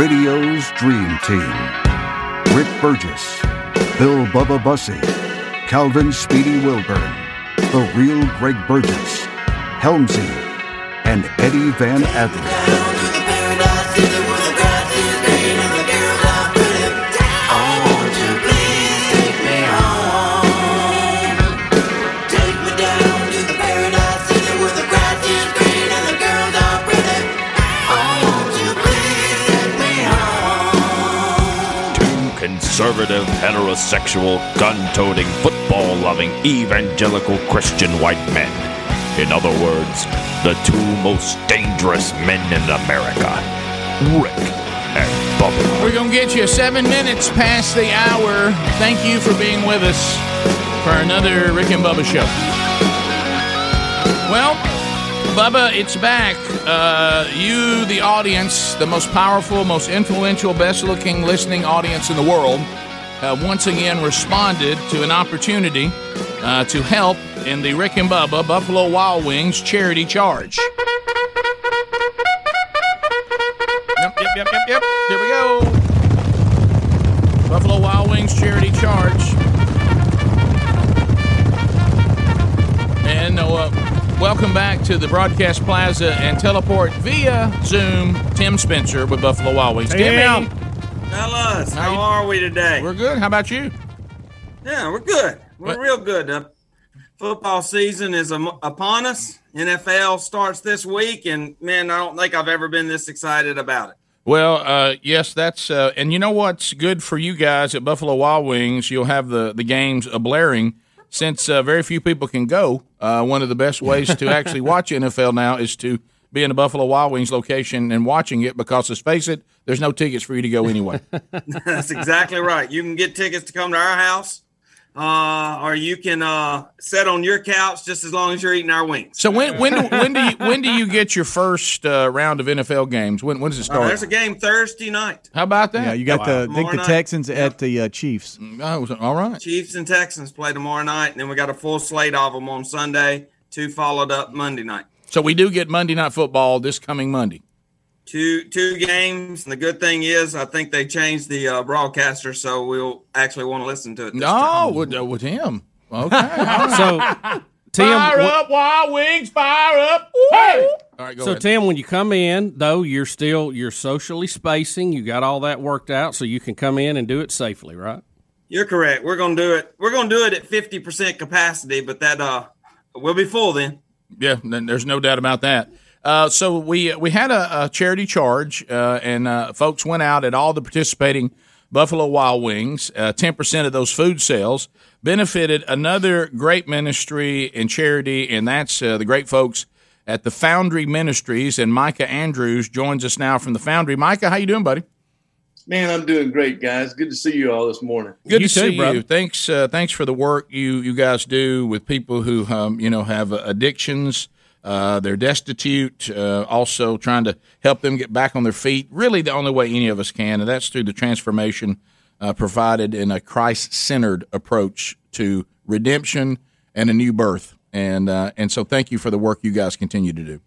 Radio's Dream Team. Rick Burgess, Bill Bubba Bussey, Calvin Speedy Wilburn, The Real Greg Burgess, Helmsy, and Eddie Van Adler. Conservative, heterosexual, gun toting, football loving, evangelical Christian white men. In other words, the two most dangerous men in America Rick and Bubba. We're going to get you seven minutes past the hour. Thank you for being with us for another Rick and Bubba show. Well, Bubba, it's back. Uh, you, the audience, the most powerful, most influential, best looking listening audience in the world, have once again responded to an opportunity uh, to help in the Rick and Bubba Buffalo Wild Wings charity charge. Yep, yep, yep, yep, yep. Here we go. Buffalo Wild Wings charity charge. And uh, welcome back to the Broadcast Plaza and teleport via Zoom. Tim Spencer with Buffalo Wild Wings. Hey, Timmy, Fellas, how, you- are we today? we're good. How about you? yeah, we're good. We're What- real good. The football season is upon us. NFL starts this week, and man, I don't think I've ever been this excited about it. Well, uh, yes, that's uh, and you know what's good for you guys at Buffalo Wild Wings. You'll have the the games a blaring since uh, very few people can go. Uh, one of the best ways to actually watch NFL now is to be in a Buffalo Wild Wings location and watching it because let's face it, there's no tickets for you to go anyway. That's exactly right. You can get tickets to come to our house, uh, or you can uh, sit on your couch just as long as you're eating our wings. so when when do, when do you when do you get your first uh, round of NFL games? When when does it Uh, start? there's a game Thursday night. How about that? Yeah, you got the I think the night. Texans at the uh, Chiefs. Oh, all right. Chiefs and Texans play tomorrow night, and then we got a full slate of them on Sunday. Two followed up Monday night. So we do get Monday Night Football this coming Monday. two two games. And the good thing is, I think they changed the uh, broadcaster, so we'll actually want to listen to it. This No, time. with, uh, with him. Okay. So, Tim, fire wh- up, Wild Wings, fire up. Hey! All right, go so ahead. Tim, when you come in, though, you're still you're socially spacing. You got all that worked out, so you can come in and do it safely, right? You're correct. We're gonna do it. We're gonna do it at fifty percent capacity, but that uh, we'll be full then. Yeah, there's no doubt about that. Uh, so we we had a, a charity charge, uh, and uh, folks went out at all the participating Buffalo Wild Wings. Uh, Ten percent of those food sales benefited another great ministry and charity, and that's uh, the great folks at the Foundry Ministries. And Micah Andrews joins us now from the Foundry. Micah, how you doing, buddy? Man, I'm doing great, guys. Good to see you all this morning. Good You to too, see brother. you. Thanks, uh, thanks for the work you you guys do with people who um, you know have uh, addictions. Uh, they're destitute. Uh, also, trying to help them get back on their feet. Really, the only way any of us can, and that's through the transformation uh, provided in a Christ-centered approach to redemption and a new birth. And uh, and so, thank you for the work you guys continue to do.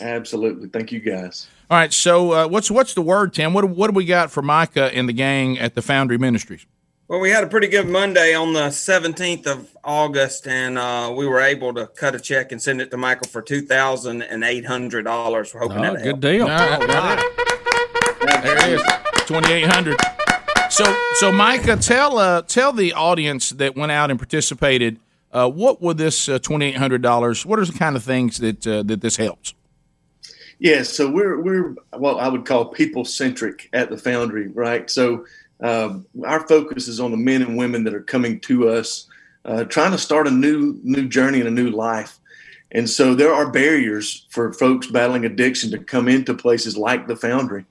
Absolutely. Thank you, guys. All right. So, uh, what's what's the word, Tim? What what do we got for Micah and the gang at the Foundry Ministries? Well, we had a pretty good Monday on the 17th of August, and uh, we were able to cut a check and send it to Michael for two thousand and eight hundred dollars. We're hoping Oh, that good deal. All right, got. There it is, twenty eight hundred. So, so Micah, tell uh, tell the audience that went out and participated. Uh, what would this uh, twenty eight hundred dollars? What are the kind of things that uh, that this helps? Yes, so we're we're what I would call people centric at the Foundry, right? So um, our focus is on the men and women that are coming to us, uh, trying to start a new new journey and a new life. And so there are barriers for folks battling addiction to come into places like the Foundry.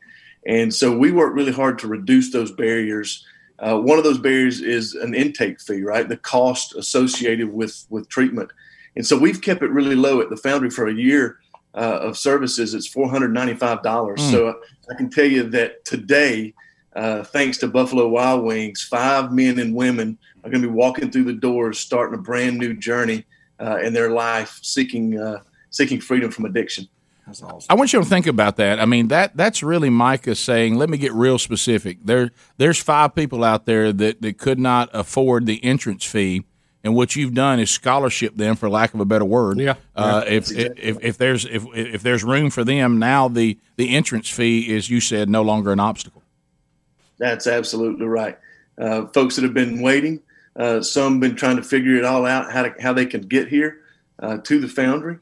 And so we work really hard to reduce those barriers. Uh, one of those barriers is an intake fee, right? The cost associated with with treatment. And so we've kept it really low at the Foundry for a year uh, of services. It's four hundred ninety-five dollars. Mm. So I can tell you that today, uh, thanks to Buffalo Wild Wings, five men and women are going to be walking through the doors, starting a brand new journey uh, in their life, seeking uh, seeking freedom from addiction. That's awesome. I want you to think about that. I mean that that's really Micah saying, "Let me get real specific." There, there's five people out there that, that could not afford the entrance fee, and what you've done is scholarship them, for lack of a better word. Yeah. Uh, if, if if there's if if there's room for them now, the the entrance fee is you said no longer an obstacle. That's absolutely right. Uh, folks that have been waiting, uh, some been trying to figure it all out how to, how they can get here uh, to the Foundry,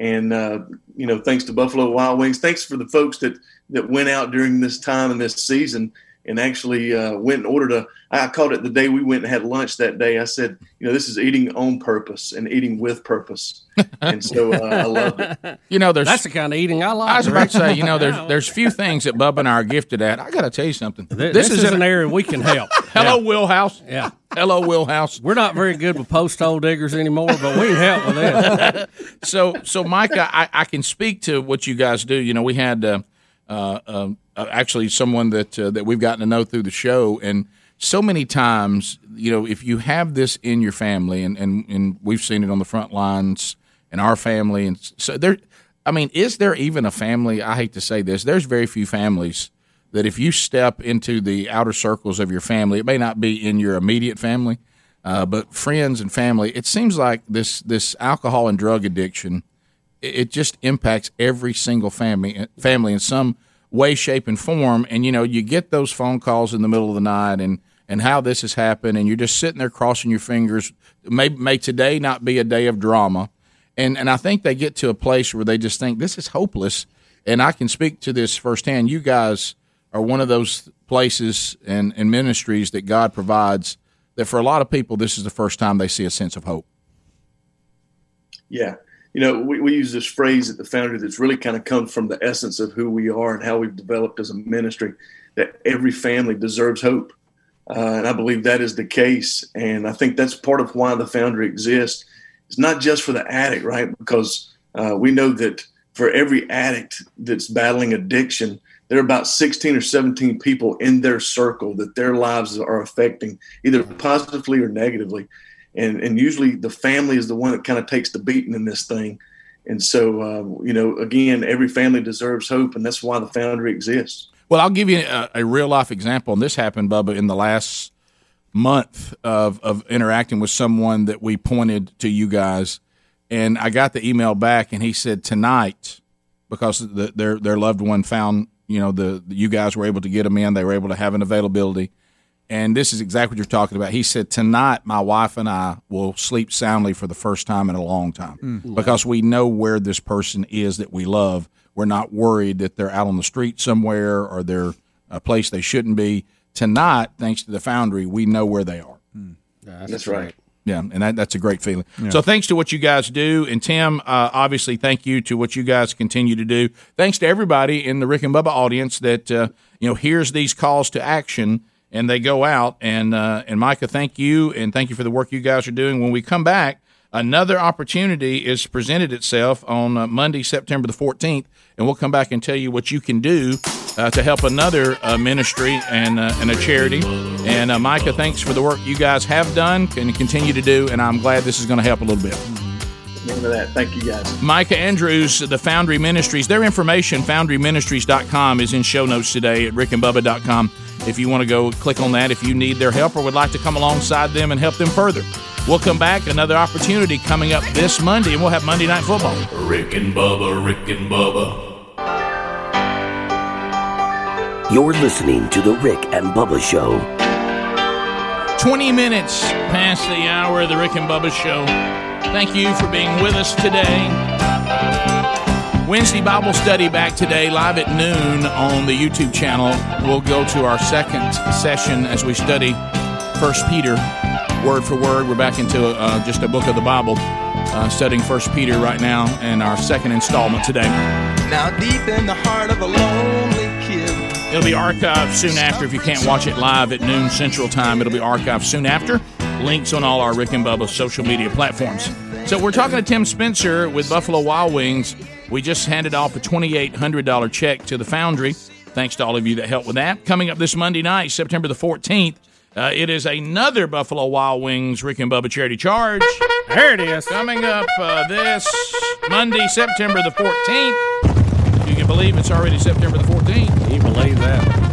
and uh, you know, thanks to Buffalo Wild Wings, thanks for the folks that that went out during this time and this season and actually uh, went and ordered a. I called it the day we went and had lunch that day. I said, you know, this is eating on purpose and eating with purpose, and so uh, I loved it. You know, there's That's the kind of eating I like. I was about to say, you know, there's there's few things that Bub and I are gifted at. I got to tell you something. Th- this, is, an area we can help. Hello, Yeah. Willhouse. Yeah. Hello, Willhouse. We're not very good with post hole diggers anymore, but we can help with this. so so Micah, I, I can speak to what you guys do. You know, we had uh, um, uh, actually someone that uh, that we've gotten to know through the show, and so many times, you know, if you have this in your family, and and, and we've seen it on the front lines in our family, and so there. I mean, is there even a family? I hate to say this. There's very few families that if you step into the outer circles of your family, it may not be in your immediate family, uh, but friends and family. It seems like this this alcohol and drug addiction it just impacts every single family family in some way, shape, and form. And you know, you get those phone calls in the middle of the night, and and how this has happened, and you're just sitting there crossing your fingers. May may today not be a day of drama, and and I think they get to a place where they just think this is hopeless. And I can speak to this firsthand. You guys are one of those places and, and ministries that God provides that for a lot of people, this is the first time they see a sense of hope. Yeah. You know, we, we use this phrase at the Foundry that's really kind of come from the essence of who we are and how we've developed as a ministry that every family deserves hope. Uh, and I believe that is the case. And I think that's part of why the Foundry exists. It's not just for the addict, right? Because uh, we know that for every addict that's battling addiction, there are about 16 or 17 people in their circle that their lives are affecting either positively or negatively and and usually the family is the one that kind of takes the beating in this thing and so uh, you know again every family deserves hope and that's why the foundry exists Well, I'll give you a, a real life example, and this happened, Bubba, in the last month of, of interacting with someone that we pointed to you guys. And I got the email back, and he said tonight, because the, their their loved one found, you know, the, the you guys were able to get them in, they were able to have an availability. And this is exactly what you're talking about. He said, Tonight, my wife and I will sleep soundly for the first time in a long time because we know where this person is that we love. We're not worried that they're out on the street somewhere or they're a place they shouldn't be. Tonight, thanks to the Foundry, we know where they are. that's right Yeah, and that, that's a great feeling. So thanks to what you guys do, and Tim, uh, obviously, thank you to what you guys continue to do. Thanks to everybody in the Rick and Bubba audience that uh, you know hears these calls to action and they go out. And uh, and Micah, thank you, and thank you for the work you guys are doing. When we come back, another opportunity is presented itself on uh, Monday, September the fourteenth, and we'll come back and tell you what you can do uh, to help another uh, ministry and uh, and a charity. And uh, Micah, thanks for the work you guys have done and continue to do. And I'm glad this is going to help a little bit. of that thank you guys Micah Andrews, the Foundry Ministries, their information, foundryministries.com, is in show notes today at rickandbubba.com. If you want to go click on that, if you need their help or would like to come alongside them and help them further. We'll come back, another opportunity coming up this Monday, and we'll have Monday Night Football. Rick and Bubba, Rick and Bubba. You're listening to The Rick and Bubba Show. 20 minutes past the hour of the Rick and Bubba Show. Thank you for being with us today. Wednesday Bible study back today, live at noon on the YouTube channel. We'll go to our second session as we study First Peter, word for word. We're back into uh, just a book of the Bible, uh, studying First Peter right now, and our second installment today. Now deep in the heart of a lonely kid. It'll be archived soon after. If you can't watch it live at noon Central Time, it'll be archived soon after. Links on all our Rick and Bubba social media platforms. So we're talking to Tim Spencer with Buffalo Wild Wings. We just handed off a $2,800 check to the Foundry. Thanks to all of you that helped with that. Coming up this Monday night, September the 14th, uh, it is another Buffalo Wild Wings Rick and Bubba charity charge. There it is. Coming up uh, this Monday, September the 14th. you can believe it's already September the 14th. Can you believe that?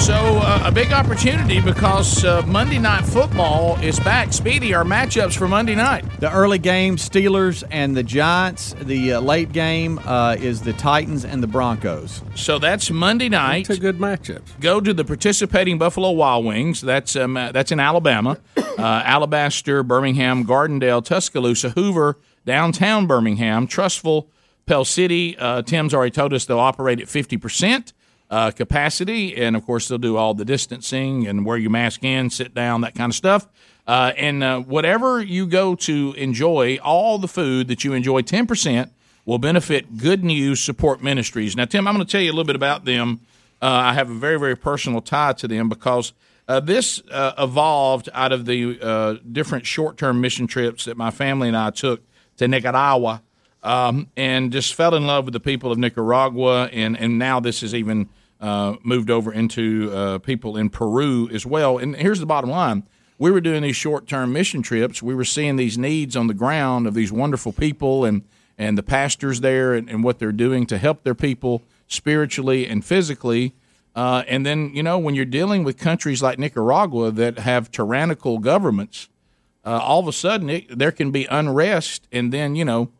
So uh, a big opportunity because uh, Monday Night Football is back. Speedy, our matchups for Monday night. The early game, Steelers and the Giants. The uh, late game uh, is the Titans and the Broncos. So that's Monday night. That's a good matchup. Go to the participating Buffalo Wild Wings. That's um, uh, that's in Alabama, uh, Alabaster, Birmingham, Gardendale, Tuscaloosa, Hoover, downtown Birmingham, Trussville, Pell City. Uh, Tim's already told us they'll operate at fifty percent uh, capacity, and of course they'll do all the distancing and wear your mask in, sit down, that kind of stuff. Uh, and uh, whatever you go to enjoy, all the food that you enjoy, ten percent will benefit Good News Support Ministries. Now, Tim, I'm going to tell you a little bit about them. Uh, I have a very, very personal tie to them because uh, this uh, evolved out of the different short term mission trips that my family and I took to Nicaragua um, and just fell in love with the people of Nicaragua. And, and now this is even uh, moved over into uh, people in Peru as well. And here's the bottom line we were doing these short term mission trips, we were seeing these needs on the ground of these wonderful people and, and the pastors there and, and what they're doing to help their people spiritually and physically. Uh, and then, you know, when you're dealing with countries like Nicaragua that have tyrannical governments, uh, all of a sudden it, there can be unrest. And then, you know,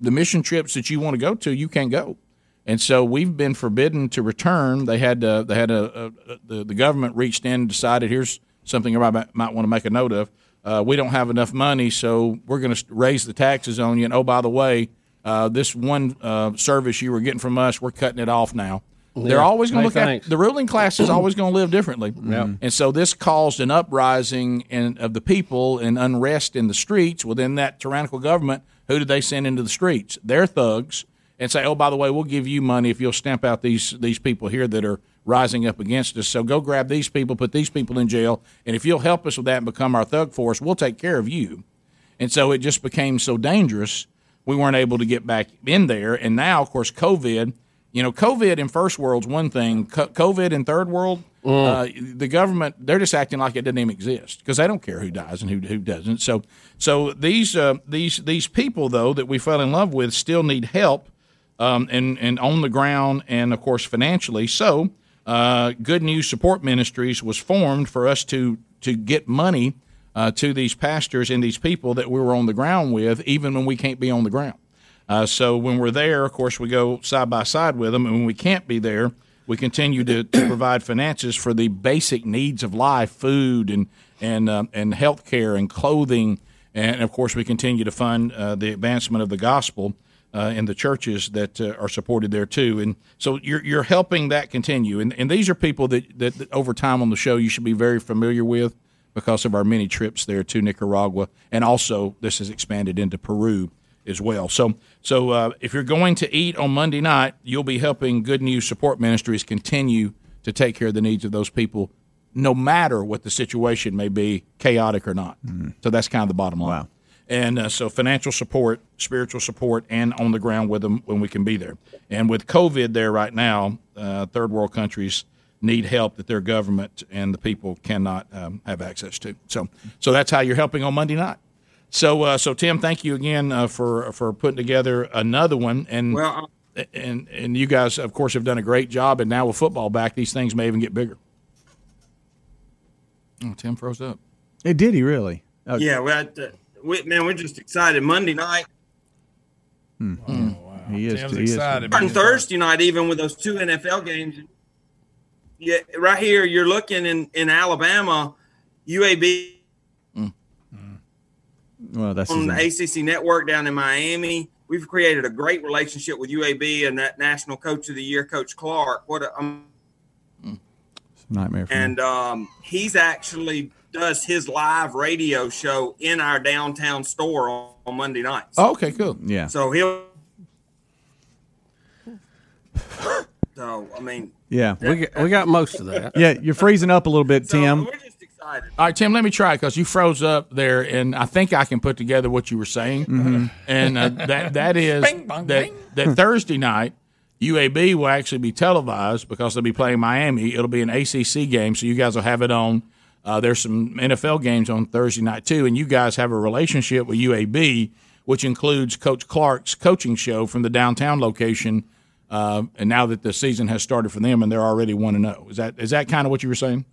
the mission trips that you want to go to, you can't go. And so we've been forbidden to return. They had uh, they had a, a, a, the, the government reached in and decided here's something everybody might, might want to make a note of. Uh, we don't have enough money, so we're going to raise the taxes on you. And oh, by the way, uh, this one uh, service you were getting from us, we're cutting it off now. They're always going Hey, to look thanks. at the ruling class is always going to live differently. And so this caused an uprising in, of the people and unrest in the streets within that tyrannical government. Who did they send into the streets? Their thugs and say, "Oh, by the way, we'll give you money if you'll stamp out these these people here that are rising up against us. So go grab these people, put these people in jail, and if you'll help us with that and become our thug force, we'll take care of you." And so it just became so dangerous, we weren't able to get back in there. And now, of course, COVID. You know, COVID in first world's one thing. COVID in third world, uh, the government they're just acting like it doesn't even exist because they don't care who dies and who who doesn't. So, so these uh, these these people though that we fell in love with still need help um, and and on the ground and of course financially. So, uh, Good News Support Ministries was formed for us to to get money uh, to these pastors and these people that we were on the ground with, even when we can't be on the ground. Uh, so when we're there, of course, we go side by side with them, and when we can't be there, we continue to, to provide finances for the basic needs of life, food and and um, and health care and clothing, and of course, we continue to fund uh, the advancement of the gospel uh, in the churches that uh, are supported there too. And so you're you're helping that continue. And and these are people that, that that over time on the show you should be very familiar with because of our many trips there to Nicaragua, and also this has expanded into Peru as well. So, so uh, if you're going to eat on Monday night, you'll be helping Good News Support Ministries continue to take care of the needs of those people, no matter what the situation may be, chaotic or not. So that's kind of the bottom line. Wow. And uh, so financial support, spiritual support, and on the ground with them when we can be there. And with COVID there right now, uh, third world countries need help that their government and the people cannot um, have access to. So, so that's how you're helping on Monday night. So, uh, so Tim, thank you again uh, for for putting together another one. And Well, and and you guys, of course, have done a great job. And now with football back, these things may even get bigger. Oh, Tim froze up. Hey, did he really? Oh, yeah, we, had to- we man, we're just excited. Monday night He is. Tim's he is. excited. and Thursday night, even with those two NFL games. Yeah, right here, you're looking in in Alabama, UAB Well, that's on his- the ACC network down in Miami. We've created a great relationship with UAB and that National Coach of the Year, Coach Clark. What a, um, nightmare for and um, he's actually does his live radio show in our downtown store on, on Monday nights. Oh, okay, cool. Yeah. So he'll. So I mean, Yeah. We got, we got most of that. Yeah, you're freezing up a little bit, so Tim. we're just excited. All right, Tim, let me try because you froze up there, and I think I can put together what you were saying. And uh, that that is that that Thursday night, UAB will actually be televised because they'll be playing Miami. It'll be an ACC game, so you guys will have it on. Uh, there's some NFL games on Thursday night too, and you guys have a relationship with UAB, which includes Coach Clark's coaching show from the downtown location Uh, and now that the season has started for them, and they're already one to zero, is that is that kind of what you were saying?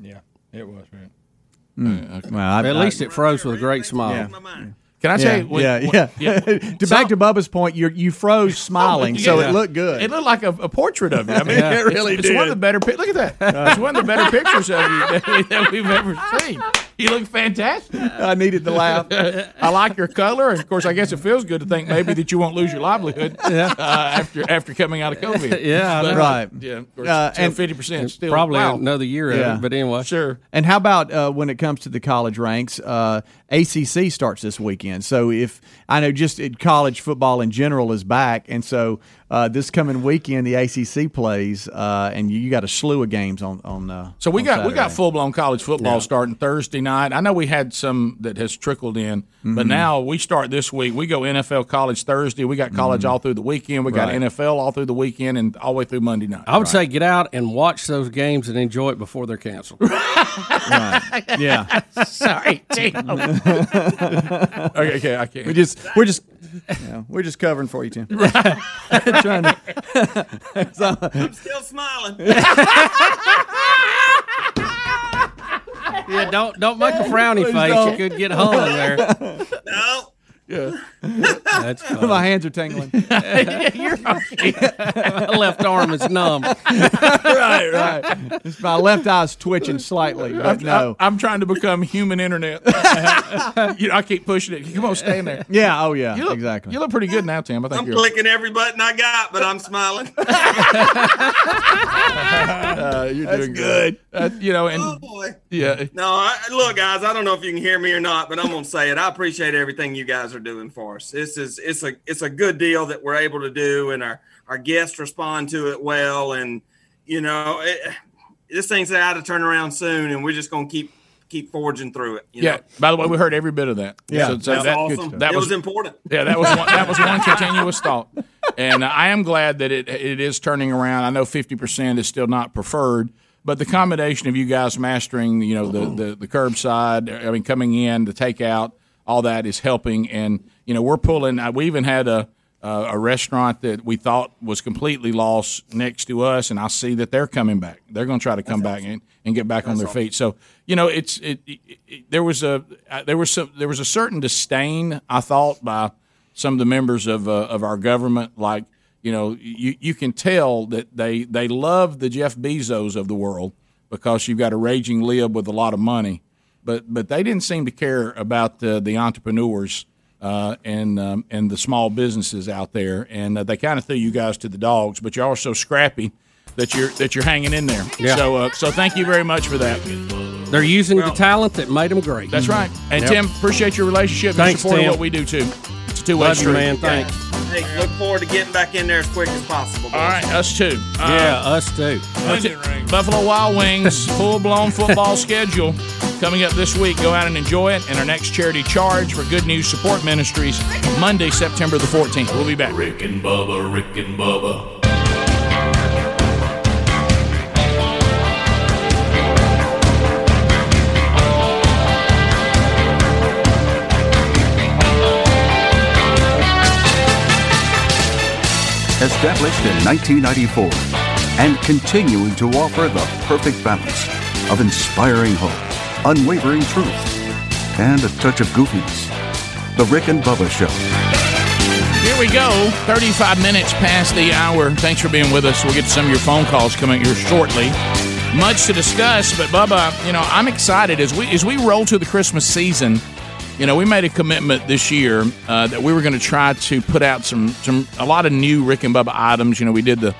yeah, it was. Right. Mm. Well, I- At I- least it froze with a great smile. Can I yeah, tell you? when- yeah, when- yeah. yeah. to back to Bubba's point, you you froze oh, smiling, so it looked good. It looked like a, a portrait of you. I mean, Yeah. it really it's, one of the better. pic- Look at that. It's one of the better pictures of you that, we, that we've ever seen. You look fantastic. I needed to laugh. I like your color, and of course, I guess it feels good to think maybe that you won't lose your livelihood uh, after after coming out of COVID. Yeah, But- Right. Yeah, of course, Uh, and- fifty percent. Still Probably wow. another year of Yeah. it, but anyway. Sure. And how about uh, when it comes to the college ranks? Uh, ACC starts this weekend. So if I know just college football in general is back, and so uh, this coming weekend the ACC plays, uh, and you, you got a slew of games on on. Uh, So we on got we got full blown college football Yeah. starting Thursday night. I know we had some that has trickled in, but Mhm. now we start this week. We go NFL college Thursday. We got college all through the weekend. We got Right. NFL all through the weekend and all the way through Monday night. I would say get out and watch those games and enjoy it before they're canceled. Yeah. Sorry, Tim. okay, okay, I can't. We just we're just yeah, we're just covering for you, Tim. Trying to. So- I'm still smiling. yeah, don't don't make a frowny Please face. don't. You could get hung there. no. Yeah. That's funny. My hands are tingling. You're okay. My left arm is numb. right, right. Just my left eye's twitching slightly, but I'm, no. I'm trying to become human internet. you know, I keep pushing it. Come on, stay in there. Yeah. Oh, yeah. You look, exactly. You look pretty good now, Tim. I think I'm you're. clicking every button I got, but I'm smiling. Uh, you're That's doing good. Uh, you know, and oh boy. yeah, No, I, look, guys. I don't know if you can hear me or not, but I'm gonna say it. I appreciate everything you guys are doing for us. This is it's a it's a good deal that we're able to do, and our our guests respond to it well. And you know, it, this thing's out to turn around soon, and we're just gonna keep keep forging through it. You yeah. know? By the way, we heard every bit of that. Yeah. So, so that's that, awesome. That it was, was important. Yeah, that was one, that was one continuous thought, and uh, I am glad that it it is turning around. I know fifty percent is still not preferred, but the combination of you guys mastering, you know, the the, the curbside, I mean, coming in, the takeout, all that is helping, and you know, we're pulling. uh, We even had a uh, a restaurant that we thought was completely lost next to us, and I see that they're coming back. They're going to try to come back and, and get back on their feet. So you know, it's it, it, it- there was a uh, there was some there was a certain disdain I thought by some of the members of uh, of our government, like you know, you you can tell that they they love the Jeff Bezos of the world because you've got a raging lib with a lot of money, but but they didn't seem to care about the the entrepreneurs uh, and um, and the small businesses out there, and uh, they kind of threw you guys to the dogs. But you're also scrappy that you're that you're hanging in there. Yeah. So uh, so thank you very much for that. They're using the talent that made them great. That's right. And Yep. Tim, appreciate your relationship and Thanks, support Tim. of what we do too. It's a two way street. man. Thanks. Hey, look forward to getting back in there as quick as possible. All right, us too. Uh, Yeah, us too. That's. Buffalo Wild Wings full blown football schedule coming up this week. Go out and enjoy it. And our next charity charge for Good News Support Ministries Monday, September the 14th. We'll be back. Rick and Bubba, Rick and Bubba. Established in 1994 and continuing to offer the perfect balance of inspiring hope, unwavering truth, and a touch of goofiness. The Rick and Bubba Show. Here we go. 35 minutes past the hour. Thanks for being with us. We'll get some of your phone calls coming here shortly. Much to discuss, but Bubba, you know, I'm excited as we as we roll to the Christmas season. You know, we made a commitment this year uh, that we were going to try to put out some some a lot of new Rick and Bubba items. You know, we did the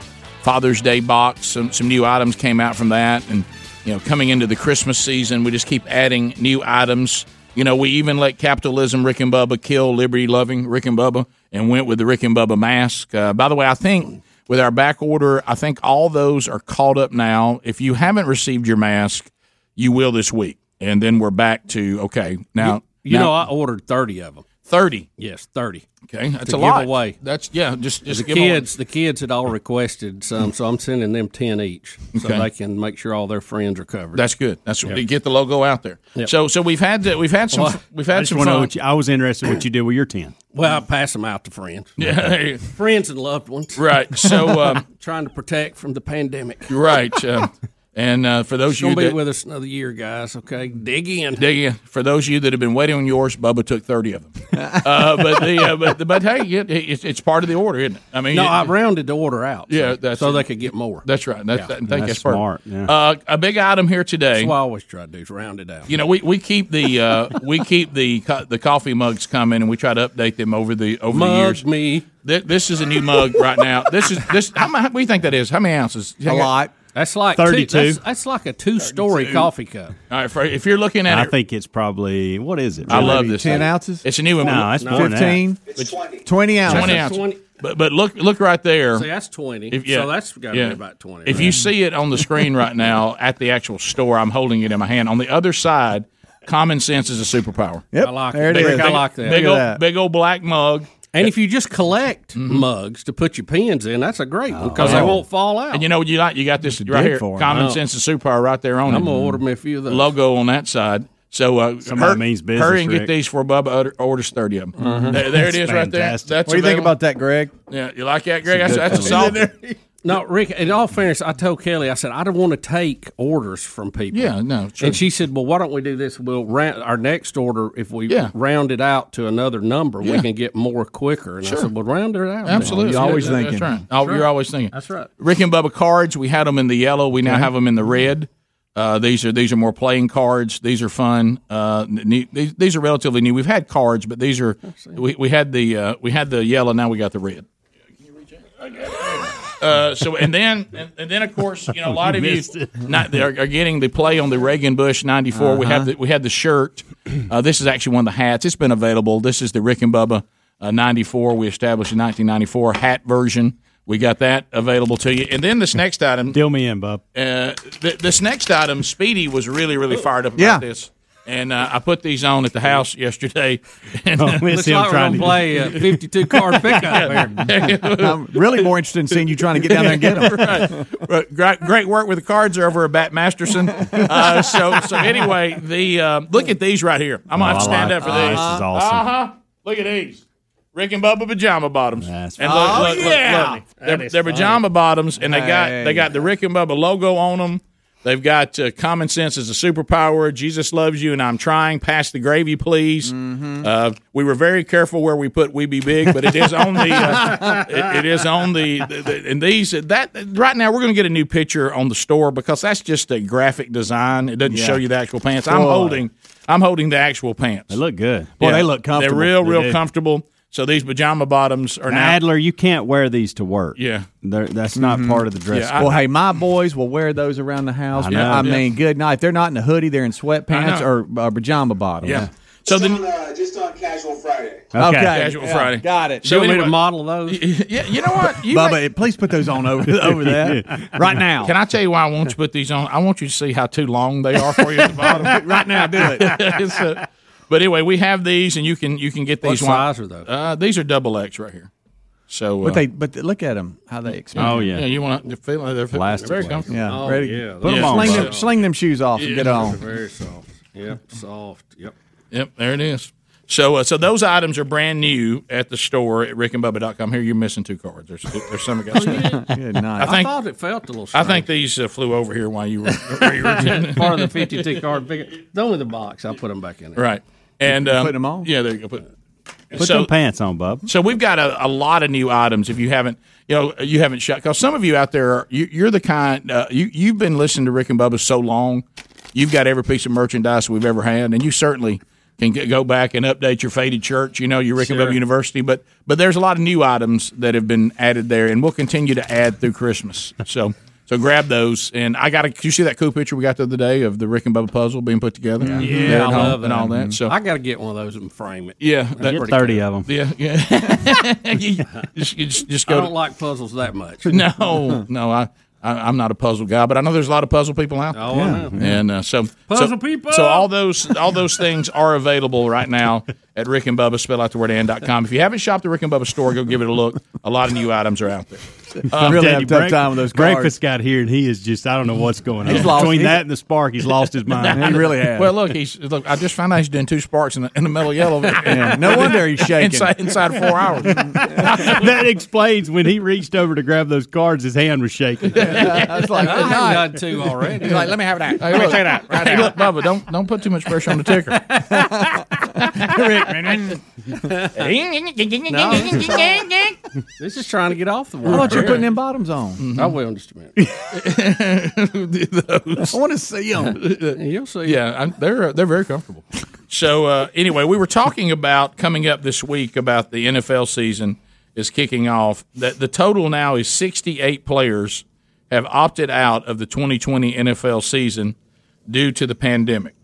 Father's Day box. Some some new items came out from that, and you know, coming into the Christmas season, we just keep adding new items. You know, we even let capitalism Rick and Bubba kill liberty loving Rick and Bubba and went with the Rick and Bubba mask. Uh, by the way, I think with our back order, I think all those are caught up now. If you haven't received your mask, you will this week. And then we're back to, okay, now. You now- know, I ordered thirty of them. 30. Yes, thirty. Okay, that's to a lot. give away. That's, yeah, just, just the give away. kids, the kids had all requested some, so I'm sending them ten each, so Okay. they can make sure all their friends are covered. That's good. That's Yep. to get the logo out there. Yep. So so we've had we've had some Well, we've had just some fun. what you, I was interested in what you did with your ten. Well, I pass them out to friends. Yeah, there friends and loved ones. right. So um, Trying to protect from the pandemic. you're right. Uh, and uh, for those It's of you gonna be that with us another year, guys. Okay, dig in. dig in, for those of you that have been waiting on yours, Bubba took thirty of them. uh, but the uh, but but hey, it, it's, it's part of the order, isn't it? I mean, No, it- I rounded the order out. Yeah, so, that's so it. they could get more. that's right. That's, that, I think That's that's, perfect. smart, yeah. Uh, a big item here today. That's what I always try to do is round it out. You know, we, we keep the uh, we keep the co- the coffee mugs coming, and we try to update them over the over the Mug years. me. Th- This is a new mug right now. This is this. How much? What do you think that is? How many ounces? A lot. That's like 32. Two, that's, that's like a two-story coffee cup. All right, for, if you're looking at I it, I think it's probably what is it? I love Maybe this. Ten thing. ounces. It's a new one. No, it's more than that. Fifteen. It's 20. 20 ounces. twenty That's ounces. 20. But but look look right there. See, that's twenty. If- yeah, so that's got to yeah. be about twenty. If right? you see it on the screen right now at the actual store, I'm holding it in my hand. On the other side, common sense is a superpower. Yep. I like there it. it Big- is. I like that. Big Look old that. big old black mug. And if you just collect Mm-hmm. mugs to put your pens in, that's a great one because they Oh. won't fall out. And you know what you like? You got this right here. for 'em. Common Oh. sense is superpower right there on it. I'm gonna order me a few of those. logo on that side. So uh, hur- means business, hurry and get these for Bubba order- orders thirty of them. There, there it is, right there. That's What do you think about that, Greg? Yeah, you like that, Greg? That's, good that's a fellow. solid. No, Rick. In all fairness, I told Kelly, I said I don't want to take orders from people. Yeah, no, sure. And she said, "Well, why don't we do this? We'll round our next order if we Yeah. round it out to another number, we can get more quicker." And I said, "Well, round it out." Absolutely, You're always Yeah, that- thinking. That's right. Oh, You're always thinking. That's right. Rick and Bubba cards. We had them in the yellow. We now have them in the red. Uh, these are these are more playing cards. These are fun. Uh, ne- these, these are relatively new. We've had cards, but these are we, we had the uh, we had the yellow. Now we got the red. Uh, so and then and, and then of course you know a lot of you not, are, are getting the play on the Reagan Bush '94. We have the we had the shirt. Uh, this is actually one of the hats. It's been available. This is the Rick and Bubba uh, '94. We established in 1994 hat version. We got that available to you. And then this next item, Deal me in, bub. uh, th- this next item, Speedy was really really fired up about Yeah. this. And uh, I put these on at the house yesterday. And, Oh, uh, it's Looks him like we're trying gonna to play a 52 card pickup. I'm really more interested in seeing you trying to get down there and get them. Right. great, great work with the cards over at Bat Masterson. Uh, so, so anyway, the uh, look at these right here. I'm gonna have to Oh, stand like up for that. these. This is awesome. Uh huh. Look at these. Rick and Bubba pajama bottoms. That's and look, Oh, look, look, yeah. look. They're, they're pajama bottoms, and they got Hey. they got the Rick and Bubba logo on them. They've got uh, common sense as a superpower. Jesus loves you, and I'm trying. Pass the gravy, please. Mm-hmm. Uh, we were very careful where we put "We Be Big," but it is on the. Uh, it, it is on the, the, the- and these that right now we're going to get a new picture on the store because that's just a graphic design. It doesn't Yeah. show you the actual pants. I'm holding. I'm holding the actual pants. They look good. Boy, they look comfortable. They're real, They real do. comfortable. So these pajama bottoms are now. Adler, you can't wear these to work. Yeah. They're, that's not part of the dress. Yeah, I- Well, hey, my boys will wear those around the house. I I, know. mean, good night. They're not in a hoodie; they're in sweatpants or uh, pajama bottoms. Yeah. So Just on, uh, just on Casual Friday. Okay. Casual Yeah, Friday. Got it. So So we need anyway- a model those. yeah, you know what? You Bubba, may- please put those on over over that right now. can I tell you why I want you to put these on? I want you to see how too long they are for you at the bottom. right now, do it. It's, uh, but anyway, we have these, and you can you can get these. What these. size are those? Uh, these are double X right here. So, uh, But they, but look at them, how they expand. Oh yeah. yeah, you want to feel like they're, they're Plastic very ones. comfortable. yeah, Oh, ready. yeah, Put those them are sling, them, sling them shoes off and get on. Very soft. Yep, soft. Yep. Yep, there it is. So, uh, so those items are brand new at the store at rickandbubba.com. Here, you're missing two cards. There's, there's some of guys. Good night. I I think thought it felt a little. I think these uh, flew over here while you were, while you were part of the 52 card pickup. Only the box. I'll put them back in there. right. And um, putting them on? Yeah, there you go. Put, Put so, them pants on, bub. So we've got a, a lot of new items. If you haven't, you know, you haven't shut because some of you out there, are, you, you're the kind uh, you you've been listening to Rick and Bubba so long, you've got every piece of merchandise we've ever had, and you certainly can get, go back and update your faded church. You know, your Rick and Sure. Bubba University, but but there's a lot of new items that have been added there, and we'll continue to add through Christmas. So. So grab those, and I got to. You see that cool picture we got the other day of the Rick and Bubba puzzle being put together, Yeah, There at I home love and all that. that. So I got to get one of those and frame it. yeah, that, Get thirty of them. yeah, yeah. you just, you just, just I go. don't like puzzles that much. no, no, I, I, I'm not a puzzle guy, but I know there's a lot of puzzle people out. There. Oh, I know. And uh, so, Puzzle so, people! So all those all those things are available right now at Rick and Bubba spell out the word and.com. If you haven't shopped the Rick and Bubba store, go give it a look. A lot of new items are out there. I really have a tough Break- time with those cards. Breakfast got here, and he is just, I don't know what's going on. He's lost- Between he's- that and the spark, he's lost his mind. He really has. Well, look, he's look. I just found out he's doing two sparks in the, in the metal yellow. Yeah, no wonder he's shaking. inside inside four hours. that explains when he reached over to grab those cards, his hand was shaking. I was like, I have done two already. He's like, let me have that. Hey, look, hey, look, Bubba, don't don't put too much pressure on the ticker. This is trying to get off the How wall. about you putting them bottoms on? I will in just a minute. I want to see them. You'll see. Yeah, I'm, they're they're very comfortable. So uh, anyway, we were talking about coming up this week about the NFL season is kicking off. That the total now is 68 players have opted out of the 2020 NFL season due to the pandemic.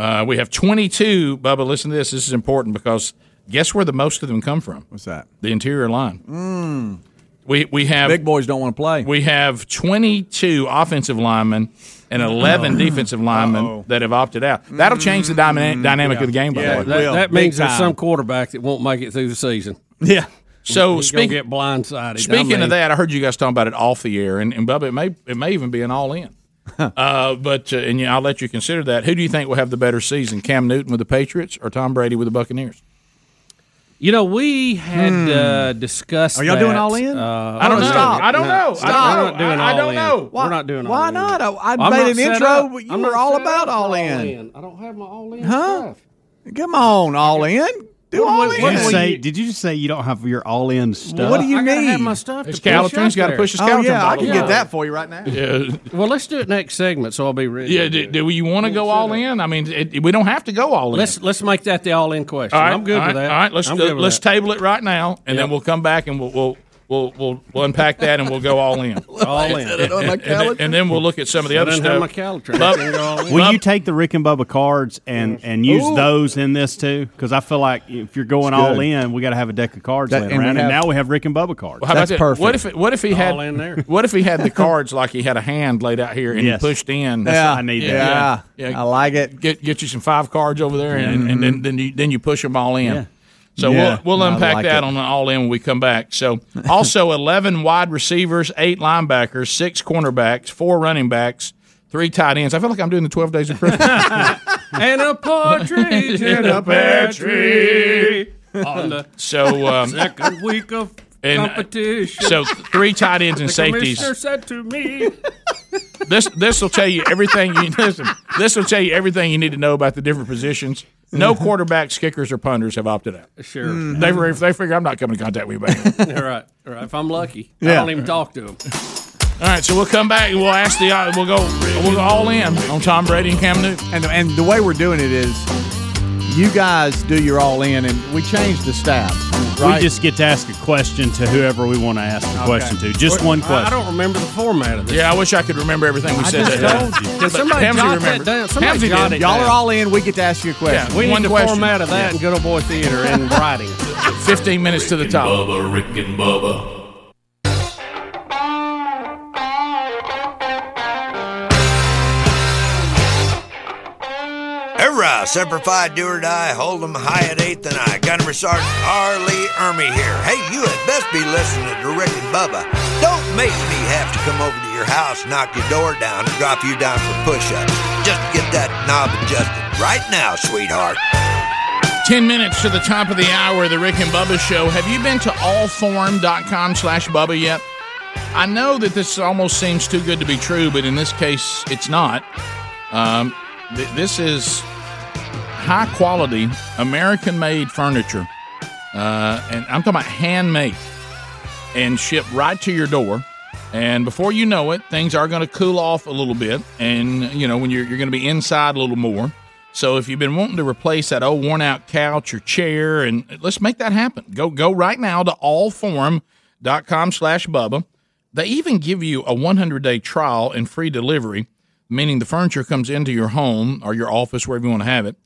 Uh, we have 22. Bubba, listen to this. This is important because guess where the most of them come from? What's that? The interior line. Mm. We we have Big boys don't want to play. we have 22 offensive linemen and 11 mm. defensive linemen that have opted out. That'll change the dyna- mm. dynamic of the game, by Yeah, the way. That, that means there's some quarterback that won't make it through the season. Yeah. So speaking gonna get blindsided. speaking I mean, of that, I heard you guys talking about it off the air, and, and Bubba, it may it may even be an all in. uh, but uh, and yeah, I'll let you consider that. Who do you think will have the better season, Cam Newton with the Patriots or Tom Brady with the Buccaneers? You know, we had uh, discussed. Hmm. Are y'all doing all in? Uh, I don't know. stop. I don't know. Stop. I We're don't doing know. I, I all don't in. know. We're not doing all Why in. not? I, I I'm made an intro. up. but You I'm were all about up for all in. I don't have my all in Huh? stuff. Come on, all in. Do all what- in. what Did you say, did you just say you don't have your all in stuff? What do you I gotta need? have my stuff. His to push Calitrin's got to there. push his Oh yeah, I can Yeah. get that for you right now. Yeah, Well, let's do it next segment, so I'll be ready. yeah. Do, do you want to go all in? I mean, it, we don't have to go all in. Let's let's make that the all in question. All right, I'm good all with that. All right, let's I'm good with let's that. table it right now, and then we'll come back and we'll we'll we'll we'll, we'll unpack that and we'll go all in. all in. and, and then, and then we'll look at some of the I other didn't my stuff. Bub- I can go all in. Will you take the Rick and Bubba cards and, and use those in this too? Because I feel like if you're going all in, we got to have a deck of cards That- laying and we around, and now we have Rick and Bubba cards. How about That's that? perfect. What if it, what if he had All in there. What if he had the cards like he had a hand laid out here and Yes. he pushed in? That's Yeah, I need Yeah, that. Yeah. Yeah. I like it. Get get you some five cards over there, and, and then mm-hmm. then you then you push them all in. Yeah. So Yeah, we'll we'll unpack like that it. on the all in when we come back. So also eleven wide receivers, eight linebackers, six cornerbacks, four running backs, three tight ends. I feel like I'm doing the twelve days of Christmas. and a partridge in a pear tree on the so um, second week of And, uh, competition. so three tight ends and the safeties. commissioner said to me, This this will tell you everything you listen. This will tell you everything you need to know about the different positions. No quarterbacks, kickers, or punters have opted out. "Sure, They they figure I'm not coming in contact with you back. all right, all right. If I'm lucky, I Yeah. don't even talk to them. All right, so we'll come back and we'll ask the uh, we'll go we'll go all in on Tom Brady and Cam Newton. And and the way we're doing it is, you guys do your all in, and we change the staff. Right? We just get to ask a question to whoever we want to ask a question to. Just one question. I don't remember the format of this. Yeah, I wish I could remember everything we said. just that told you. Can But somebody Hamzy jot that down? Somebody Hamzy jot did. it Y'all down. are all in. We get to ask you a question. Yeah. We One need the question. format of that in Good Old Boy Theater in writing. 15 minutes to the top. Bubba, Rick and Bubba. Hurrah! Semper Fi, do or die, hold 'em high at eighth and I. Gunnery Sergeant R. Lee Ermey here. Hey, you had best be listening to Rick and Bubba. Don't make me have to come over to your house, knock your door down, and drop you down for push-ups. Just get that knob adjusted right now, sweetheart. 10 minutes to the top of the hour the Rick and Bubba show. Have you been to allform.com slash Bubba yet? I know that this almost seems too good to be true, but in this case, it's not. Um, th- this is high quality, American made furniture. Uh, and I'm talking about handmade and shipped right to your door. And before you know it, things are going to cool off a little bit. And, you know, when you're, you're going to be inside a little more. So if you've been wanting to replace that old worn out couch or chair, and let's make that happen. Go go right now to allform.com slash Bubba. They even give you a 100 day trial and free delivery, meaning the furniture comes into your home or your office, wherever you want to have it.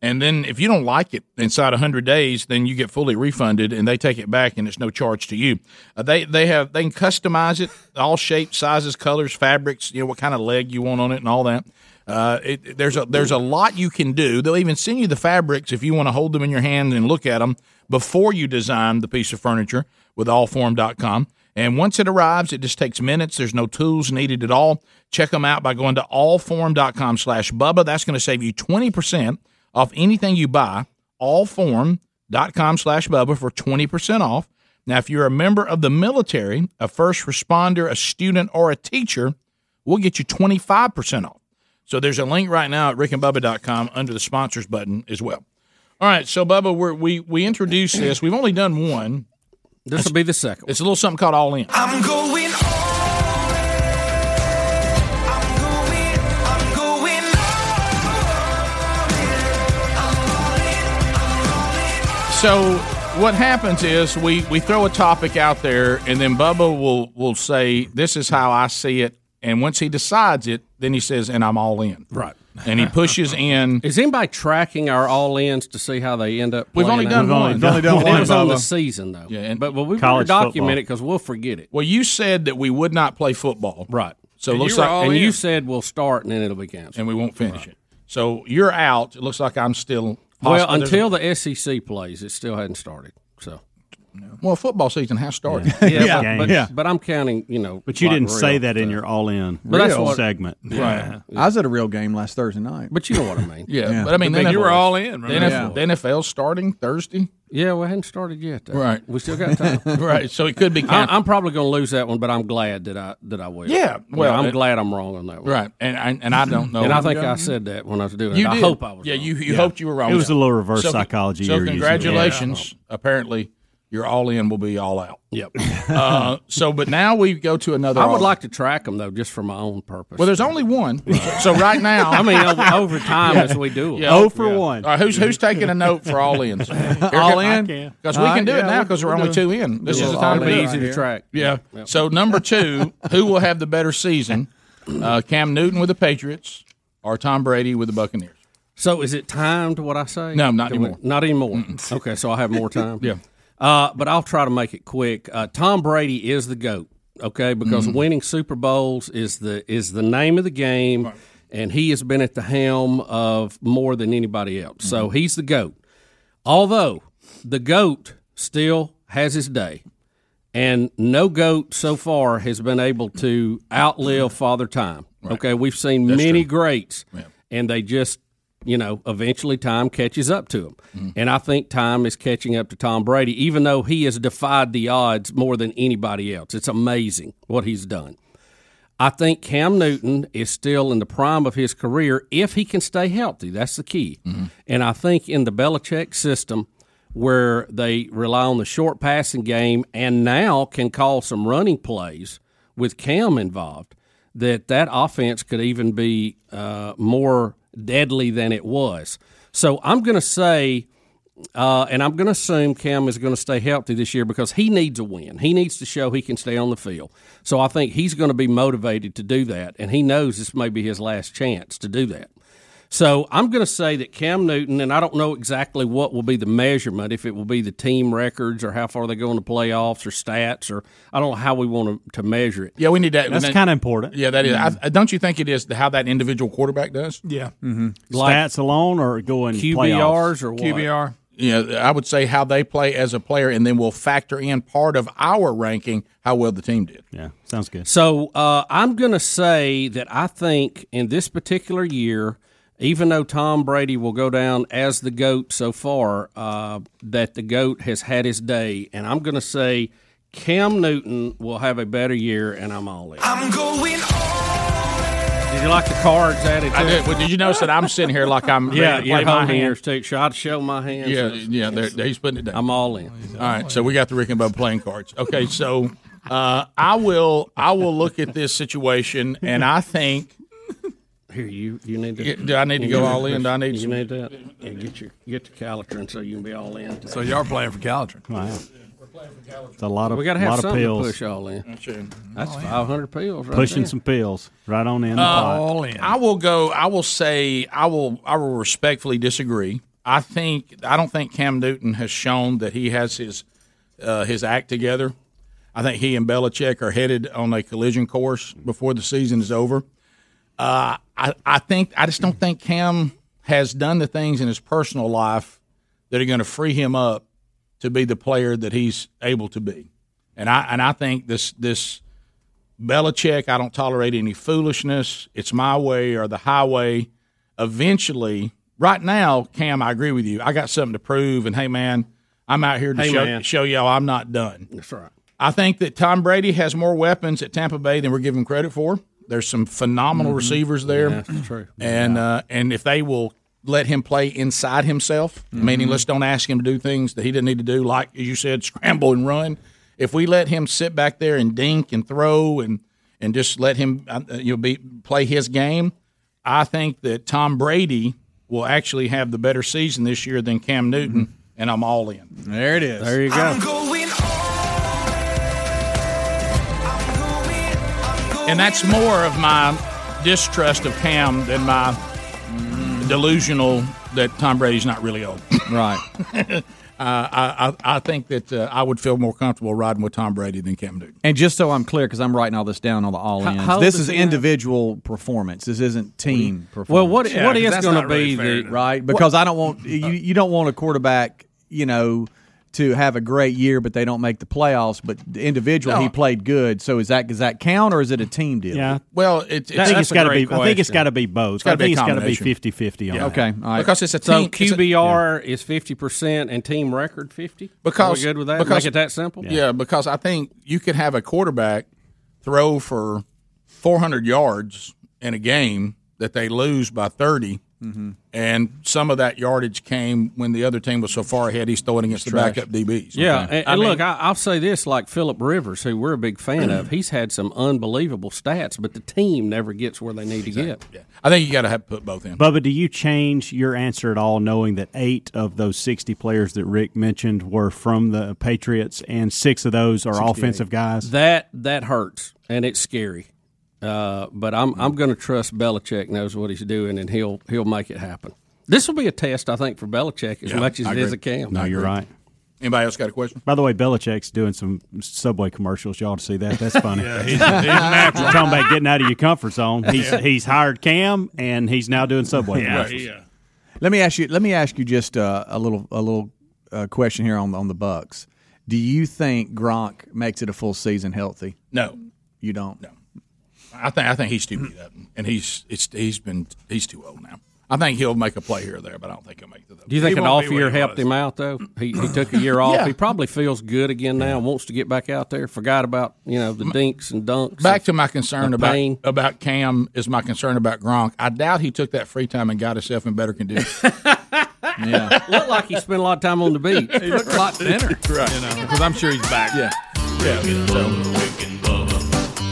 And then if you don't like it inside 100 days, then you get fully refunded and they take it back and it's no charge to you. Uh, they they have they can customize it, all shapes, sizes, colors, fabrics, you know what kind of leg you want on it and all that. Uh, it, there's a there's a lot you can do. They'll even send you the fabrics if you want to hold them in your hand and look at them before you design the piece of furniture with allform.com. And once it arrives, it just takes minutes. There's no tools needed at all. Check them out by going to allform.com slash Bubba. That's going to save you 20% off anything you buy. Allform.com slash Bubba for 20% off. Now, if you're a member of the military, a first responder, a student, or a teacher, we'll get you 25% off. So there's a link right now at rickandbubba.com under the sponsors button as well. All right, so Bubba, we we introduced this. We've only done one. This will be the second. It's a little something called All In. I'm going So what happens is we we throw a topic out there, and then Bubba will will say, "This is how I see it." And once he decides it, then he says, "And I'm all in." Right. And he pushes in. Is anybody tracking our all ins to see how they end up? We've only out? done We've only one. done- It only done was one, on the season though. Yeah, and- but but we better document it because we'll forget it. Well, you said that we would not play football, right? So it and looks like, and you said we'll start and then it'll be canceled, and we won't finish it. So you're out. It looks like I'm still. Well, until the SEC plays, it still hadn't started. So. Well, football season has started. Yeah, but, but, but I'm counting. You know, But you didn't say real, that in your all in But that's what- segment. Right. I was at a real game last Thursday night. But you know what I mean. Yeah, but I mean, The the all in. boys. The NFL, the NFL's starting Thursday. Yeah, we hadn't started yet. Though. Right. we still got time. Right, so it could be I, I'm probably going to lose that one, but I'm glad that I that I will. Yeah, well, I'm it- glad I'm wrong on that one. Right, and I, and I don't know. And I think I said that when I was doing it. You I did. hope I was. Yeah, wrong. you you hoped you were wrong. It was a little reverse So- psychology So you're using. congratulations. Apparently, your all in will be all out. Yep. uh, so, but now we go to another. I would all- like to track them though, just for my own purpose. Well, there's only one. So right now, I mean, over, over time as we do. it. Oh for one. All right, who's who's taking a note for all ins? All in? because we can do right, it now because we're we'll only two in. This is the time to be easy it. to track. Yeah. So number two, who will have the better season? Uh, Cam Newton with the Patriots or Tom Brady with the Buccaneers? So is it timed? What I say? No, not Can we- anymore. Not anymore. Okay, so I have more time. Yeah. Uh, but I'll try to make it quick. Uh, Tom Brady is the goat. Okay, because Mm-hmm. winning Super Bowls is the is the name of the game, and he has been at the helm of more than anybody else. So Mm-hmm. he's the goat. Although the goat still has his day. And no goat so far has been able to outlive Father Time. Okay, we've seen many greats, and they just, you know, eventually time catches up to him. Mm-hmm. And I think time is catching up to Tom Brady, even though he has defied the odds more than anybody else. It's amazing what he's done. I think Cam Newton is still in the prime of his career if he can stay healthy. That's the key. And I think in the Belichick system, where they rely on the short passing game and now can call some running plays with Cam involved, that that offense could even be uh, more deadly than it was. So I'm going to say uh, and I'm going to assume Cam is going to stay healthy this year because he needs a win. He needs to show he can stay on the field. So I think he's going to be motivated to do that, and he knows this may be his last chance to do that. So I'm going to say that Cam Newton, and I don't know exactly what will be the measurement, if it will be the team records or how far they go in the playoffs or stats, or I don't know how we want to, to measure it. Yeah, we need that. That's kind of important. Yeah, that is. I, don't you think it is how that individual quarterback does? Yeah. Like Stats alone or going QBRs playoffs? or what? QBR. Yeah, I would say how they play as a player, and then we'll factor in part of our ranking how well the team did. Yeah, sounds good. So uh, I'm going to say that I think in this particular year, even though Tom Brady will go down as the GOAT so far, uh, that the GOAT has had his day. And I'm going to say Cam Newton will have a better year, and I'm all in. I'm going Did you like the cards added? I did. it? Well, did you notice that I'm sitting here like I'm Yeah, ready to you're play my holding hand? yours too. Should I show my hands? Yeah, yeah. They're, they're, he's putting it down. I'm all in. All right, so we got the Rick and Bubba playing cards. Okay, so uh, I will I will look at this situation, and I think Here, you you need to. Yeah, do I need to go all in? Do I need you some- need that? Yeah, get your get the Calitrin so you can be all in. So you are playing for Calitrin. Wow. It's a lot of we got to lot have of something pills. to push all in. That's That's 500 pills. Right Pushing there. some pills right on in the Uh, pot. All in. I will go. I will say. I will. I will respectfully disagree. I think. I don't think Cam Newton has shown that he has his uh, his act together. I think he and Belichick are headed on a collision course before the season is over. Uh, I, I think. I just don't think Cam has done the things in his personal life that are going to free him up to be the player that he's able to be. and I and I think this this Belichick. I don't tolerate any foolishness. It's my way or the highway. Eventually, right now, Cam, I agree with you. I got something to prove, and hey, man, I'm out here to Hey, show, show y'all I'm not done. That's right. I think that Tom Brady has more weapons at Tampa Bay than we're giving credit for. There's some phenomenal Mhm. receivers there, Yeah, that's true. and uh, and if they will let him play inside himself, meaning Mhm. let's don't ask him to do things that he didn't need to do, like as you said, scramble and run. If we let him sit back there and dink and throw and and just let him uh, you know be play his game, I think that Tom Brady will actually have the better season this year than Cam Newton, and I'm all in. There it is. There you go. And that's more of my distrust of Cam than my delusional that Tom Brady's not really old. Right. uh, I, I I think that uh, I would feel more comfortable riding with Tom Brady than Cam Newton. And just so I'm clear, because I'm writing all this down on the all How- how This is is he individual performance. This isn't team performance. Well, what- Yeah, what 'cause is that's gonna not really be fair. the- right? Because I don't want you. You don't want a quarterback, you know, to have a great year, but they don't make the playoffs. But the individual, No. he played good. So is that does that count, or is it a team deal? Yeah. Well, it, I think it's got to be. I think it's got to be both. It's gotta I be a think it's got to be 50-50 on Yeah. Okay, all right. Because it's a So team. a- QBR is fifty percent and team record fifty. because Are we good with that? Because, Make it that simple. Yeah. because I think you could have a quarterback throw for 400 yards in a game that they lose by 30, Mhm. and some of that yardage came when the other team was so far ahead. He's throwing against the Trash. backup DBs. Yeah, Okay. and, I mean- look, I, I'll say this: like Philip Rivers, who we're a big fan of, he's had some unbelievable stats, but the team never gets where they need to get. I think you got to have put both in. Bubba, do you change your answer at all, knowing that eight of those sixty players that Rick mentioned were from the Patriots, and six of those are offensive guys? That that hurts, and it's scary. Uh, but I'm I'm going to trust Belichick knows what he's doing, and he'll he'll make it happen. This will be a test, I think, for Belichick as Yeah, much as I it is agree. a Cam. No, you're right. Anybody else got a question? By the way, Belichick's doing some Subway commercials. Y'all to see that. That's funny. Yeah, he's- he's natural. Talking about getting out of your comfort zone. He's Yeah. he's hired Cam, and he's now doing Subway Yeah, commercials. he, uh, Let me ask you. Let me ask you just uh, a little a little uh, question here on on the Bucks. Do you think Gronk makes it a full season healthy? No, you don't. No, I think I think he's too beat up, and he's it's he's been he's too old now. I think he'll make a play here or there, but I don't think he'll make the. Do you think He an off year he helped him out though? He, he took a year off. Yeah. He probably feels good again now. Wants to get back out there. Forgot about you know the dinks and dunks. Back of- to my concern about pain. about Cam is my concern about Gronk. I doubt he took that free time and got himself in better condition. yeah, Looked like he spent a lot of time on the beach. he looked a lot thinner, right? You know, because I'm sure he's back. Yeah, yeah. So,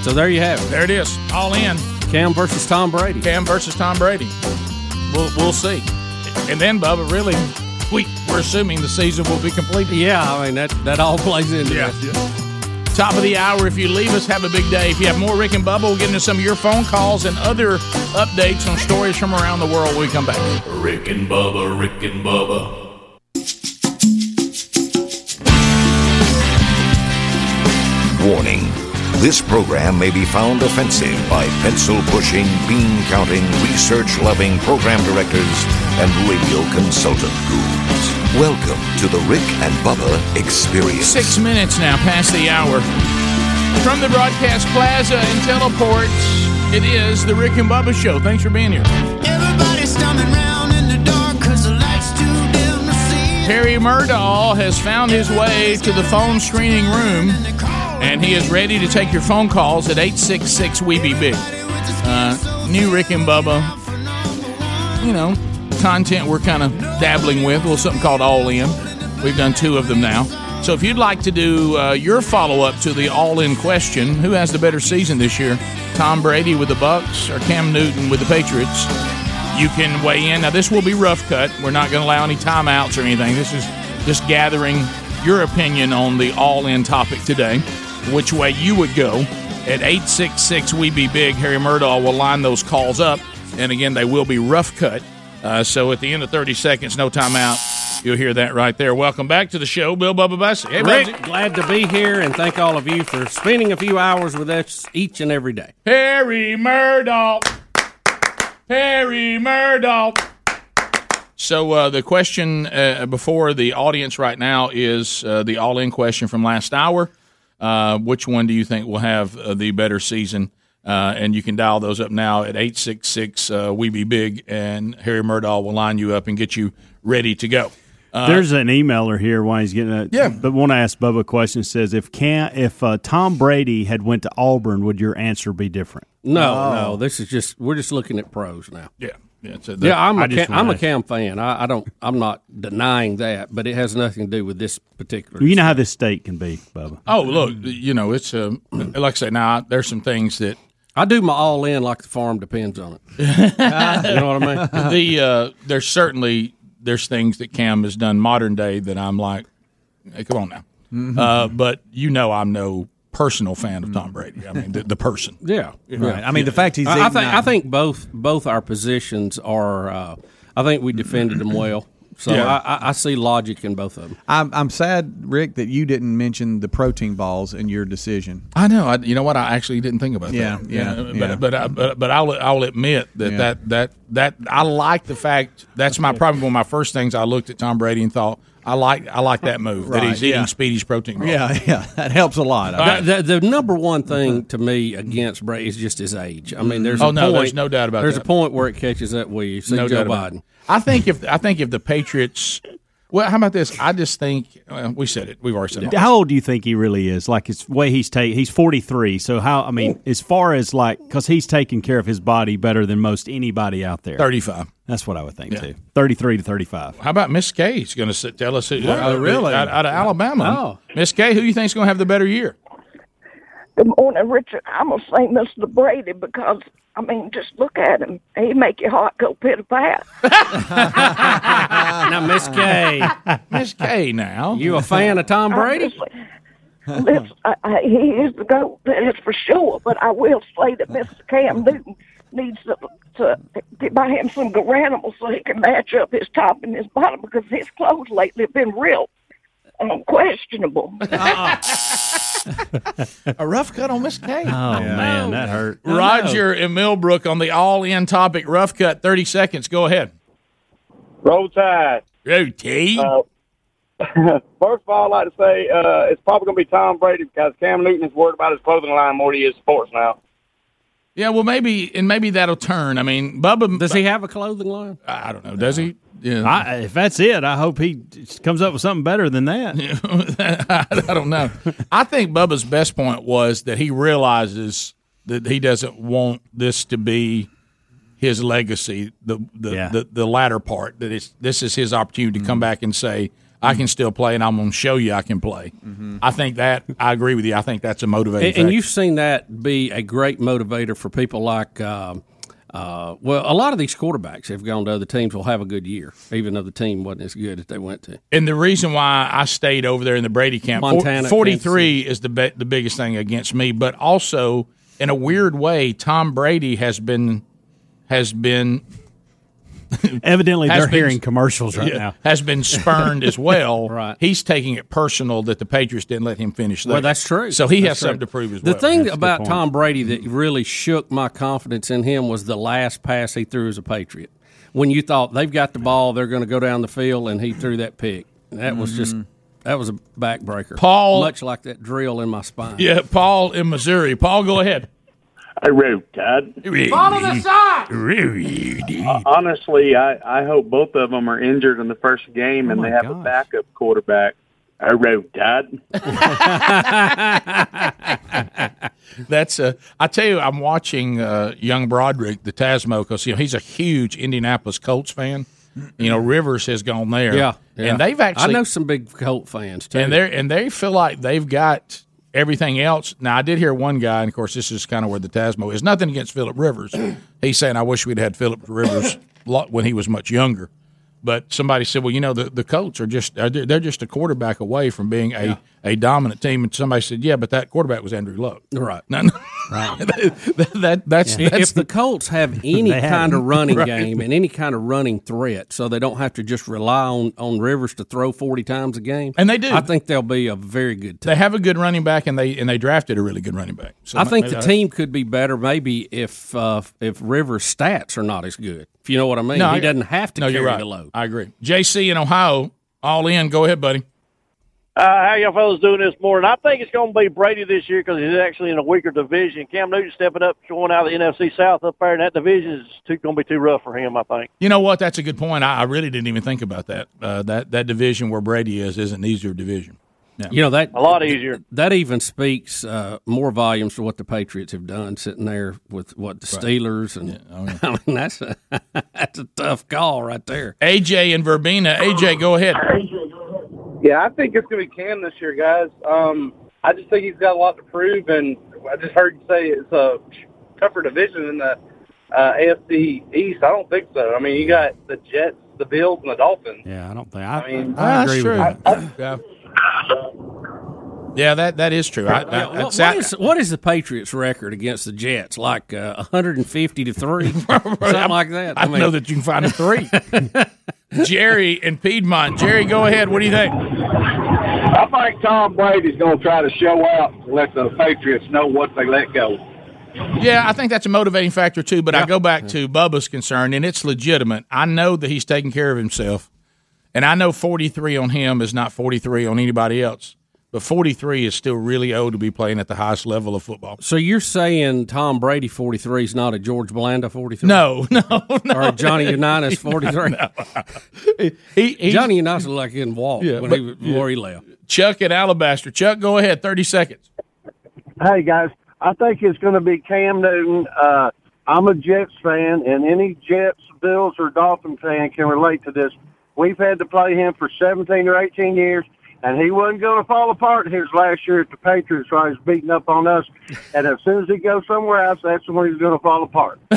So there you have it. there it is, all in. Cam versus Tom Brady. Cam versus Tom Brady. We'll we'll see. And then Bubba, really, we we're assuming the season will be completed. Yeah, I mean that that all plays into Yeah. it. Top of the hour. If you leave us, have a big day. If you have more Rick and Bubba, we'll get into some of your phone calls and other updates on stories from around the world when we come back. Rick and Bubba, Rick and Bubba. Warning this program may be found offensive by pencil pushing, bean counting, research loving program directors and radio consultant gurus. Welcome to the Rick and Bubba Experience. Six minutes now past the hour. From the Broadcast Plaza in Teleports, it is the Rick and Bubba Show. Thanks for being here. Everybody's stumbling around in the dark cause the light's too dim to see. Harry Murdahl has found his way to the phone screening room, and he is ready to take your phone calls at 866 We Be Big. Uh, new Rick and Bubba, you know, content we're kind of dabbling with, a little something called All In. We've done two of them now. So if you'd like to do uh, your follow up to the All In question, who has the better season this year, Tom Brady with the Bucks or Cam Newton with the Patriots? You can weigh in. Now, this will be rough cut. We're not going to allow any timeouts or anything. This is just gathering your opinion on the all in topic today, which way you would go. At 866 We Be Big, Harry Murdahl will line those calls up. And again, they will be rough cut. Uh, so at the end of 30 seconds, no timeout. You'll hear that right there. Welcome back to the show, Bill Bubba Bussey. Hey, Rick, glad to be here, and thank all of you for spending a few hours with us each and every day. Harry Murdahl. Harry Murdahl. So uh, the question uh, before the audience right now is uh, the all-in question from last hour. Uh, which one do you think will have uh, the better season? Uh, and you can dial those up now at 866 uh, We Be Big, and Harry Murdahl will line you up and get you ready to go. Uh, There's an emailer here while he's getting it. Yeah. But want to ask Bubba a question. Says if can if uh, Tom Brady had went to Auburn, would your answer be different? No, no. This is just we're just looking at pros now. Yeah, yeah. So yeah, I'm I a just Cam, I'm a Cam fan. I, I don't. I'm not denying that, but it has nothing to do with this particular. You know how this state can be, Bubba. Oh, look, you know, it's um, like I say now. There's some things that I do my all in like the farm depends on it. you know what I mean? the uh, there's certainly there's things that Cam has done modern day that I'm like, hey, come on now. Mhm. Uh, but you know, I'm no personal fan of Tom Brady. I mean, the, the person. Yeah, Right. I mean, the fact he's I, I think I think both both our positions are. Uh, I think we defended them well. So Yeah. I, I, I see logic in both of them. I'm I'm sad, Rick, that you didn't mention the protein balls in your decision. I know. I, you know what? I actually didn't think about Yeah, that. yeah, but yeah. but I, but but I'll I'll admit that Yeah. that that that I like the fact that's my probably one of my first things. I looked at Tom Brady and thought I like I like that move that he's eating yeah. Speedy's protein. Balls. Yeah, yeah, that helps a lot. The, the, the number one mm-hmm. thing to me against Brady is just his age. I mean, there's Oh, a no, point, there's no doubt about it. there's that. a point where it catches up with you. See no Joe doubt Biden. I think if I think if the Patriots, well, how about this? I just think well, we said it. We've already said it. How old do you think he really is? Like his way he's take he's 43. So how I mean, oh. as far as like cuz he's taking care of his body better than most anybody out there. 35. That's what I would think too. 33 to 35. How about Miss K? He's going to tell us. Who, Oh, uh, really? Out, out of Alabama. Oh. Miss K, who do you think's going to have the better year? Good morning, Richard. I'm gonna say Mr. Brady because I mean, just look at him. He make your heart go pit a pat. now, Miss K, Miss K, now you a fan of Tom Brady? Listen, I, I, he is the goat, that is for sure. But I will say that Mr. Cam Newton needs to, to, to buy him some Garanimals so he can match up his top and his bottom because his clothes lately have been real um, questionable. A rough cut on Miss K. Oh man, that hurt. Roger and Millbrook on the all-in topic. Rough cut. Thirty seconds. Go ahead. Roll Tide. Roll Tide. Uh, first of all, I'd like to say uh, it's probably going to be Tom Brady because Cam Newton is worried about his clothing line more than he is sports now. Yeah, well, maybe and maybe that'll turn. I mean, Bubba. Does he have a clothing line? I don't know. Does he? Yeah. I, if that's it, I hope he comes up with something better than that. I don't know. I think Bubba's best point was that he realizes that he doesn't want this to be his legacy. The the Yeah. the, the latter part that it's this is his opportunity to come mm-hmm. back and say. I can still play, and I'm going to show you I can play. I think that I agree with you. I think that's a motivating. And, and you've seen that be a great motivator for people like, um, uh, well, a lot of these quarterbacks have gone to other teams will have a good year, even though the team wasn't as good as they went to. And the reason why I stayed over there in the Brady camp, Montana, 43 is the be- the biggest thing against me, but also in a weird way, Tom Brady has been has been Evidently, they're been- hearing commercials right yeah, now. has been spurned as well. Right. He's taking it personal that the Patriots didn't let him finish there. Well, that's true. So he That's has true. something to prove as The well. thing about Tom Brady that really shook my confidence in him was the last pass he threw as a Patriot. When you thought they've got the ball, they're going to go down the field, and he threw that pick. That was just mm-hmm. that was a backbreaker. Paul- much like that drill in my spine. Yeah, Paul in Missouri. Paul, go ahead. I wrote Todd. Follow the Uh, honestly, I, I hope both of them are injured in the first game and they have a backup quarterback. I wrote Todd. That's uh, I tell you, I'm watching uh, young Broderick, the Tasmo, because you know he's a huge Indianapolis Colts fan. You know, Rivers has gone there, Yeah, yeah. and they've actually I know some big Colt fans too. and they and they feel like they've got everything else. Now, I did hear one guy, and of course, this is kind of where the Tasmo is. Nothing against Philip Rivers. He's saying, "I wish we'd had Philip Rivers when he was much younger." But somebody said, "Well, you know, the, the Colts are just uh, they're they're just a quarterback away from being a, a dominant team." And somebody said, "Yeah, but that quarterback was Andrew Luck." Right. No, no. that, that that's, if that's the Colts have any kind of running Right. game and any kind of running threat, so they don't have to just rely on, on Rivers to throw forty times a game, And they do. I think they'll be a very good team. they have a good running back, and they and they drafted a really good running back. So I think the that- team could be better, maybe if uh, if Rivers' stats are not as good. If you know what I mean, No, he I- doesn't have to no, carry you're right. the load. I agree. JC in Ohio, all in. Go ahead, buddy. Uh, how y'all fellas doing this morning? I think it's going to be Brady this year because he's actually in a weaker division. Cam Newton stepping up, going out of the NFC South up there, and that division is too, going to be too rough for him. I think. You know what? That's a good point. I, I really didn't even think about that. Uh, that that division where Brady is is an easier division. Yeah. You know that a lot easier. That even speaks uh, more volumes to what the Patriots have done, sitting there with what the Right. Steelers and I mean that's a that's a tough call right there. AJ and Verbena. AJ, go ahead. Yeah, I think it's going to be Cam this year, guys. Um, I just think he's got a lot to prove, and I just heard you say it's a tougher division than the uh, AFC East. I don't think so. I mean, you got the Jets, the Bills, and the Dolphins. Yeah, I don't think I. I mean, I agree with I- that. yeah. Yeah, that that is true. I, I, Yeah, what, that's- what is what is the Patriots' record against the Jets? Like uh, 150 to three, something like that. I, know that you can find a three. Jerry in Piedmont. Jerry, go ahead. What do you think? I think Tom Brady's going to try to show out and let the Patriots know what they let go. Yeah, I think that's a motivating factor too. But I go back to Bubba's concern, and it's legitimate. I know that he's taking care of himself, and I know 43 on him is not 43 on anybody else. But 43 is still really old to be playing at the highest level of football. So you're saying Tom Brady 43 is not a George Blanda 43? No, no, no. Or a Johnny Unitas 43? he, he's- Johnny Unitas looked like he didn't walk Yeah, when but- he was, yeah. he left. Chuck at Alabaster. Chuck, go ahead. 30 seconds. Hey guys, I think it's going to be Cam Newton. Uh, I'm a Jets fan, and any Jets, Bills, or Dolphin fan can relate to this. We've had to play him for 17 or 18 years, and he wasn't going to fall apart his last year at the Patriots while he was beating up on us. And as soon as he goes somewhere else, that's when he's going to fall apart. oh,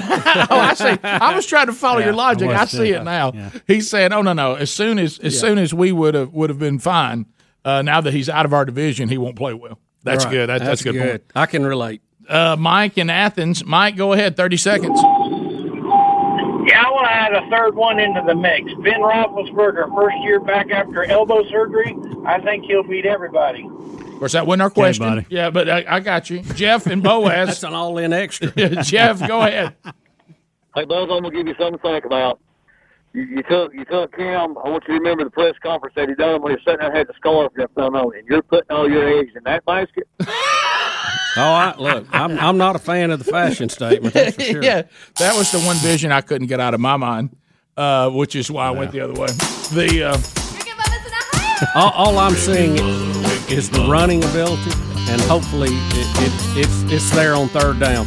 I see. I was trying to follow Yeah, your logic. I I, see it now. Yeah. He's saying, "Oh no, no. As soon as as Yeah. soon as we would have would have been fine. Uh, now that he's out of our division, he won't play well. That's Right. good. That's, that's, a good, point. I can relate. Uh, Mike in Athens. Mike, go ahead. Thirty seconds. Yeah, I want to add a third one into the mix. Ben Roethlisberger, first year back after elbow surgery. I think he'll beat everybody. Of course, that wasn't our question. buddy. Yeah, but I, I got you, Jeff and Boaz. That's an all-in extra. Jeff, go ahead. Hey, Buzz, I'm gonna give you something to think about. You, you took you took Cam. I want you to remember the press conference that he done when he was sitting there had the scarf left on, and you're putting all your eggs in that basket. Oh, I, look, I'm, I'm not a fan of the fashion statement. That's for sure. yeah, that was the one vision I couldn't get out of my mind, uh, which is why I went the other way. The uh, All, all I'm seeing is the running ability, and hopefully it, it, it's it's there on third down.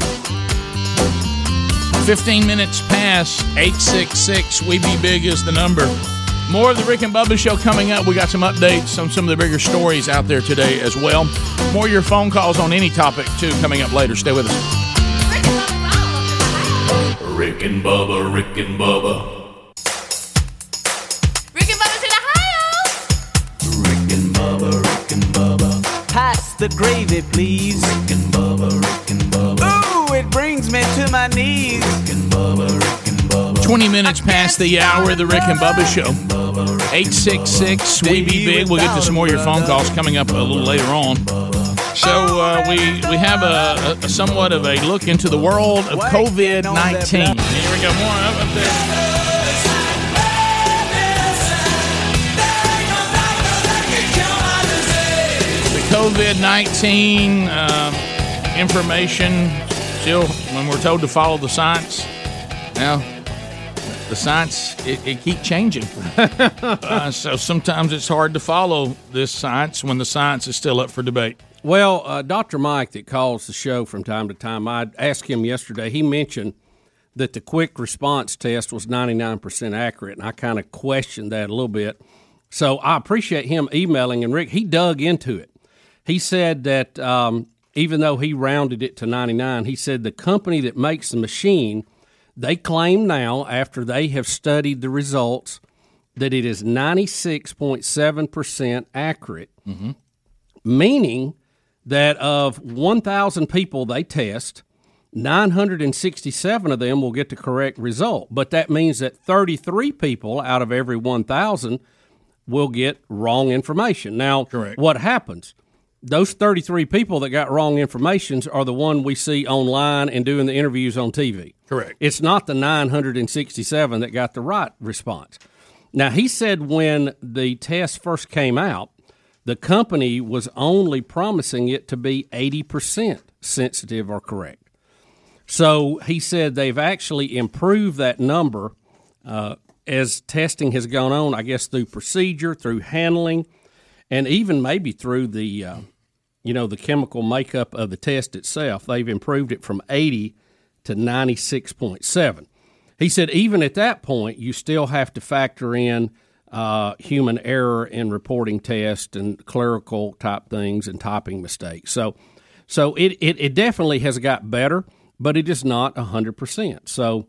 15 minutes past 866 We Be Big is the number. More of the Rick and Bubba show coming up. We got some updates on some of the bigger stories out there today as well. More of your phone calls on any topic, too, coming up later. Stay with us. Rick and Bubba, Rick and Bubba. Rick and Bubba's in Ohio. Rick and Bubba, Rick and Bubba. Pass the gravy, please. Rick and Bubba, Rick and Bubba. Ooh, it brings me to my knees. 20 minutes past the hour of the Rick and Bubba show. 866 We Be Big. We'll get to some more of your phone calls coming up a little later on. So uh, we we have a, a somewhat of a look into the world of COVID 19. Here we go. More up, up there. The COVID 19 um, information, still, when we're told to follow the science, now, the science, it, it keep changing. uh, so sometimes it's hard to follow this science when the science is still up for debate. Well, uh, Dr. Mike, that calls the show from time to time, I asked him yesterday. He mentioned that the quick response test was 99% accurate, and I kind of questioned that a little bit. So I appreciate him emailing, and Rick, he dug into it. He said that um, even though he rounded it to 99, he said the company that makes the machine, they claim now, after they have studied the results, that it is 96.7% accurate mm-hmm. meaning that of 1,000 people they test, 967 of them will get the correct result. But that means that 33 people out of every 1,000 will get wrong information. Now, Correct. what happens? Those 33 people that got wrong information are the one we see online and doing the interviews on TV. Correct. It's not the 967 that got the right response. Now, he said when the test first came out, The company was only promising it to be 80% sensitive or correct. So he said they've actually improved that number uh, as testing has gone on, I guess through procedure, through handling, and even maybe through the, uh, you know, the chemical makeup of the test itself. They've improved it from 80 to 96.7. He said even at that point, you still have to factor in uh, human error in reporting tests and clerical type things and typing mistakes. So, so it, it, it definitely has got better, but it is not 100%. So,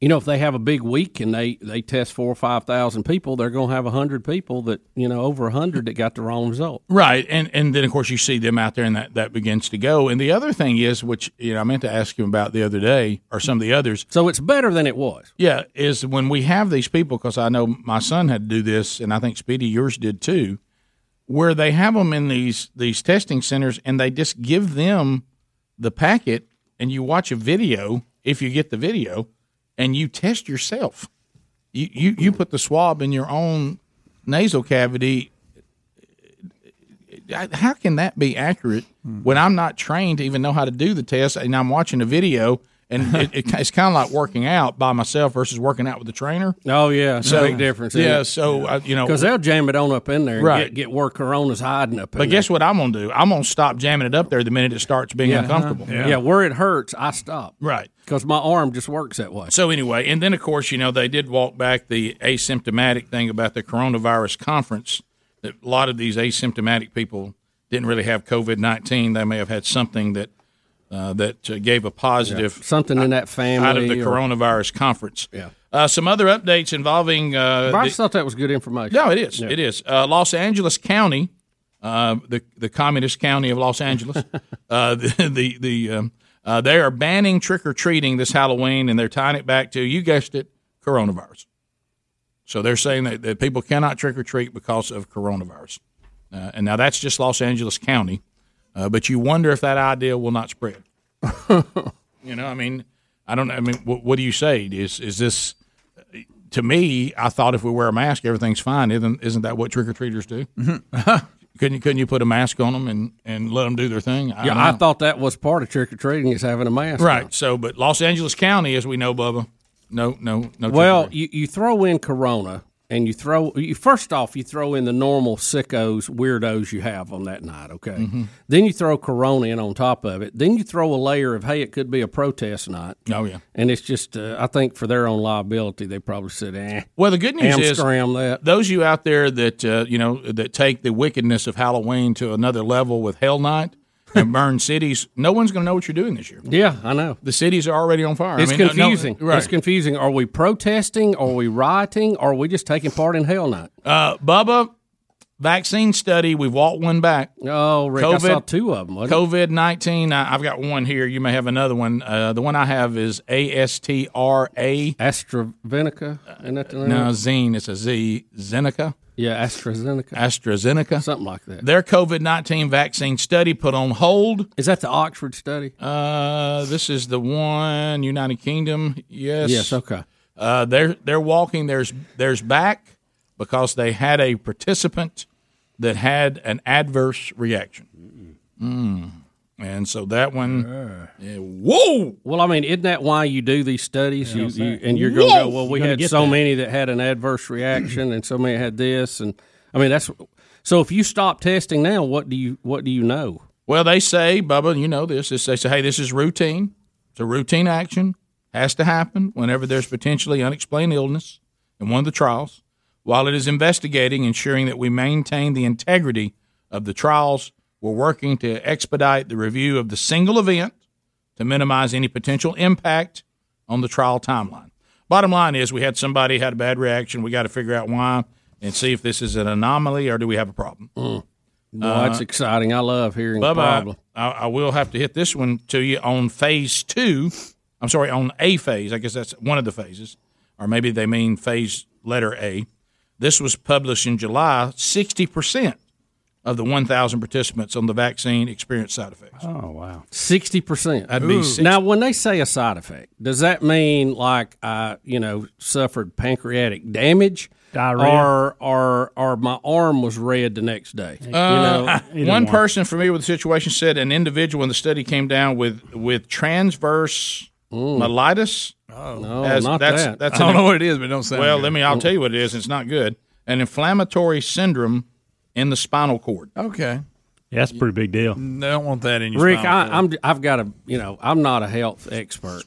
you know, if they have a big week and they, they test four or 5,000 people, they're going to have 100 people that, you know, over 100 that got the wrong result. Right, and and then of course you see them out there, and that that begins to go. And the other thing is, which you know, I meant to ask you about the other day, or some of the others. So it's better than it was. Yeah, is when we have these people, because I know my son had to do this, and I think Speedy yours did too, where they have them in these these testing centers, and they just give them the packet, and you watch a video if you get the video, and you test yourself. You you you put the swab in your own nasal cavity. How can that be accurate when I'm not trained to even know how to do the test, and I'm watching a video? And it, it, it's kind of like working out by myself versus working out with a trainer. Oh yeah, a big difference. Yeah, so uh, you know, because they'll jam it on up in there, and Right. Get, get where Corona's hiding up. in But there. guess what I'm gonna do? I'm gonna stop jamming it up there the minute it starts being Yeah. uncomfortable. Yeah. where it hurts, I stop. Right. Because my arm just works that way. So anyway, and then of course, you know, they did walk back the asymptomatic thing about the coronavirus conference. That a lot of these asymptomatic people didn't really have COVID nineteen. They may have had something that uh, that uh, gave a positive Yeah. Something in that family out of the or- coronavirus conference. Yeah. Uh, some other updates involving. Uh, I the- thought that was good information. no, it is. Yeah. It is. Uh, Los Angeles County, uh, the the communist county of Los Angeles, uh, the the, the um, uh, they are banning trick or treating this Halloween, and they're tying it back to you guessed it, coronavirus. So they're saying that, that people cannot trick or treat because of coronavirus, uh, and now that's just Los Angeles County, uh, but you wonder if that idea will not spread. you know, I mean, I don't know. I mean, what, what do you say? Is is this? to me, I thought if we wear a mask, everything's fine. Isn't isn't that what trick or treaters do? couldn't you couldn't you put a mask on them and, and let them do their thing? yeah, I thought that was part of trick or treating is having a mask. right. on. So, but Los Angeles County, as we know, Bubba, no, no, no. Well, you, you throw in Corona, and you throw you first off you throw in the normal sickos, weirdos you have on that night. Okay, Mhm. then you throw Corona in on top of it. Then you throw a layer of hey, it could be a protest night. Oh yeah, and it's just uh, I think for their own liability, they probably said, eh. Well, the good news is that. those of you out there that uh, you know that take the wickedness of Halloween to another level with Hell Night and burn cities. No one's going to know what you're doing this year. Yeah, I know. The cities are already on fire. I It's mean, no- no- confusing. right. It's confusing. Are we protesting? Are we rioting? Are we just taking part in Hell Night? Uh, Bubba, vaccine study. We've walked one back. Oh, Rick, I saw two of them. COVID nineteen. I've got one here. You may have another one. Uh, the one I have is ASTRA. AstraZeneca. Isn't that the name? No, Zine. It's a Z. Zeneca. Yeah, AstraZeneca. AstraZeneca. Something like that. Their COVID nineteen vaccine study put on hold. Is that the Oxford study? Uh, this is the one United Kingdom. Yes. Yes, okay. Uh, they're they're walking. There's there's back because they had a participant that had an adverse reaction. Mm. And so that one, yeah, whoa! Well, I mean, isn't that why you do these studies? Yeah, you, you and you're going to Whoa! go. Well, we had so that. many that had an adverse reaction, and so many had this, and I mean that's. So if you stop testing now, what do you what do you know? Well, they say, Bubba, you know this. Is they say, hey, this is routine. It's a routine action. Has to happen whenever there's potentially unexplained illness in one of the trials. While it is investigating, ensuring that we maintain the integrity of the trials, we're working to expedite the review of the single event to minimize any potential impact on the trial timeline. Bottom line is, we had somebody had a bad reaction. We got to figure out why and see if this is an anomaly or do we have a problem. Well, that's Uh, exciting. I love hearing Bubba, problem. I, I will have to hit this one to you on phase two. I'm sorry, on a phase. I guess that's one of the phases, or maybe they mean phase letter A. This was published in July. Sixty percent of the 1,000 participants on the vaccine experienced side effects. Oh wow, Sixty percent. That'd be 60. now when they say a side effect, does that mean like I, you know, suffered pancreatic damage, Diarrhea. or or or my arm was red the next day. Uh, you know, one person familiar with the situation said an individual in the study came down with with transverse myelitis. Oh, No, As- not that's, that. That's I don't an- know what it is, but don't sound Well, let me. I'll tell you what it is. It's not good. An inflammatory syndrome in the spinal cord. Okay. Yeah, that's a pretty big deal. Don't want that in your Rick, spinal I, cord. I'm I've got a you know I'm not a health expert,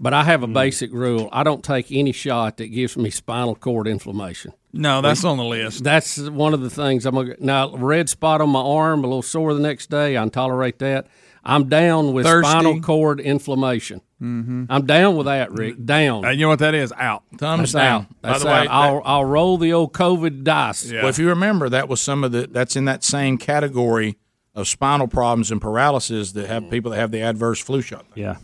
but I have a mm. basic rule: I don't take any shot that gives me spinal cord inflammation. No, that's on the list. That's one of the things I'm gonna now red spot on my arm, a little sore the next day. I can tolerate that. I'm down with Thirsty. spinal cord inflammation. Mm-hmm. I'm down with that, Rick. Down. Uh, you know what that is? Out. Thumbs That's down. out. That's By the way, out. I'll, I'll roll the old COVID dice. Well, if you remember, that was some of the that's in that same category of spinal problems and paralysis that have people that have the adverse flu shot. Yeah.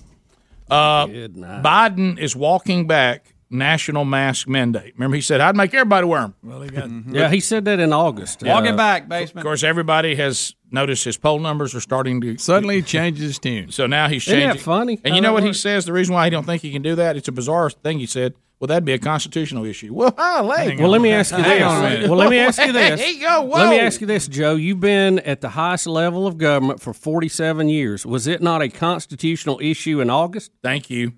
Uh, Good night. Biden is walking back national mask mandate. Remember, he said I'd make everybody wear them. Well, he got Yeah, he said that in August. Walk Uh, it back, Of course, everybody has noticed his poll numbers are starting to suddenly he changes his tune. So now he's changing. Isn't changing. that funny? And How you know that what he says? The reason why he don't think he can do that? It's a bizarre thing. He said, "Well, that'd be a constitutional issue." Well, holly. Well, let me ask you this. on a minute. Well, let me ask you this. There you. Let me ask you this, Joe. You've been at the highest level of government for 47 years. Was it not a constitutional issue in August? Thank you.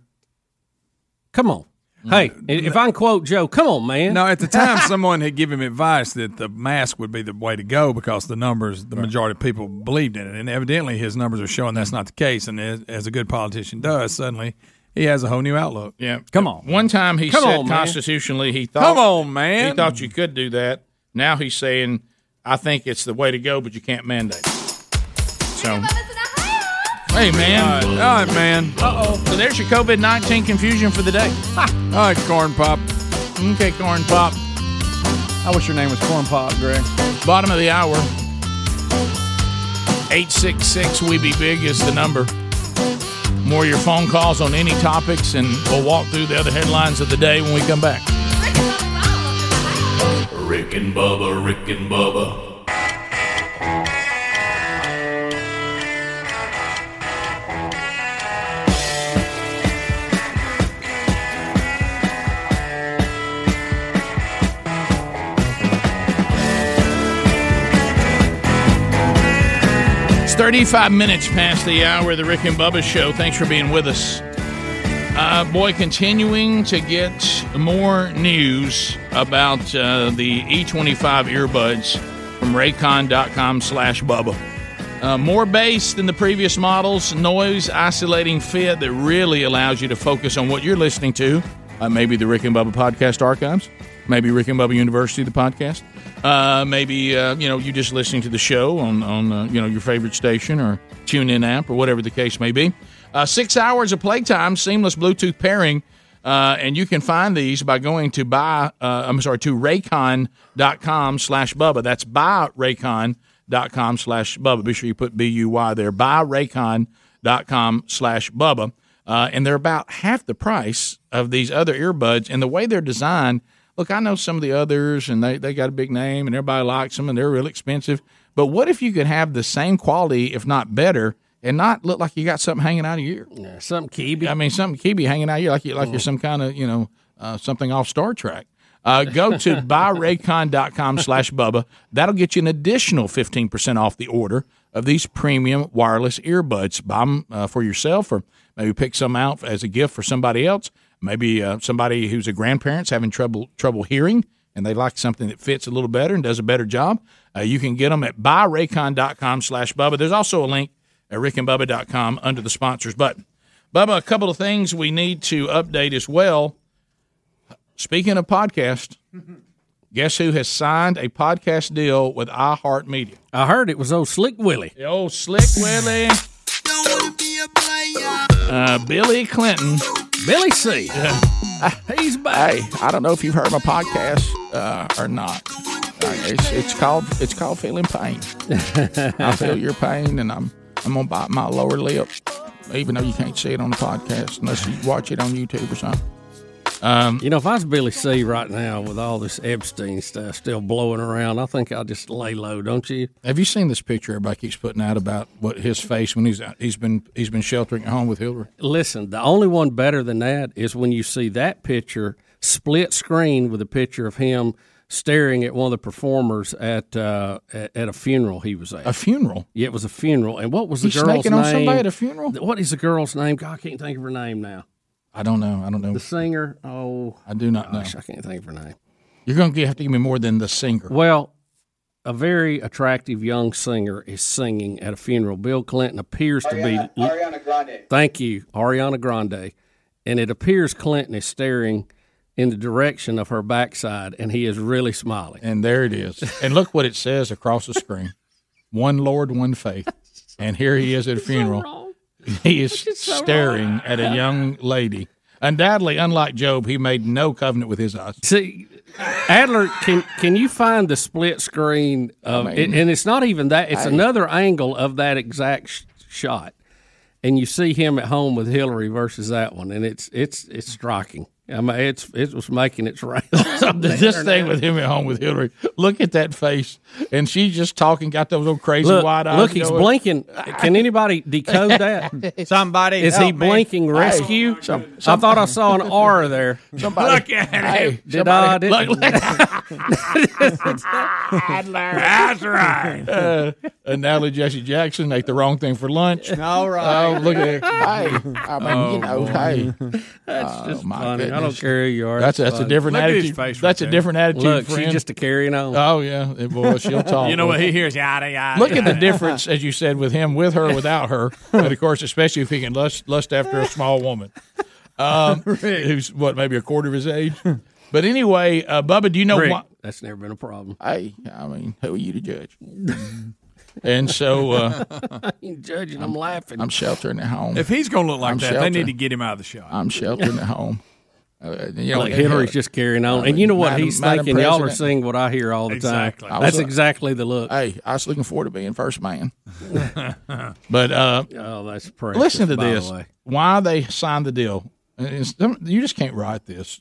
Come on. Hey, mm. if I can quote Joe, come on, man. No, at the time, someone had given him advice that the mask would be the way to go because the numbers, the majority of people believed in it, and evidently his numbers are showing that's not the case. And as, as a good politician does, suddenly he has a whole new outlook. Yeah. Come on. One time he Come said on, man. constitutionally he thought Come on, man. he thought you could do that. Now he's saying I think it's the way to go, but you can't mandate. it." So Hey man. All right, man. Uh oh. So there's your COVID nineteen confusion for the day. All right, corn pop. Okay, corn pop. I wish your name was Corn Pop, Greg. Bottom of the hour. Eight six six we be big is the number. More of your phone calls on any topics, and we'll walk through the other headlines of the day when we come back. Rick and Bubba, Rick and Bubba. It's 35 minutes past the hour of the Rick and Bubba show. Thanks for being with us. Uh, boy, continuing to get more news about uh, the E25 earbuds from raycon.com slash Bubba. Uh, more bass than the previous models, noise isolating fit that really allows you to focus on what you're listening to. Uh, maybe the Rick and Bubba podcast archives, maybe Rick and Bubba University, the podcast. Uh, maybe uh, you know you just listening to the show on on uh, you know your favorite station or tune in app or whatever the case may be. Uh, six hours of playtime, seamless Bluetooth pairing, uh, and you can find these by going to buy. Uh, I'm sorry to raycon.com slash Bubba. That's buy raycon.com slash Bubba. Be sure you put B U Y there. Buy raycon.com slash Bubba. And they're about half the price of these other earbuds. And the way they're designed, look, I know some of the others, and they, they got a big name, and everybody likes them, and they're real expensive. But what if you could have the same quality, if not better, and not look like you got something hanging out of your ear? Yeah, something kibi. I mean, something kibi hanging out of you, like you like you're some kind of you know uh, something off Star Trek. Uh, go to buyraycon.com slash Bubba. That'll get you an additional 15% off the order of these premium wireless earbuds. Buy them uh, for yourself or maybe pick some out as a gift for somebody else. Maybe uh, somebody who's a grandparent's having trouble trouble hearing and they like something that fits a little better and does a better job. Uh, you can get them at buyraycon.com slash Bubba. There's also a link at rickandbubba.com under the sponsors button. Bubba, a couple of things we need to update as well. Speaking of podcast, guess who has signed a podcast deal with iHeartMedia? I heard it was old Slick Willie. The old Slick Willie. Don't wanna be a my uh uh, Billy Clinton. Billy C. He's back. Hey, I don't know if you've heard my podcast uh, or not. Uh, it's, it's called it's called feeling pain. I feel your pain, and I'm I'm gonna bite my lower lip, even though you can't see it on the podcast unless you watch it on YouTube or something. Um, You know, if I was Billy C right now with all this Epstein stuff still blowing around, I think I'll just lay low, don't you? Have you seen this picture everybody keeps putting out about what his face when he's he's been he's been sheltering at home with Hillary? Listen, the only one better than that is when you see that picture split screen with a picture of him staring at one of the performers at uh, at, at a funeral he was at. A funeral? Yeah, it was a funeral. And what was the He's girl's snaking name? on somebody at a funeral? What is the girl's name? God, I can't think of her name now. I don't know. I don't know. The singer. Oh, I do not gosh, know. I can't think of her name. You're going to have to give me more than the singer. Well, a very attractive young singer is singing at a funeral. Bill Clinton appears to be Ariana Grande. Thank you, Ariana Grande. And it appears Clinton is staring in the direction of her backside, and he is really smiling. And there it is. And look what it says across the screen: "One Lord, one faith." And here he is at a funeral. He is staring at a young lady. Undoubtedly, unlike Job, he made no covenant with his eyes. See, Adler, can can you find the split screen of I mean, and it's not even that; it's I- another angle of that exact sh- shot, and you see him at home with Hillary versus that one, and it's it's it's striking. I mean, it's it was making its rounds. this thing internet. with him at home with Hillary. Look at that face, and she's just talking, got those little crazy Look, wide eyes. look, he's going. blinking. Can anybody decode that? Somebody, is he help me. blinking rescue? Some- I thought I saw an R there. Somebody, Look at hey, him. Did I? Did, look, That's right. uh, and Natalie Jesse Jackson ate the wrong thing for lunch. All right. Oh, look at that. Hey, I mean, Oh, you know, boy. hey. That's Oh, just my funny. I don't goodness. care who you are. That's It's that's a different Look at his attitude. face right that's a there. different attitude, Look, friend. she's just a carrying on. oh yeah, it- boy, she'll talk. You know what he hears? Yada yada. Look at the yada. difference, as you said, with him, with her, without her, and of course, especially if he can lust, lust after a small woman, um, who's what maybe a quarter of his age. But anyway, uh, Bubba, do you know Rick, why? that's never been a problem. Hey, I mean, who are you to judge? and so uh, I ain't judging. I'm laughing. I'm sheltering at home. If he's going to look like I'm that, they need to get him out of the shot. I'm sheltering at home. Uh, you know, like Hillary's just carrying on, and you know what Madam- he's Madam thinking. Y'all are seeing what I hear all the Exactly. time. Was, That's uh, exactly the look. Hey, I was looking forward to being first man. but uh, oh, that's precious. listen to by the this. way. Why they signed the deal? And you just can't write this.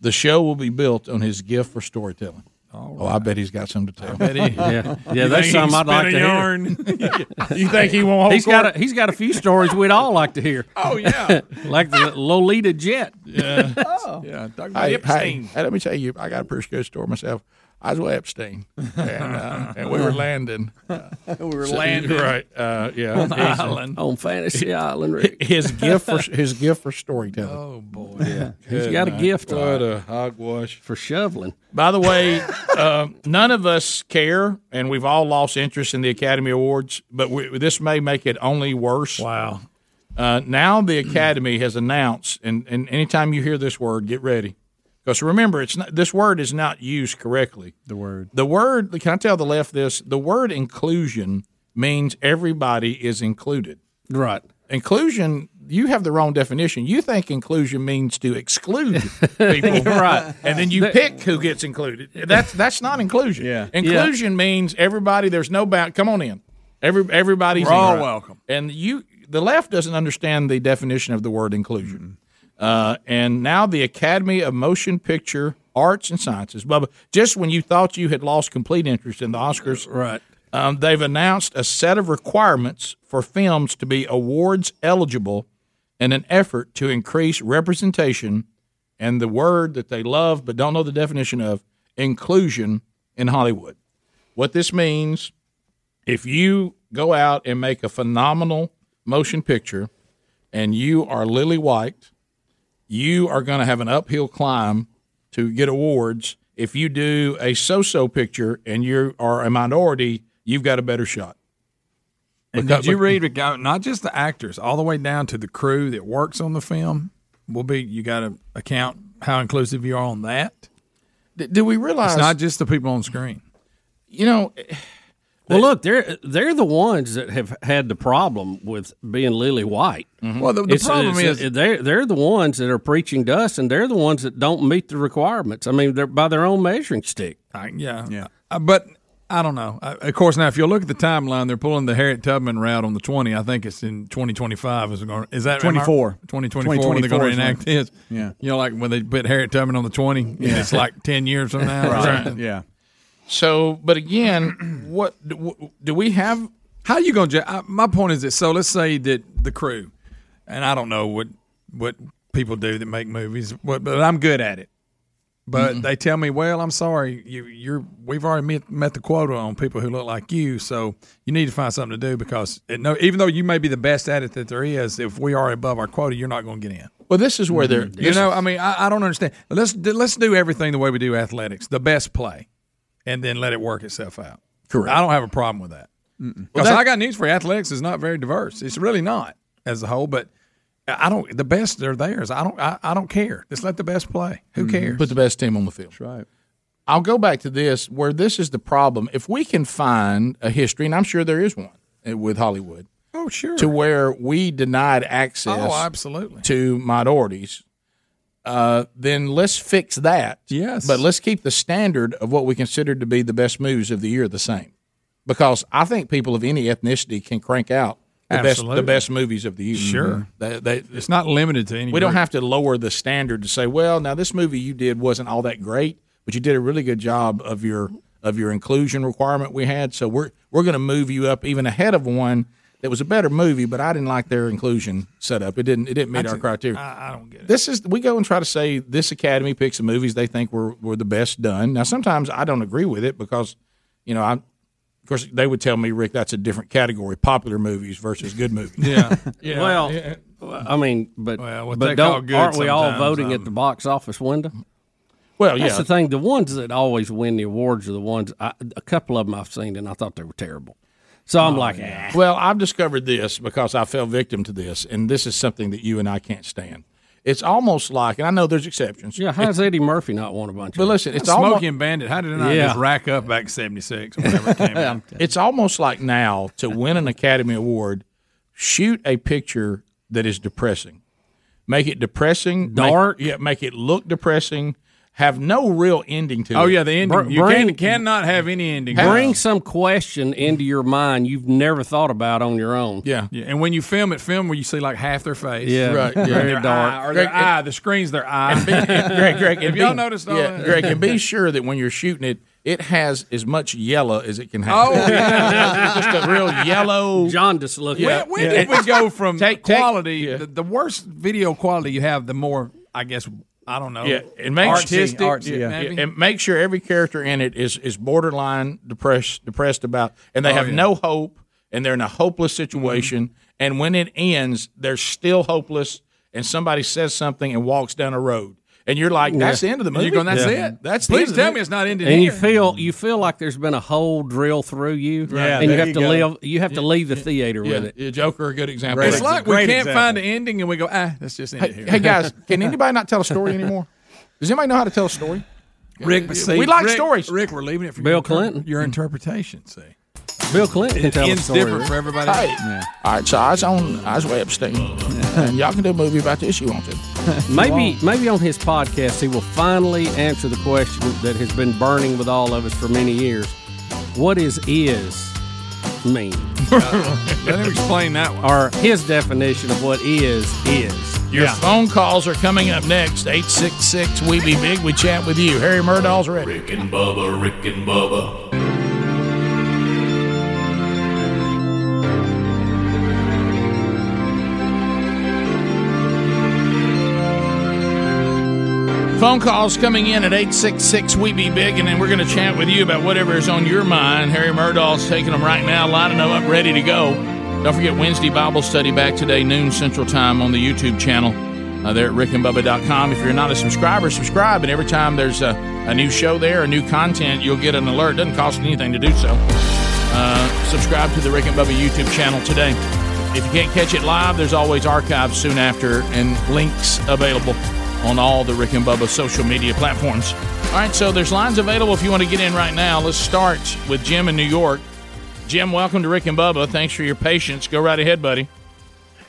The show will be built on his gift for storytelling. Oh, I bet he's got something to tell. bet he- Yeah, yeah. That's think something I'd like to a hear. you think he won't hold He's court? got a, he's got a few stories we'd all like to hear. Oh yeah, like the Lolita Jet. yeah, oh. yeah. Talk about Hey, hey, hey, let me tell you, I got a pretty good story myself. I was with Epstein, and, uh, and we were landing. we were So- landing right? Uh, yeah, on the island. on Fantasy Island. Rick. His gift for his gift for storytelling. Oh boy, Yeah, he's Good got a gift What a hogwash for shoveling. By the way, uh, none of us care, and we've all lost interest in the Academy Awards. But we, this may make it only worse. Wow. Uh, now the Academy has announced, and, and anytime you hear this word, get ready, because remember, it's not this word is not used correctly. The word. The word. Can I tell the left this? The word inclusion means everybody is included. Right. Inclusion. You have the wrong definition. You think inclusion means to exclude people, Right. And then you pick who gets included. That's that's not inclusion. Yeah. Inclusion means everybody. There's no bound. Come on in. Every everybody's all welcome. And you, the left doesn't understand the definition of the word inclusion. Uh, and now the Academy of Motion Picture Arts and Sciences, Bubba, just when you thought you had lost complete interest in the Oscars, Right. um, they've announced a set of requirements for films to be awards eligible in an effort to increase representation and the word that they love but don't know the definition of inclusion in Hollywood. What this means, if you go out and make a phenomenal motion picture and you are lily white, you are going to have an uphill climb to get awards. If you do a so-so picture and you are a minority, you've got a better shot. And Because- did you read not just the actors, all the way down to the crew that works on the film? Will be you got to account how inclusive you are on that. Do we realize It's not just the people on screen. You know, Well, look, they're they're the ones that have had the problem with being lily white. Well, the, the It's- problem it's- is they're they're the ones that are preaching to us, and they're the ones that don't meet the requirements. I mean, they're by their own measuring stick. I, yeah, yeah. Uh, but I don't know. Uh, of course, now if you look at the timeline, they're pulling the Harriet Tubman route on the twenty. I think it's in twenty twenty five. Is going is that 24. Twenty twenty four when they're going to is enact this. Yeah. you know, like when they put Harriet Tubman on the twenty, and it's like ten years from now. or Right. Yeah. So, but again, what do, do we have? How you going to? My point is that so let's say that the crew, and I don't know what what people do that make movies, but, but I'm good at it. But Mm-hmm. they tell me, well, I'm sorry, you, you're we've already met, met the quota on people who look like you, so you need to find something to do because it, no, even though you may be the best at it that there is, if we are above our quota, you're not going to get in. Well, this is where they're. You know, I mean, I, I don't understand. Let's let's do everything the way we do athletics, the best play, and then let it work itself out. Correct. I don't have a problem with that because I got news for you. Athletics is not very diverse. It's really not as a whole, but. I don't. The best are theirs. I don't. I, I don't care. Just let the best play. Who cares? Put the best team on the field. That's right. I'll go back to this where this is the problem. If we can find a history, and I'm sure there is one uh, with Hollywood, Oh, sure. to where we denied access Oh, absolutely. to minorities, uh, then let's fix that. Yes. But let's keep the standard of what we consider to be the best movies of the year the same. Because I think people of any ethnicity can crank out the best the best movies of the year. Sure. They- they- It's not limited to any. we don't have to lower the standard to say, well, now this movie you did wasn't all that great, but you did a really good job of your of your inclusion requirement we had. So we're we're going to move you up even ahead of one that was a better movie, but I didn't like their inclusion setup. It didn't it didn't meet I our ju- criteria. I, I don't get it. This is we go and try to say this academy picks the movies they think were were the best done. Now sometimes I don't agree with it because you know I. Of course, they would tell me, Rick, that's a different category: popular movies versus good movies. Yeah. yeah. well, yeah. I mean, but Well, but don't good aren't we all sometimes, voting at the box office window? Well, That's the thing. The ones that always win the awards are the ones. I, a couple of them I've seen, and I thought they were terrible. So Oh, I'm like, ah. Well, I've discovered this because I fell victim to this, and this is something that you and I can't stand. It's almost like, and I know there's exceptions. yeah. How's Eddie Murphy not won a bunch? But of listen, it's Smokey almost and Bandit. How did it not Yeah. just rack up back in '76 whenever it came out? it's almost like now to win an Academy Award, shoot a picture that is depressing, make it depressing, make- Dark. yeah, make it look depressing, have no real ending to it. Oh it. yeah, the ending. Br- you bring- can, cannot have any ending. Bring some question into your mind you've never thought about on your own. yeah. Yeah, and when you film it, film where you see like half their face. Yeah, Right, yeah. very their dark. eye, or their Greg, eye. The screen's their eye. Greg, Greg, Have y'all be- noticed all yeah, that? Greg, and be sure that when you're shooting it, it has as much yellow as it can have. Oh, yeah. just a real yellow. jaundice looking. When, when did we go from Take- take- quality? yeah. the, the worse video quality you have, the more I guess I don't know. Yeah, and make artistic. artsy, yeah. maybe? and make sure every character in it is is borderline depressed depressed about, and they Oh, have yeah. no hope, and they're in a hopeless mm-hmm. situation. And when it ends, they're still hopeless, and somebody says something and walks down a road, and you're like, "That's the end of the And movie." you're going, that's Yeah. it. That's the Please end of the tell movie. me it's not ended and you here. feel you feel like there's been a hole drilled through you, Yeah, and you have you to go. live. You have to leave the theater Yeah, with it. yeah, Joker, a good example. Great It's example. like we Great can't example. find an ending, and we go, ah, let's just end Hey, it here. hey, guys, can anybody not tell a story anymore? Does anybody know how to tell a story? Rick, but see, we like Rick- stories. Rick, we're leaving it for Bill your, inter- Clinton. your interpretation. See, Bill Clinton can it tell a ends story. different for everybody. Hey, all right. So I was on. I was way upstate. And y'all can do a movie about this. You want to? Maybe maybe on his podcast he will finally answer the question that has been burning with all of us for many years. What is is mean? Let him explain that one. Or his definition of what is is. Your phone calls are coming up next. 866 We Be Big. We chat with you. Harry Murdahl's ready. Rick and Bubba, Rick and Bubba. Phone calls coming in at 866 We Be Big, and then we're going to chat with you about whatever is on your mind. Harry Murdahl's taking them right now, lining them up, ready to go. Don't forget Wednesday Bible study back today, noon Central Time on the YouTube channel uh, there at rickandbubba.com. If you're not a subscriber, subscribe, and every time there's a, a new show there, a new content, you'll get an alert. Doesn't cost anything to do so. Uh, subscribe to the Rick and Bubba YouTube channel today. If you can't catch it live, there's always archives soon after and links available on all the Rick and Bubba social media platforms. All right, so there's lines available if you want to get in right now. Let's start with Jim in New York. Jim, welcome to Rick and Bubba. Thanks for your patience. Go right ahead, buddy.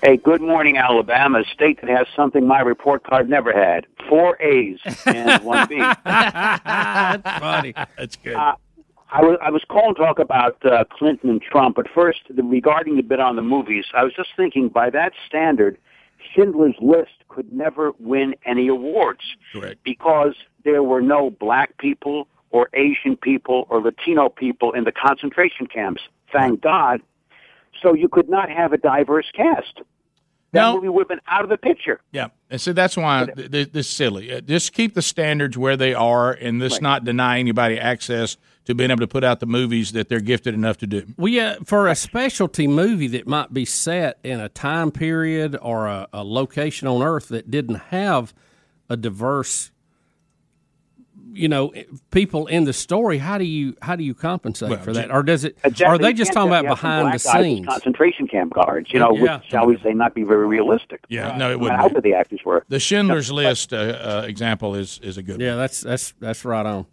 Hey, good morning, Alabama, a state that has something my report card never had. Four A's and one B. That's funny. That's good. Uh, I was I was called to talk about uh, Clinton and Trump, but first, the, regarding the bit on the movies, I was just thinking by that standard, Schindler's List could never win any awards Correct. because there were no black people or Asian people or Latino people in the concentration camps. Thank God. So you could not have a diverse cast. that No. movie would have been out of the picture. Yeah, and so that's why th- th- this is silly. Uh, Just keep the standards where they are, and this Right. not deny anybody access to being able to put out the movies that they're gifted enough to do. Well, yeah, for a specialty movie that might be set in a time period or a, a location on Earth that didn't have a diverse, you know, people in the story, how do you how do you compensate Well, for that, or does it? Exactly. Are they just talking about you have some behind the black scenes? concentration camp guards, you know, Yeah. which, shall we say, not be very realistic. Yeah, no, it I mean, wouldn't. How good the actors were. The Schindler's List uh, uh, example is is a good. One. Yeah, that's that's that's right on.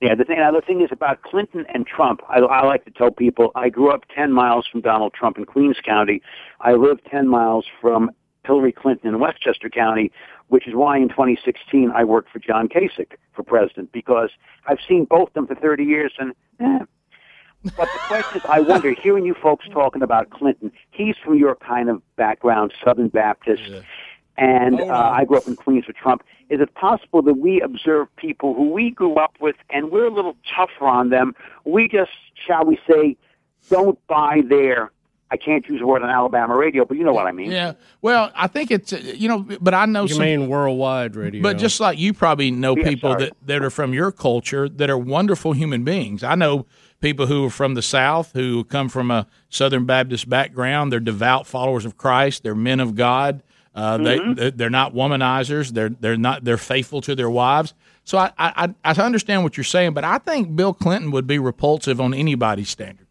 Yeah, the thing, now the thing is about Clinton and Trump. I, I like to tell people I grew up 10 miles from Donald Trump in Queens County. I lived 10 miles from Hillary Clinton in Westchester County, which is why in 2016 I worked for John Kasich for president because I've seen both of them for 30 years and eh. But the question is, I wonder, hearing you folks talking about Clinton, he's from your kind of background, Southern Baptist, and uh, I grew up in Queens with Trump. Is it possible that we observe people who we grew up with and we're a little tougher on them? We just, shall we say, don't buy their. I can't use the word on Alabama radio, but you know what I mean. Yeah. Well, I think it's uh, you know, but I know You some. mean worldwide radio? But just like you probably know Yeah, people sorry. that, that are from your culture that are wonderful human beings. I know people who are from the South who come from a Southern Baptist background. They're devout followers of Christ. They're men of God. Uh, Mm-hmm. they they're not womanizers. They're they're not they're faithful to their wives. So I, I I I understand what you're saying, but I think Bill Clinton would be repulsive on anybody's standard.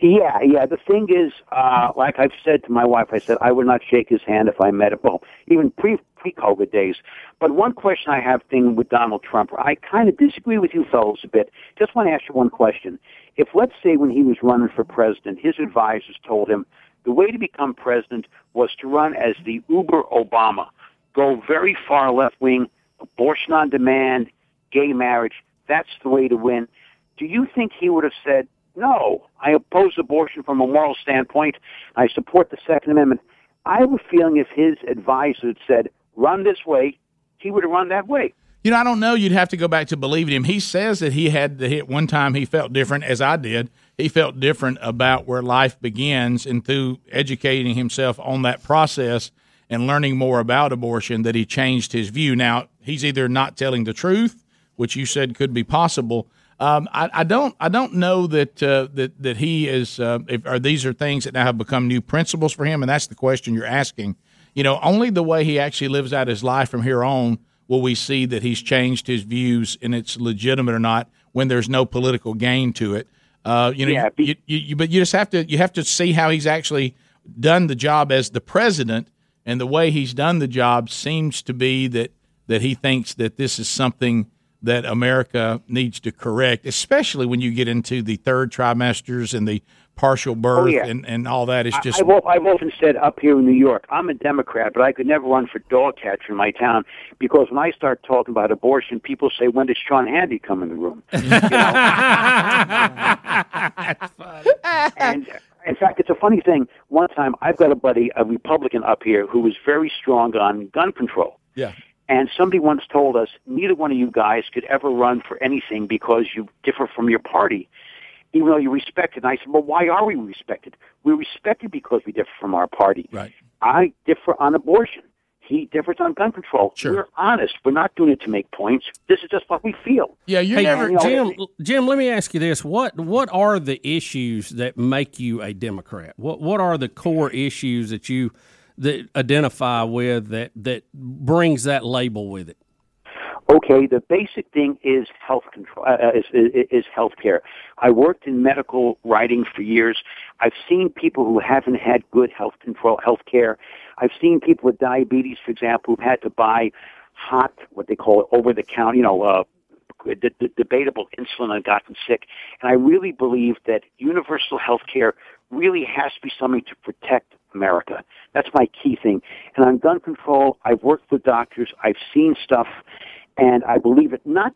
Yeah, yeah. The thing is, uh, like I've said to my wife, I said I would not shake his hand if I met him. Well, even pre pre COVID days. But one question I have thing with Donald Trump, I kind of disagree with you fellows a bit. Just want to ask you one question. If let's say when he was running for president, his advisors told him the way to become president was to run as the Uber Obama, go very far left wing, abortion on demand, gay marriage. That's the way to win. Do you think he would have said, no, I oppose abortion from a moral standpoint. I support the Second Amendment. I have a feeling if his advisor had said, run this way, he would have run that way. You know, I don't know. You'd have to go back to believing him. He says that he had the hit one time. He felt different, as I did. He felt different about where life begins, and through educating himself on that process and learning more about abortion, that he changed his view. Now he's either not telling the truth, which you said could be possible. Um, I, I don't. I don't know that uh, that that he is. Uh, if, or these are things that now have become new principles for him, and that's the question you're asking. You know, only the way he actually lives out his life from here on will we see that he's changed his views and it's legitimate or not when there's no political gain to it. Uh, you know, Yeah, you, you, you, but you just have to you have to see how he's actually done the job as the president, and the way he's done the job seems to be that that he thinks that this is something that America needs to correct, especially when you get into the third trimesters and the partial oh, birth Oh, yeah. and, and all that is just I've, I've often said up here in New York, I'm a Democrat, but I could never run for dog catcher in my town because when I start talking about abortion, people say, when does Sean Hannity come in the room? That's funny. And in fact, it's a funny thing. One time, I've got a buddy, a Republican up here, who was very strong on gun control. Yeah. And somebody once told us, neither one of you guys could ever run for anything because you differ from your party, even though you're respected. And I said, well, why are we respected? We're respected because we differ from our party. Right. I differ on abortion. He differs on gun control. Sure. We're honest. We're not doing it to make points. This is just what we feel. Yeah, you're Hey, never Jim. Jim, let me ask you this: what what are the issues that make you a Democrat? What what are the core issues that you that identify with that that brings that label with it? Okay, the basic thing is health control. Uh, is, is, is health care. I worked in medical writing for years. I've seen people who haven't had good health control, health care. I've seen people with diabetes, for example, who've had to buy hot, what they call it, over the counter, you know, uh, d- d- debatable insulin and gotten sick. And I really believe that universal health care really has to be something to protect America. That's my key thing. And on gun control, I've worked with doctors. I've seen stuff, and I believe it. Not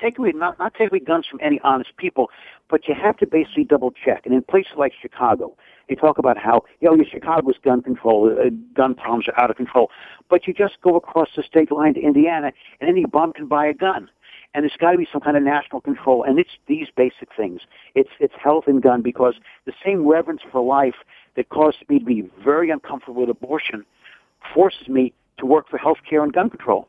take away, not not take away guns from any honest people, but you have to basically double check. And in places like Chicago, they talk about how you know Chicago's gun control, uh, gun problems are out of control, but you just go across the state line to Indiana, and any bum can buy a gun. And there's got to be some kind of national control, and it's these basic things. It's it's health and gun because the same reverence for life that causes me to be very uncomfortable with abortion forces me to work for health care and gun control.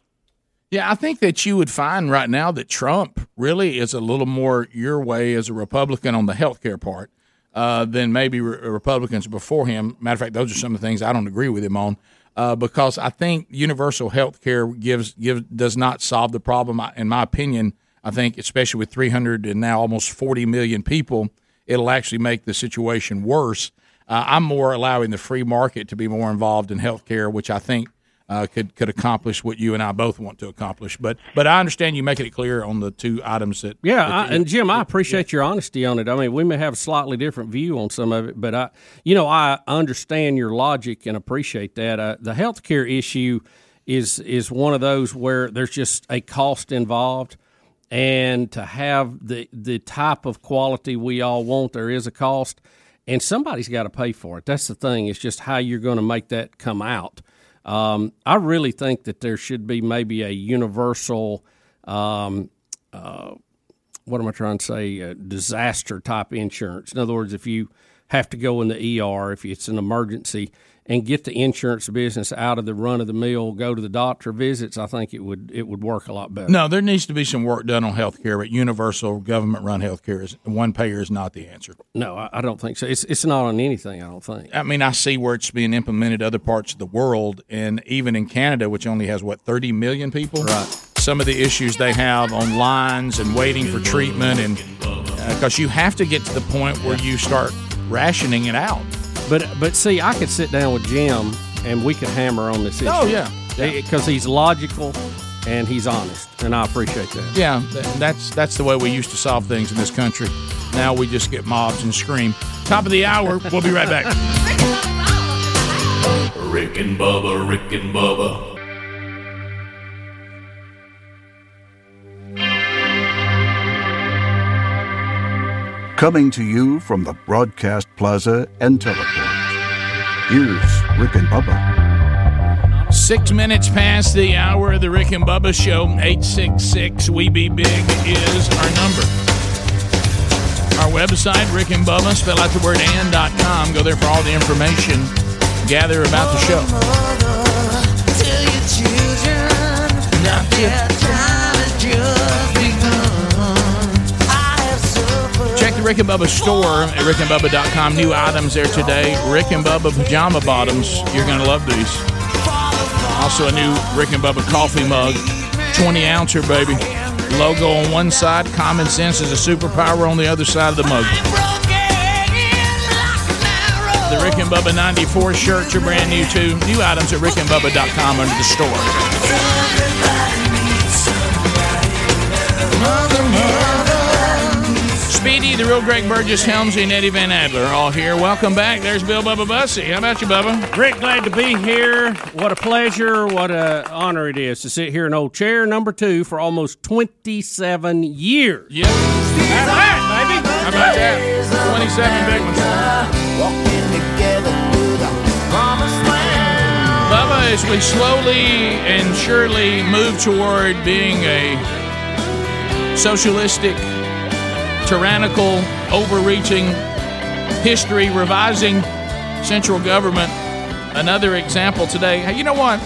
Yeah, I think that you would find right now that Trump really is a little more your way as a Republican on the health care part uh, than maybe re- Republicans before him. Matter of fact, those are some of the things I don't agree with him on. Uh, because I think universal health care gives gives does not solve the problem. In my opinion, I think especially with 300 and now almost 40 million people, it'll actually make the situation worse. Uh, I'm more allowing the free market to be more involved in health care, which I think uh, could could accomplish what you and I both want to accomplish. But but I understand you making it clear on the two items that Yeah, that I, you- and Jim, I appreciate your honesty on it. I mean, we may have a slightly different view on some of it, but I, you know, I understand your logic and appreciate that. Uh, the healthcare issue is is one of those where there's just a cost involved, and to have the the type of quality we all want, there is a cost, and somebody's got to pay for it. That's the thing. It's just how you're going to make that come out. Um, I really think that there should be maybe a universal. Um, uh, what am I trying to say? Disaster type insurance. In other words, if you have to go in the ER, if it's an emergency, and get the insurance business out of the run of the mill, go to the doctor visits, I think it would it would work a lot better. No, there needs to be some work done on health care, but universal government run health care is one payer is not the answer. No, I, I don't think so. It's it's not on anything. I don't think. I mean, I see where it's being implemented other parts of the world, and even in Canada, which only has what thirty million people. Right. Some of the issues they have on lines and waiting for treatment, and because you have to get to the point where you start rationing it out. But but see, I could sit down with Jim and we could hammer on this oh, issue. Oh, yeah. Eh, because he's logical and he's honest, and I appreciate that. Yeah, that's that's the way we used to solve things in this country. Now we just get mobs and scream. Top of the hour. We'll be right back. Rick and Bubba, Rick and Bubba. Coming to you from the Broadcast Plaza and Teleport. Here's Rick and Bubba. Six minutes past the hour of the Rick and Bubba Show. 866 We Be Big is our number. Our website, Rick and Bubba, spell out the word and.com. Go there for all the information. Gather about the show. Tell your the Rick and Bubba store at rickandbubba.com. New items there today. Rick and Bubba pajama bottoms. You're going to love these. Also, a new Rick and Bubba coffee mug. 20 ouncer, baby. Logo on one side. Common sense is a superpower on the other side of the mug. The Rick and Bubba 94 shirts are brand new, too. New items at rickandbubba.com under the store. Speedy, the real Greg Burgess, Helmsy, and Eddie Van Adler all here. Welcome back. There's Bill Bubba Bussey. How about you, Bubba? Rick, glad to be here. What a pleasure, what a honor it is to sit here in old chair number two for almost 27 years. Yep. How about baby? How about that? 27 big ones. Walking together through the promised land. Bubba, as we slowly and surely move toward being a socialistic, tyrannical, overreaching, history revising central government, another example today. Hey, you know what?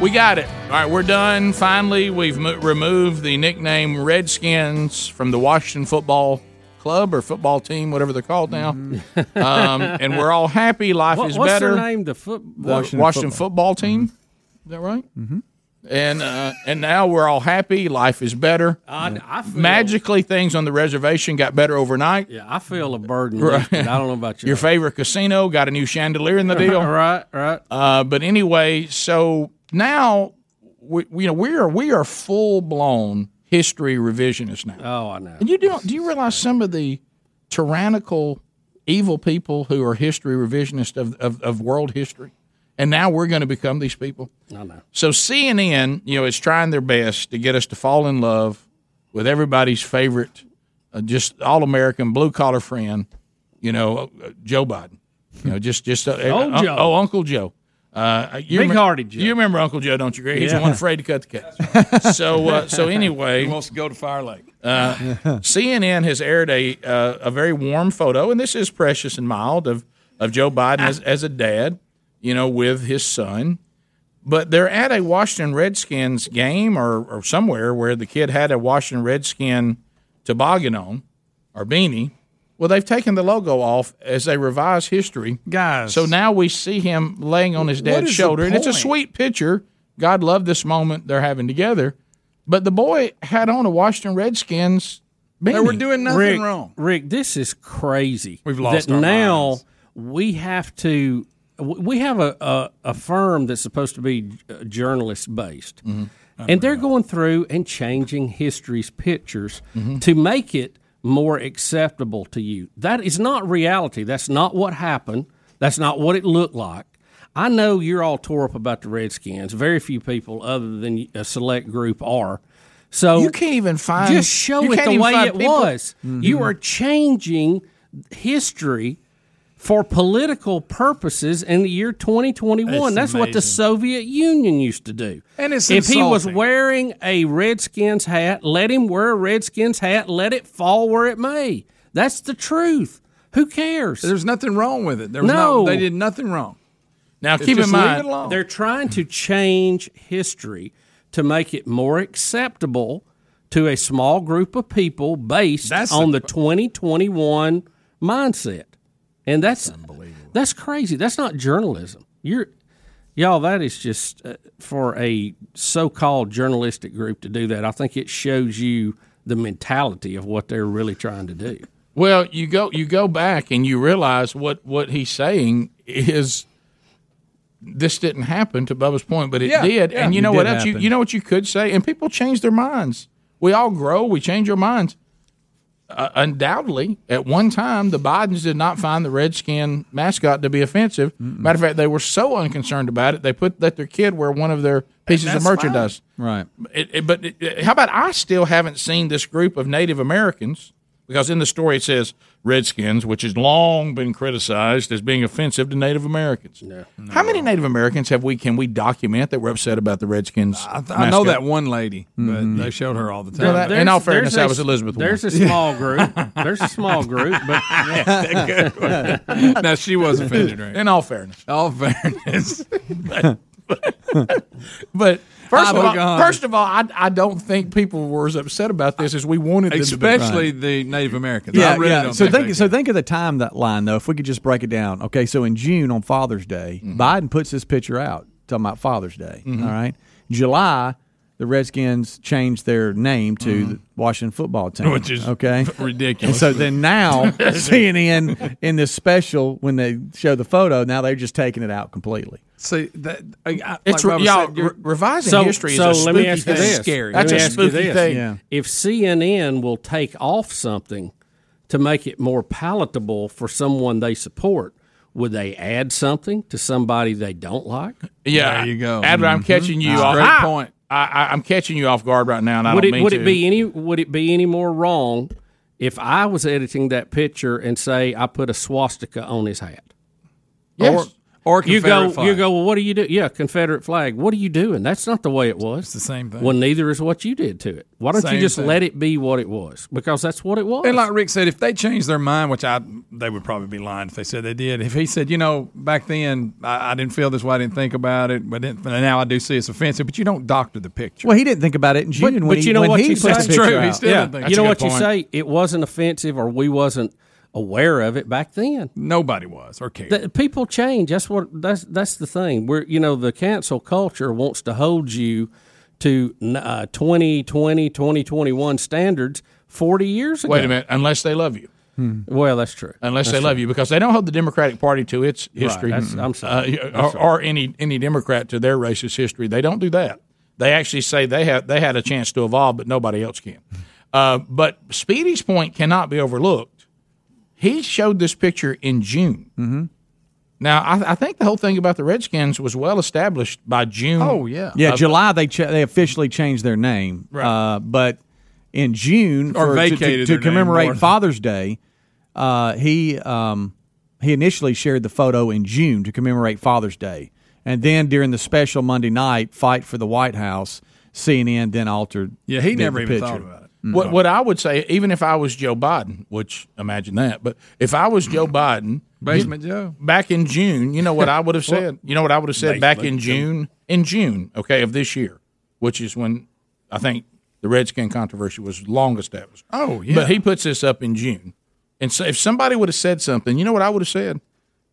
We got it. All right, we're done. Finally, we've mo- removed the nickname Redskins from the Washington Football Club or football team, whatever they're called now. um, and we're all happy. Life What- is what's better. their name? The foot- The Washington Washington, football. football, team. Is that right? Mm-hmm. And uh, and now we're all happy. Life is better. I, I feel, Magically, things on the reservation got better overnight. Yeah, I feel a burden. Right. I don't know about you. Your favorite casino got a new chandelier in the deal. right, right. Uh, but anyway, so now we, you know we are we are full blown history revisionists now. Oh, I know. And you don't do you realize some of the tyrannical, evil people who are history revisionists of, of, of world history, and now we're going to become these people. I know. So CNN, you know, is trying their best to get us to fall in love with everybody's favorite, uh, just all American blue collar friend, you know, uh, Joe Biden. You know, just just uh, Old uh, Joe. oh Uncle Joe. Uh, you Big-hearted Joe. You remember Uncle Joe, don't you, Greg? He's the Yeah. one afraid to cut the cake. so uh, so anyway, He wants to go to Fire Lake. uh, CNN has aired a uh, a very warm photo, and this is precious and mild of of Joe Biden as, as a dad, you know, with his son. But they're at a Washington Redskins game or, or somewhere where the kid had a Washington Redskin toboggan on or beanie. Well, they've taken the logo off as they revise history. Guys. So now we see him laying on his dad's shoulder. And it's a sweet picture. God love this moment they're having together. But the boy had on a Washington Redskins beanie. They were doing nothing Rick, wrong. Rick, this is crazy. We've lost that our now minds. we have to. We have a, a, a firm that's supposed to be journalist based, Mm-hmm. and they're going through and changing history's pictures Mm-hmm. to make it more acceptable to you. That is not reality. That's not what happened. That's not what it looked like. I know you're all tore up about the Redskins. Very few people, other than a select group, are. So You can't even find- Just show it the way it people- was. Mhm. You are changing history for political purposes in the year 2021. It's That's what the. Soviet Union used to do. And it's if he was wearing a Redskins hat, let him wear a Redskins hat. Let it fall where it may. That's the truth. Who cares? There's nothing wrong with it. There was No. no, they did nothing wrong. Now It's keep in mind. They're trying to change history to make it more acceptable to a small group of people based That's on the- the 2021 mindset. And that's that's crazy. That's not journalism. You're y'all that is just uh, for a so-called journalistic group to do that. I think it shows you the mentality of what they're really trying to do. Well, you go you go back and you realize what what he's saying is this didn't happen to Bubba's point, but it Yeah, did. yeah. and you know did what else? You, you know what you could say, and people change their minds. We all grow. We change our minds. Uh, undoubtedly, at one time, the Bidens did not find the Redskin mascot to be offensive. Matter of fact, they were so unconcerned about it, they put let their kid wear one of their pieces of merchandise. Right. It, it- but it, how about I still haven't seen this group of Native Americans because in the story it says Redskins, which has long been criticized as being offensive to Native Americans. How many Native Americans have we can we document that were upset about the Redskins? I, th- I know that one lady, but Mhm. they showed her all the Well, time. that- in all fairness, that was Elizabeth. There's a small group. There's a small group, but That good one. now she was offended, right? In all fairness, all fairness. but first of all, first of all, I, I don't think people were as upset about this as we wanted them to be. especially the Native Americans. I Yeah, really yeah. don't So think think so think of the time that line though. If we could just break it down, okay. So in June on Father's Day, Mm-hmm. Biden puts this picture out talking about Father's Day. Mhm. all right. July, the Redskins changed their name to the Washington Football Team, Mm-hmm. Which is okay ridiculous. And so then now CNN in this special when they show the photo, now they're just taking it out completely. See that I, I, It's like y'all said, re- revising so, history so is a let me spooky ask you thing. this. Scary. That's Let me a ask you spooky this. thing. Yeah. If CNN will take off something to make it more palatable for someone they support, would they add something to somebody they don't like? Yeah, There you go. Adler, I'm Mhm. catching you That's a great Ah! point. I, I, I'm catching you off guard right now, and I would don't it mean would to. it be any would it be any more wrong if I was editing that picture and say I put a swastika on his hat? Yes. or you go flag. you go well what do you do yeah confederate flag what are you doing that's not the way it was It's the same thing. well neither is what you did to it why don't Same you just thing. let it be what it was because that's what it was And like Rick said, if they changed their mind, which I they would probably be lying if they said they did. If he said, you know, back then I, I didn't feel this way, I didn't think about it, but, then, now I do see it's offensive. But you don't doctor the picture. Well, he didn't think about it in June but, when but he, you know when what he you say That's picture true. He still yeah didn't think you know what good you say it wasn't offensive or we wasn't aware of it back then Nobody was or cared. The- people change that's what that's that's the thing we're you know the cancel culture wants to hold you to uh, 2020 2021 standards 40 years ago Wait a minute, unless they love you. well that's true Unless That's they love you, because they don't hold the Democratic Party to its history, that's- I'm sorry. uh, or, sorry. or any any Democrat to their racist history. They don't do that. They actually say they have they had a chance to evolve, but nobody else can. Uh, but Speedy's point cannot be overlooked. He showed this picture in June. Mm-hmm. Now, I, I think the whole thing about the Redskins was well established by June. Oh, yeah. Yeah, of- July they ch- they officially changed their name, Right. uh, but in June Or for- to- to, vacated to, their name commemorate. Father's Day. Uh, he um, he initially shared the photo in June to commemorate Father's Day, and then during the special Monday night fight for the White House, CNN then altered. Yeah, he the- never the even picture. thought about it. Mm-hmm. What what I would say, even if I was Joe Biden, which imagine that, but if I was Joe Biden, Basement you- Joe. back in June, you know what I would have said? You know what I would have said back in. June, in June, okay, of this year, which is when I think the Redskin controversy was long established. Oh, yeah. But he puts this up in June, and so if somebody would have said something, you know what I would have said?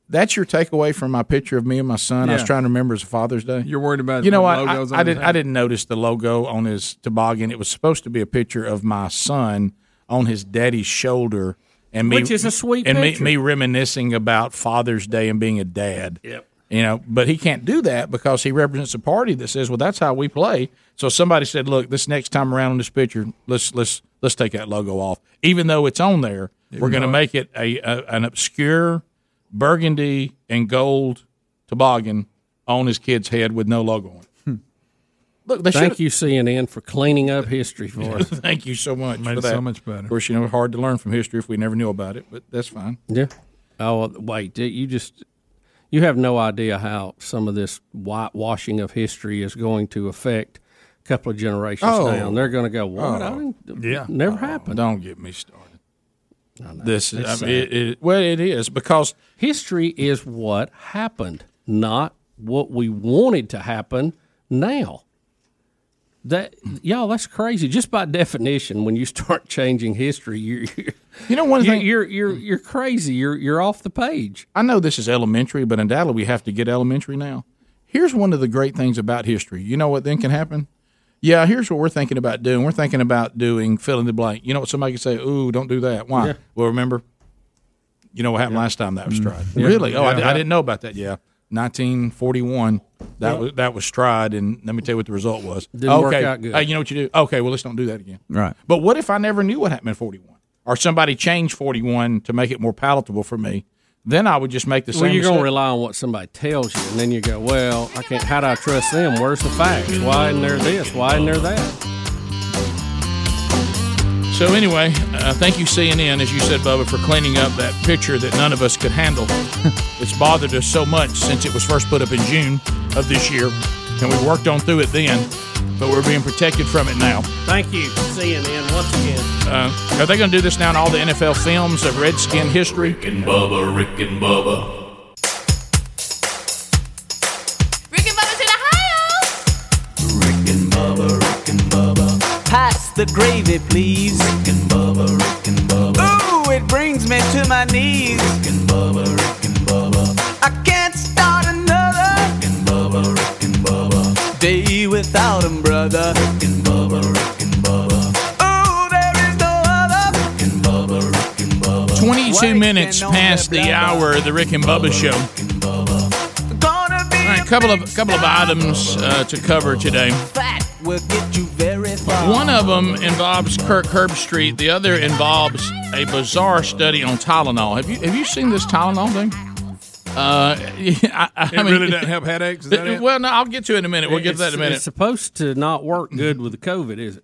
That's your takeaway from my picture of me and my son. I was trying to remember as Father's Day. You're worried about You know what? I, I didn't. I didn't notice the logo on his toboggan. It was supposed to be a picture of my son on his daddy's shoulder, and me, Which is a sweet and picture. me, me reminiscing about Father's Day and being a dad. Yep. You know, but he can't do that because he represents a party that says, "Well, that's how we play." So somebody said, "Look, this next time around on this picture, let's let's let's take that logo off, even though it's on there. We're going to make it a, a an obscure burgundy and gold toboggan on his kid's head with no logo on it." Hmm. Look, they Thank you, CNN, for cleaning up history for us. Thank you so much. Made for it so much better. Of course, you know, hard to learn from history if we never knew about it, but that's fine. Yeah. Oh wait, you just you have no idea how some of this whitewashing of history is going to affect a couple of generations Oh. down. They're going to go, "What? I Oh. didn't, Yeah. never Oh, happened." Don't get me started. This is, I mean, it, it, well, it is because history is what happened, not what we wanted to happen now. That y'all, that's crazy. Just by definition, when you start changing history, you're, you're you know one you're, thing you're you're you're crazy. You're you're off the page. I know this is elementary, but undoubtedly we have to get elementary now. Here's one of the great things about history. You know what then can happen? Yeah, here's what we're thinking about doing. We're thinking about doing fill in the blank. You know what somebody could say, "Ooh, don't do that." Why? Yeah. Well, remember, you know what happened last time that was mm-hmm. tried. Yeah. Really? Oh, I, Yeah. I didn't know about that. Yeah, 1941. That Yeah. was that was tried, and let me tell you what the result was. Didn't okay, work out good. Hey, you know what you do? Okay, well let's don't do that again. Right. But what if I never knew what happened in 41? Or somebody changed 41 to make it more palatable for me? Then I would just make the same. Well, you're going to rely on what somebody tells you, and then you go, "Well, I can't. How do I trust them? Where's the facts? Why isn't there this? Why isn't there that?" So anyway, uh, thank you CNN, as you said, Bubba, for cleaning up that picture that none of us could handle. it's bothered us so much since it was first put up in June of this year, and we worked on through it then, but we're being protected from it now. Thank you, CNN, once again. Uh, are they going to do this now in all the NFL films of Redskin history? Rick and Bubba, Rick and Bubba. Rick and Bubba's in Ohio. Rick and Bubba, Rick and Bubba. Pass the gravy, please. Rick and Bubba, Rick and Bubba. Ooh, it brings me to my knees. Rick and Bubba, Rick and Bubba. I can't Day without 'em, brother. Rick and Bubba, Rick and Bubba. Ooh, there is no other. Rick and Bubba, Rick and Bubba. 22 minutes past the hour of the Rick and Bubba show. All right, couple of couple of items uh, to cover today. Fat will get you very far. One of them involves Kirk Herbstreit. The other involves a bizarre study on Tylenol. Have you have you seen this Tylenol thing? Uh, I, I It mean- really doesn't help headaches. Is that it? Well, no, I'll get to it in a minute. We'll get to that in a minute. It's supposed to not work good with the COVID, is it?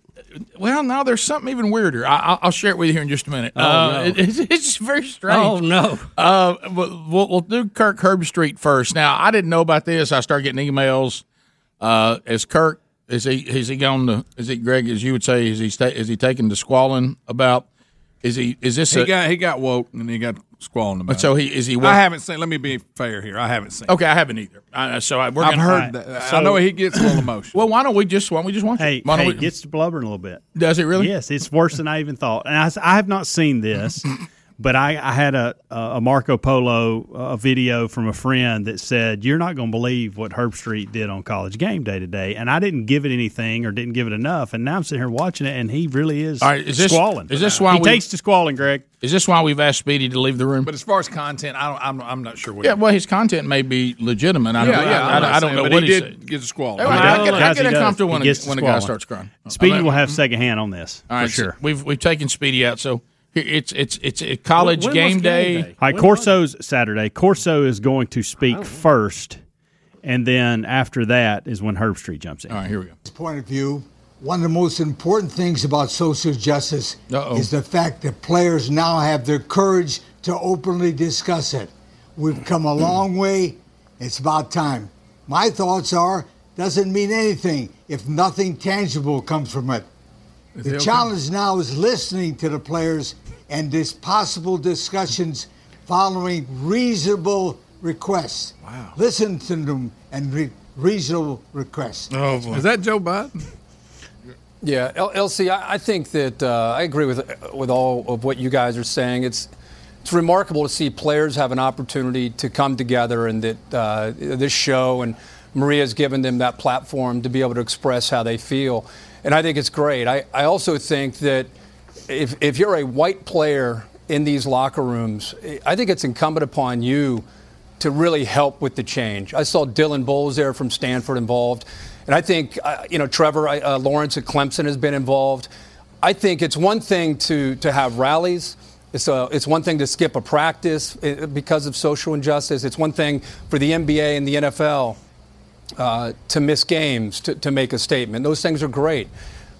Well, now there's something even weirder. I, I'll- I'll share it with you here in just a minute. Oh, uh, no. it- it's, it's very strange. Oh, no. Uh, we'll, we'll, we'll do Kirk Herbstreit first. Now, I didn't know about this. I started getting emails. Uh, is Kirk is he is he going to is he Greg as you would say is he sta- is he taking the squalling about is he is this he a, got he got woke and he got squalling about. So he- is he woke? I haven't seen. Let me be fair here. I haven't seen. okay? I haven't either. Uh, so I, we're I've heard that. I know he gets a little emotional. Well, why don't we just why don't we just watch Hey, it? Why don't hey, we, gets to blubbering a little bit. Does it really? Yes, it's worse than I even thought. And I, s- I have not seen this, but I, I had a, a Marco Polo a video from a friend that said, You're not going to believe what Herbstreit did on college game day today. And I didn't give it anything or didn't give it enough. And now I'm sitting here watching it, and he really is, All right, is this- squalling. is this why he we- takes to squalling, Greg? Is this why we've asked Speedy to leave the room? But as far as content, I don't. I'm, I'm not sure what. Yeah, well, his content may be legitimate. I don't, Yeah, yeah, I, I'm I, I don't saying, know but what he he did said. get a squall. I, oh, I get, I get uncomfortable when, He gets to when a guy starts crying. Speedy I mean, will have second hand on this All right, for sure. so we've we've taken Speedy out, so here- it's it's it's a college game, day. All right, Corso's Saturday. Corso is going to speak first, and then after that is when Herbstreit jumps in. All right, here we go. point of view, one of the most important things about social justice Uh-oh. is the fact that players now have the courage to openly discuss it. We've come a hmm. long way. It's about time. My thoughts are doesn't mean anything if nothing tangible comes from it. Is The he okay? challenge now is listening to the players and this possible discussions following reasonable requests. Wow. Listen to them and re- reasonable requests. Oh, Is that Joe Biden? Yeah, L- LC, I, I think that uh, I agree with with all of what you guys are saying. It's it's remarkable to see players have an opportunity to come together, and that uh, this show and Maria has given them that platform to be able to express how they feel, and I think it's great. I, I also think that if if you're a white player in these locker rooms, I think it's incumbent upon you to really help with the change. I saw Dylan Bowles there from Stanford involved, and I think uh, you know Trevor uh, Lawrence at Clemson has been involved. I think it's one thing to to have rallies. It's, a, it's one thing to skip a practice uh, because of social injustice. It's one thing for the NBA and the NFL uh, to miss games to, to make a statement. Those things are great.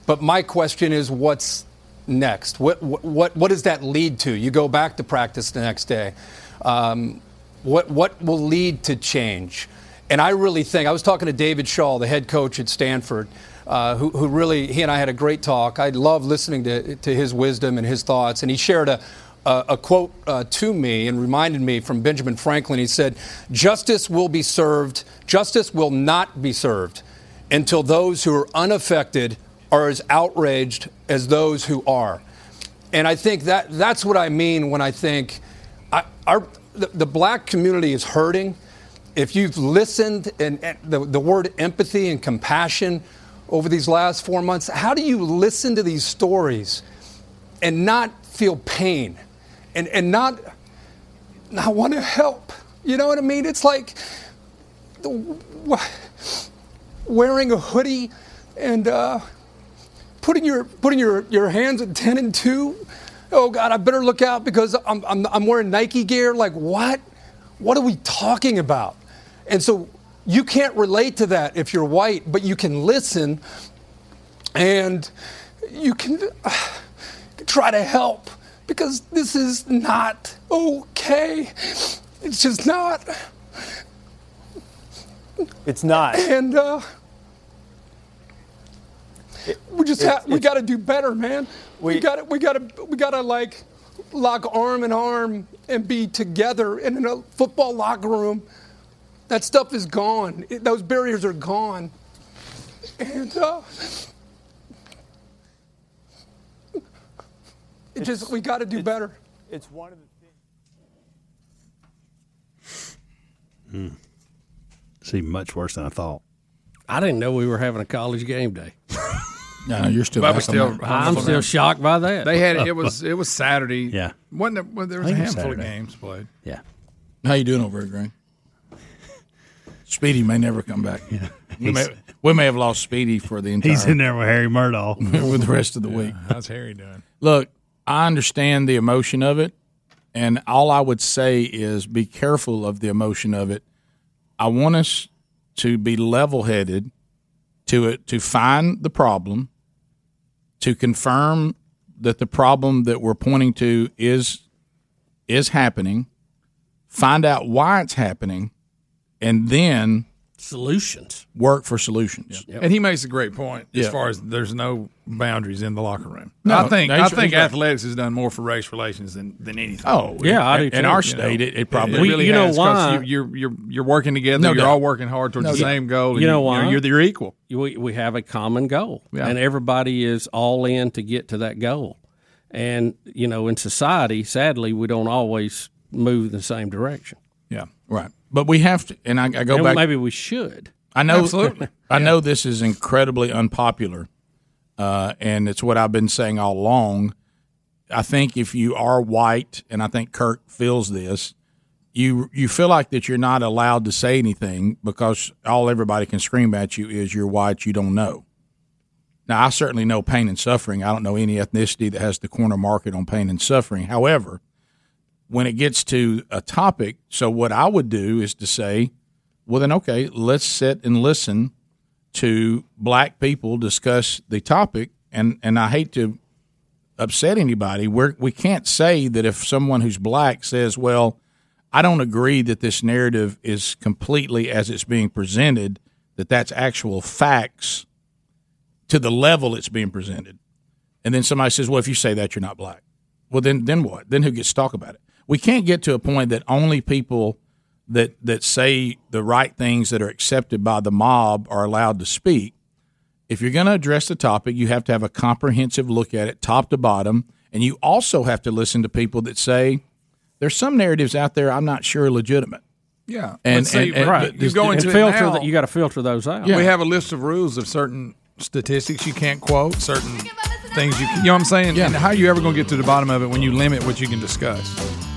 But my question is what's next? What, what, what does that lead to? You go back to practice the next day. Um, what, what will lead to change? And I really think, I was talking to David Shaw, the head coach at Stanford, uh, who, who really, he and I had a great talk. I love listening to, to his wisdom and his thoughts. And he shared a, a, a quote uh, to me and reminded me from Benjamin Franklin. He said, Justice will be served, justice will not be served until those who are unaffected are as outraged as those who are. And I think that that's what I mean when I think I, our, the, the black community is hurting. If you've listened and, and the, the word empathy and compassion over these last four months, how do you listen to these stories and not feel pain and, and not, not want to help? You know what I mean? It's like the, wearing a hoodie and uh, putting your putting your, your hands at 10 and 2 oh god i better look out because I'm, I'm, I'm wearing nike gear. Like what? What are we talking about? And so you can't relate to that if you're white but you can listen and you can uh, try to help because this is not okay it's just not It's not. and uh, we just it- have, we got to do better, man. We got to we got to we got to like lock arm in arm and be together and in a football locker room. That stuff is gone. It- those barriers are gone. And uh, it just we got to do better. It's one of the things. Hmm. See, much worse than I thought. I didn't know we were having a college game day. No, you're still. Bubba's still. I'm still shocked by that. They had it was it was Saturday. Yeah. Wasn't there, well, there was a think it was handful of games played. Yeah. How you doing over there, Green? Speedy may never come back. We, may, we may have lost Speedy for the entire. He's in there with Harry Murdoch with the rest of the week. How's Harry doing? Look, I understand the emotion of it, and all I would say is be careful of the emotion of it. I want us to be level-headed, to it to find the problem, to confirm that the problem that we're pointing to is is happening, find out why it's happening, and then solutions work for solutions. And he makes a great point as Yeah. far as there's no boundaries in the locker room. No, I think I think he's right. athletics has done more for race relations than, than anything. Oh, Yeah, I do in- in too. our state, it- it probably- We- really you know has, 'cause why? You, you're you're you're working together. No you're doubt. all working hard towards No the doubt. same goal. You and know why? You're, you're equal. We, we have a common goal, Yeah. and everybody is all in to get to that goal. And you know, in society, sadly, we don't always move in the same direction. Yeah, right. But we have to, and I, I go And back. maybe we should. I know. Absolutely. I know this is incredibly unpopular, uh, and it's what I've been saying all along. I think if you are white, and I think Kirk feels this, you you feel like that you're not allowed to say anything because all everybody can scream at you is you're white, you don't know. Now, I certainly know pain and suffering. I don't know any ethnicity that has the corner market on pain and suffering. However, when it gets to a topic, so what I would do is to say, well, then, okay, let's sit and listen to black people discuss the topic. And, and I hate to upset anybody. We're, we can't say that if someone who's black says, well, I don't agree that this narrative is completely as it's being presented, that that's actual facts to the level it's being presented. and then somebody says, "Well, if you say that, you're not black." Well, then then what? Then who gets to talk about it? We can't get to a point that only people that that say the right things that are accepted by the mob are allowed to speak. If you're going to address the topic, you have to have a comprehensive look at it, top to bottom, and you also have to listen to people that say there's some narratives out there I'm not sure are legitimate. Yeah, And- see, and- and- right. you go into filter that- you gotta filter those out. Yeah. We have a list of rules of certain statistics you can't quote, certain things you, can, you know what I'm saying. Yeah. And how are you ever going to get to the bottom of it when you limit what you can discuss?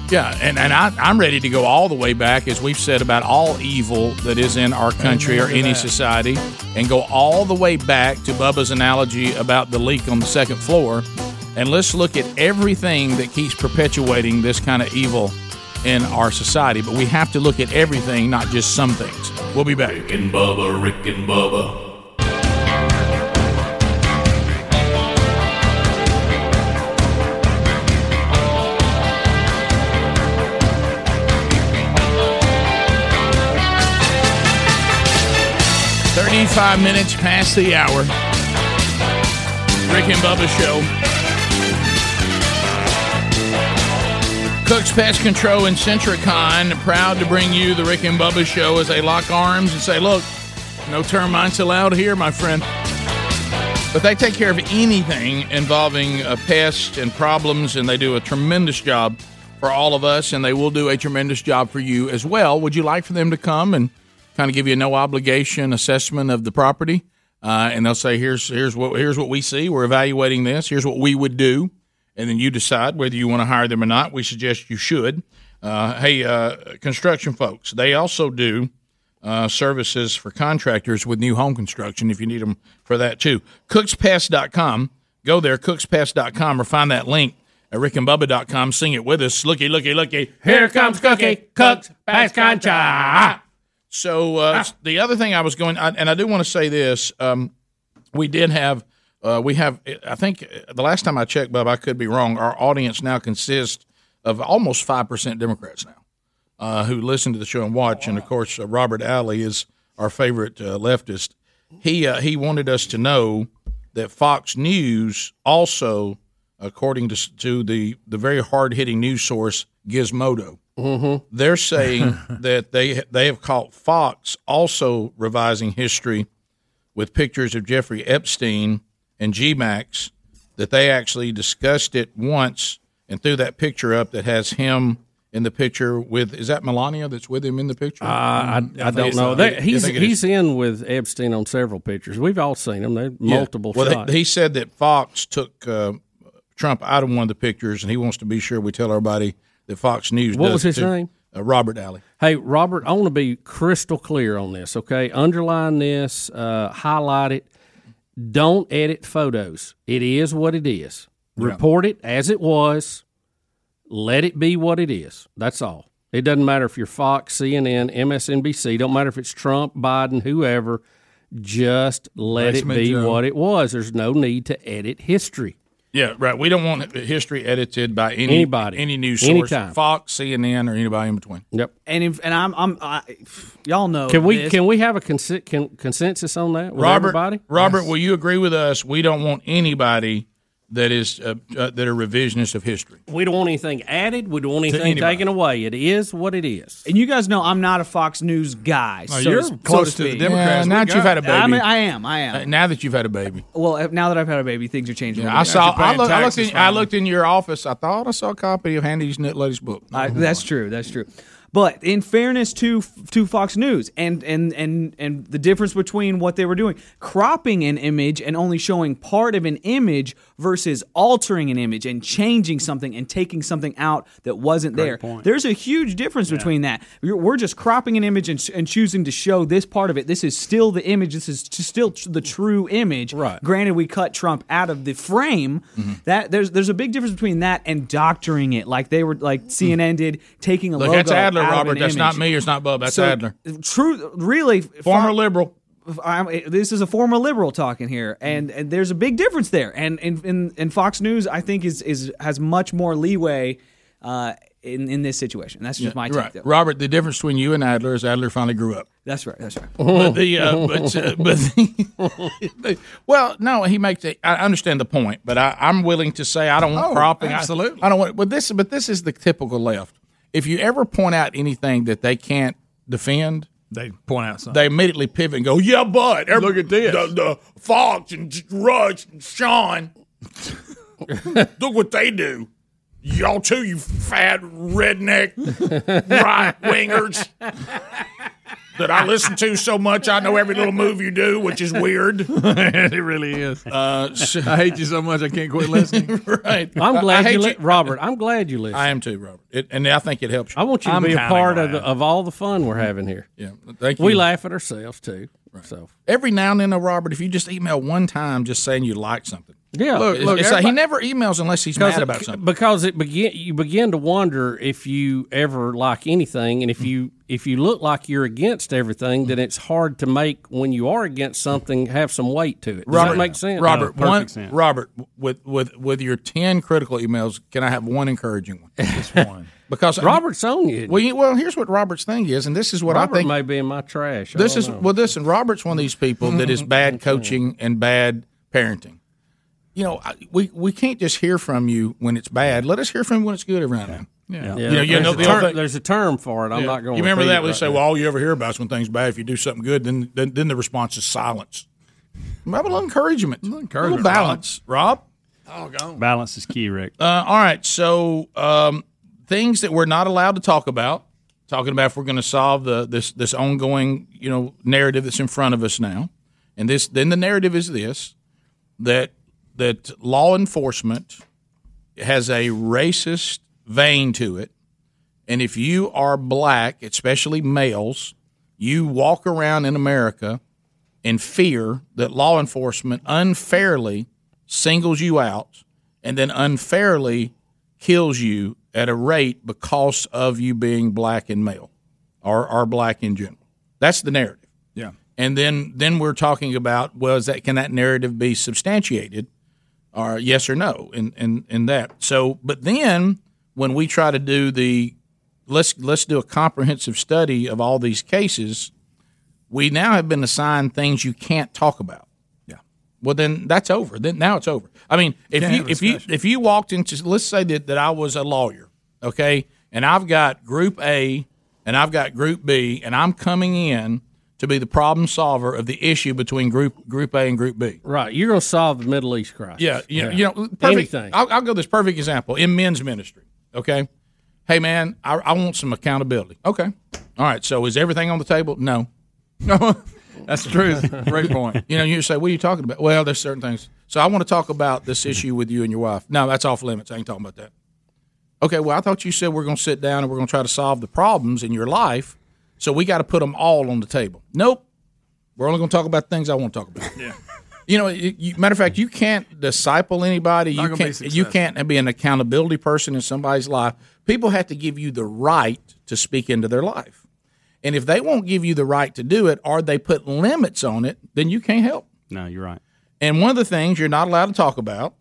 Yeah, and, and I, I'm ready to go all the way back, as we've said, about all evil that is in our country or any that. society, and go all the way back to Bubba's analogy about the leak on the second floor. And let's look at everything that keeps perpetuating this kind of evil in our society. But we have to look at everything, not just some things. We'll be back. Rick and Bubba, Rick and Bubba. Thirty-five minutes past the hour. Rick and Bubba Show. Cook's Pest Control and Sentricon proud to bring you the Rick and Bubba Show as they lock arms and say, "Look, no termites allowed here, my friend." But they take care of anything involving uh, pests and problems, and they do a tremendous job for all of us, and they will do a tremendous job for you as well. Would you like for them to come and kind of give you a no obligation assessment of the property? Uh, and they'll say, "Here's here's what here's what we see. We're evaluating this. Here's what we would do." and then you decide whether you want to hire them or not. We suggest you should. Uh, hey, uh, construction folks, they also do uh, services for contractors with new home construction if you need them for that too. Cookspest.com. Go there, cookspest.com, or find that link at rickandbubba.com. Sing it with us. Looky, looky, looky. Here comes Cookie. Cooks Pest Contra. So uh, the other thing I was going, I, and I do want to say this. Um, we did have uh, we have I think the last time I checked, Bob, I could be wrong. Our audience now consists of almost five percent Democrats now uh, who listen to the show and watch. And of course, uh, Robert Alley is our favorite uh, leftist. He uh, he wanted us to know that Fox News also, according to to the the very hard hitting news source Gizmodo, they're saying that they they have caught Fox also revising history with pictures of Jeffrey Epstein and GMAX that they actually discussed it once and threw that picture up that has him in the picture with is that Melania that's with him in the picture? Uh, I, I don't know. They, he's he's in with Epstein on several pictures. We've all seen them. They're multiple Well, shots. they- he said that Fox took uh, Trump out of one of the pictures, and he wants to be sure we tell everybody that Fox News. What was his too. name? Uh, Robert Alley. Hey, Robert, I want to be crystal clear on this, okay? Underline this, uh, highlight it. Don't edit photos. It is what it is. Yeah. Report it as it was. Let it be what it is. That's all. It doesn't matter if you're Fox, CNN, MSNBC. Don't matter if it's Trump, Biden, whoever. Just let it be Joe. what it was. There's no need to edit history. Yeah, right. We don't want history edited by any Anybody. any news source, Anytime. Fox, CNN, or anybody in between. Yep. And if, and I'm I'm I, y'all know Can we this. can we have a consi- can, consensus on that with Robert, everybody? Robert, will you agree with us? We don't want anybody that is uh, uh, that are revisionists of history. We don't want anything added. We don't want anything taken away. It is what it is. And you guys know I'm not a Fox News guy. Oh, so you're so close to to the. Democrats. Yeah, now that you've had a baby. I, mean, I am. I am. Uh, now that you've had a baby, well, uh, now that I've had a baby, things are changing. a I little saw. I, look, I looked. In, I looked in your office. I thought I saw a copy of Handy's Nut Lady's book. I, that's true. That's true. But in fairness to to Fox News and and and and the difference between what they were doing, cropping an image and only showing part of an image versus altering an image and changing something and taking something out that wasn't Great there. point. There's a huge difference between that. We're, just cropping an image and, and choosing to show this part of it. This is still the image. This is still the true image. Right. Granted, we cut Trump out of the frame. Mm-hmm. That there's there's a big difference between that and doctoring it, like they were like CNN did, taking a Look, logo that's Adler, Robert. That's not me it's not Bub. That's So, Adler. True, really, Former liberal. I'm, this is a former liberal talking here, and, and there's a big difference there. And and, and and Fox News, I think, is is has much more leeway. Uh, in, in this situation. That's just Yeah, my take. right. Robert, the difference between you and Adler is Adler finally grew up. That's right. That's right. but the uh, but uh, but the, well, no, he makes. A, I understand the point, but I, I'm willing to say I don't want Oh, cropping. I- absolutely. I, don't want. But this, but this is the typical left. If you ever point out anything that they can't defend, They point out something. they immediately pivot and go, "Yeah, but look at this, the, the Fox and Rush and Sean, look what they do." Y'all too, you fat redneck right wingers that I listen to so much. I know every little move you do, which is weird. it really is. Uh, so- I hate you so much I can't quit listening. right. I'm glad I you, hate li- Robert. I'm glad you listen. I am too, Robert. It, and I think it helps. You. I want you to I'm be a part of, the, of all the fun we're having here. Yeah, thank you. We laugh at ourselves too. So Every now and then, though, Robert, if you just email one time, just saying you like something. Yeah, Look, look, it's like he never emails unless he's because mad it, about something. because it begin you begin to wonder if you ever like anything, and if you if you look like you're against everything, then it's hard to make when you are against something have some weight to it. Does Robert, that make sense? Robert, one, Robert, with with with your ten critical emails, can I have one encouraging one? Just one. Because Robert's on you. Well, you, well, here's what Robert's thing is, and this is what Robert I think. may be in my trash. I this is know. well, listen. Robert's one of these people that is bad coaching and bad parenting. You know, we we can't just hear from you when it's bad. Let us hear from you when it's good around now. Yeah. You know, you there's, know a the old term, there's a term for it. I'm Yeah. not going. To You remember repeat that? We right say, now. "Well, all you ever hear about is when things bad. If you do something good, then then, then the response is silence." Have a little encouragement, a little, encouragement, balance, Rob. Oh, gone. Balance is key, Rick. Uh, all right, so um, things that we're not allowed to talk about. Talking about if we're going to solve the this this ongoing you know narrative that's in front of us now, and this then the narrative is this that that law enforcement has a racist vein to it, and if you are black, especially males, you walk around in America in fear that law enforcement unfairly singles you out and then unfairly kills you at a rate because of you being black and male or, or black in general. That's the narrative. Yeah. And then then we're talking about well, is that can that narrative be substantiated, or yes or no, in in, in that. So, but then when we try to do the let's let's do a comprehensive study of all these cases, we now have been assigned things you can't talk about. Yeah. Well, then that's over. Then now it's over. I mean, if Can't you if you if you walked into let's say that, that I was a lawyer, okay, and I've got Group A and I've got Group B, and I'm coming in to be the problem solver of the issue between Group Group A and Group B. Right, you're going to solve the Middle East crisis. Yeah, you know, you know perfect. anything. I'll, I'll go this perfect example in men's ministry. Okay, hey man, I, I want some accountability. Okay, all right. So is everything on the table? No, no, that's true. Great point. You know, you say, what are you talking about? Well, there's certain things. So I want to talk about this issue with you and your wife. No, that's off limits. I ain't talking about that. Okay, well, I thought you said we're going to sit down and we're going to try to solve the problems in your life. So we got to put them all on the table. Nope. We're only going to talk about things I want to talk about. Yeah. You know, you, you- matter of fact, you can't disciple anybody. Not You gonna be can't. You can't be an accountability person in somebody's life. People have to give you the right to speak into their life, and if they won't give you the right to do it, or they put limits on it, then you can't help. No, you're right. And one of the things you're not allowed to talk about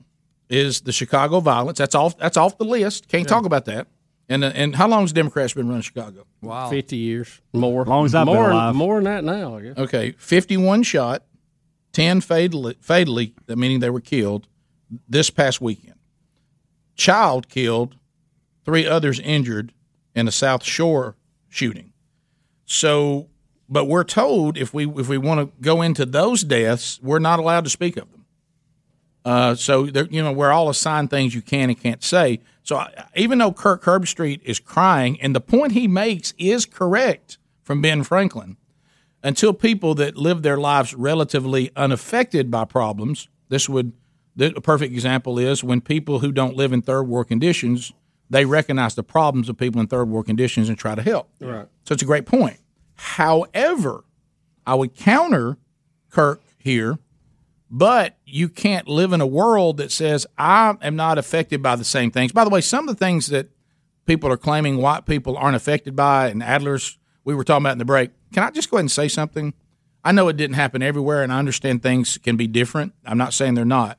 is the Chicago violence. That's off. That's off the list. Can't talk about that. And uh, and how long has Democrats been running Chicago? Wow, fifty years more. Long as I've been alive. more than that now. I guess. Okay, 51 shot, 10 fatally, fatally, meaning they were killed this past weekend. Child killed, three others injured in a South Shore shooting. So, but we're told if we if we want to go into those deaths, we're not allowed to speak of them. Uh, so you know, we're all assigned things you can and can't say. So I, even though Kirk Herbstreit is crying, and the point he makes is correct from Ben Franklin, until people that live their lives relatively unaffected by problems, this would the, a perfect example is when people who don't live in third world conditions they recognize the problems of people in third world conditions and try to help. Right. So it's a great point. However, I would counter Kirk here, but you can't live in a world that says I am not affected by the same things. By the way, some of the things that people are claiming white people aren't affected by, and Adler's we were talking about in the break. Can I just go ahead and say something? I know it didn't happen everywhere, and I understand things can be different. I'm not saying they're not,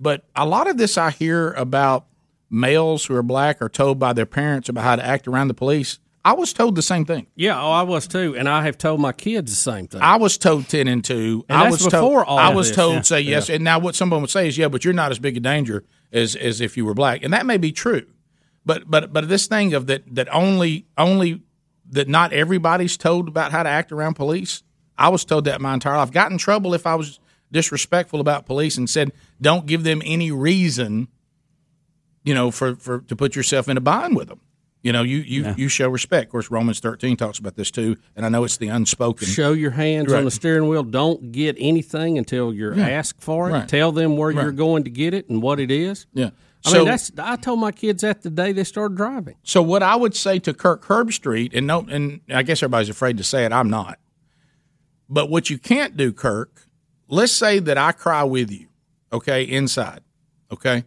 but a lot of this I hear about males who are black are told by their parents about how to act around the police. I was told the same thing. Yeah, oh, I was too, and I have told my kids the same thing. I was told ten and two. And I that's was before told. all I was this. told Yeah. say yes, Yeah. and now what someone would say is yeah, but you're not as big a danger as as if you were black, and that may be true. But but but this thing of that that only only that not everybody's told about how to act around police. I was told that my entire life. Got in trouble if I was disrespectful about police and said don't give them any reason, you know, for for to put yourself in a bind with them. You know, you you you show respect. Of course, Romans thirteen talks about this too, and I know it's the unspoken. Show your hands Right. on the steering wheel. Don't get anything until you're Yeah. asked for it. Right. Tell them where Right. you're going to get it and what it is. Yeah. I So- mean, that's I told my kids that the day they started driving. So what I would say to Kirk Herbstreit, and no, and I guess everybody's afraid to say it. I'm not. But what you can't do, Kirk, let's say that I cry with you, okay, inside, okay,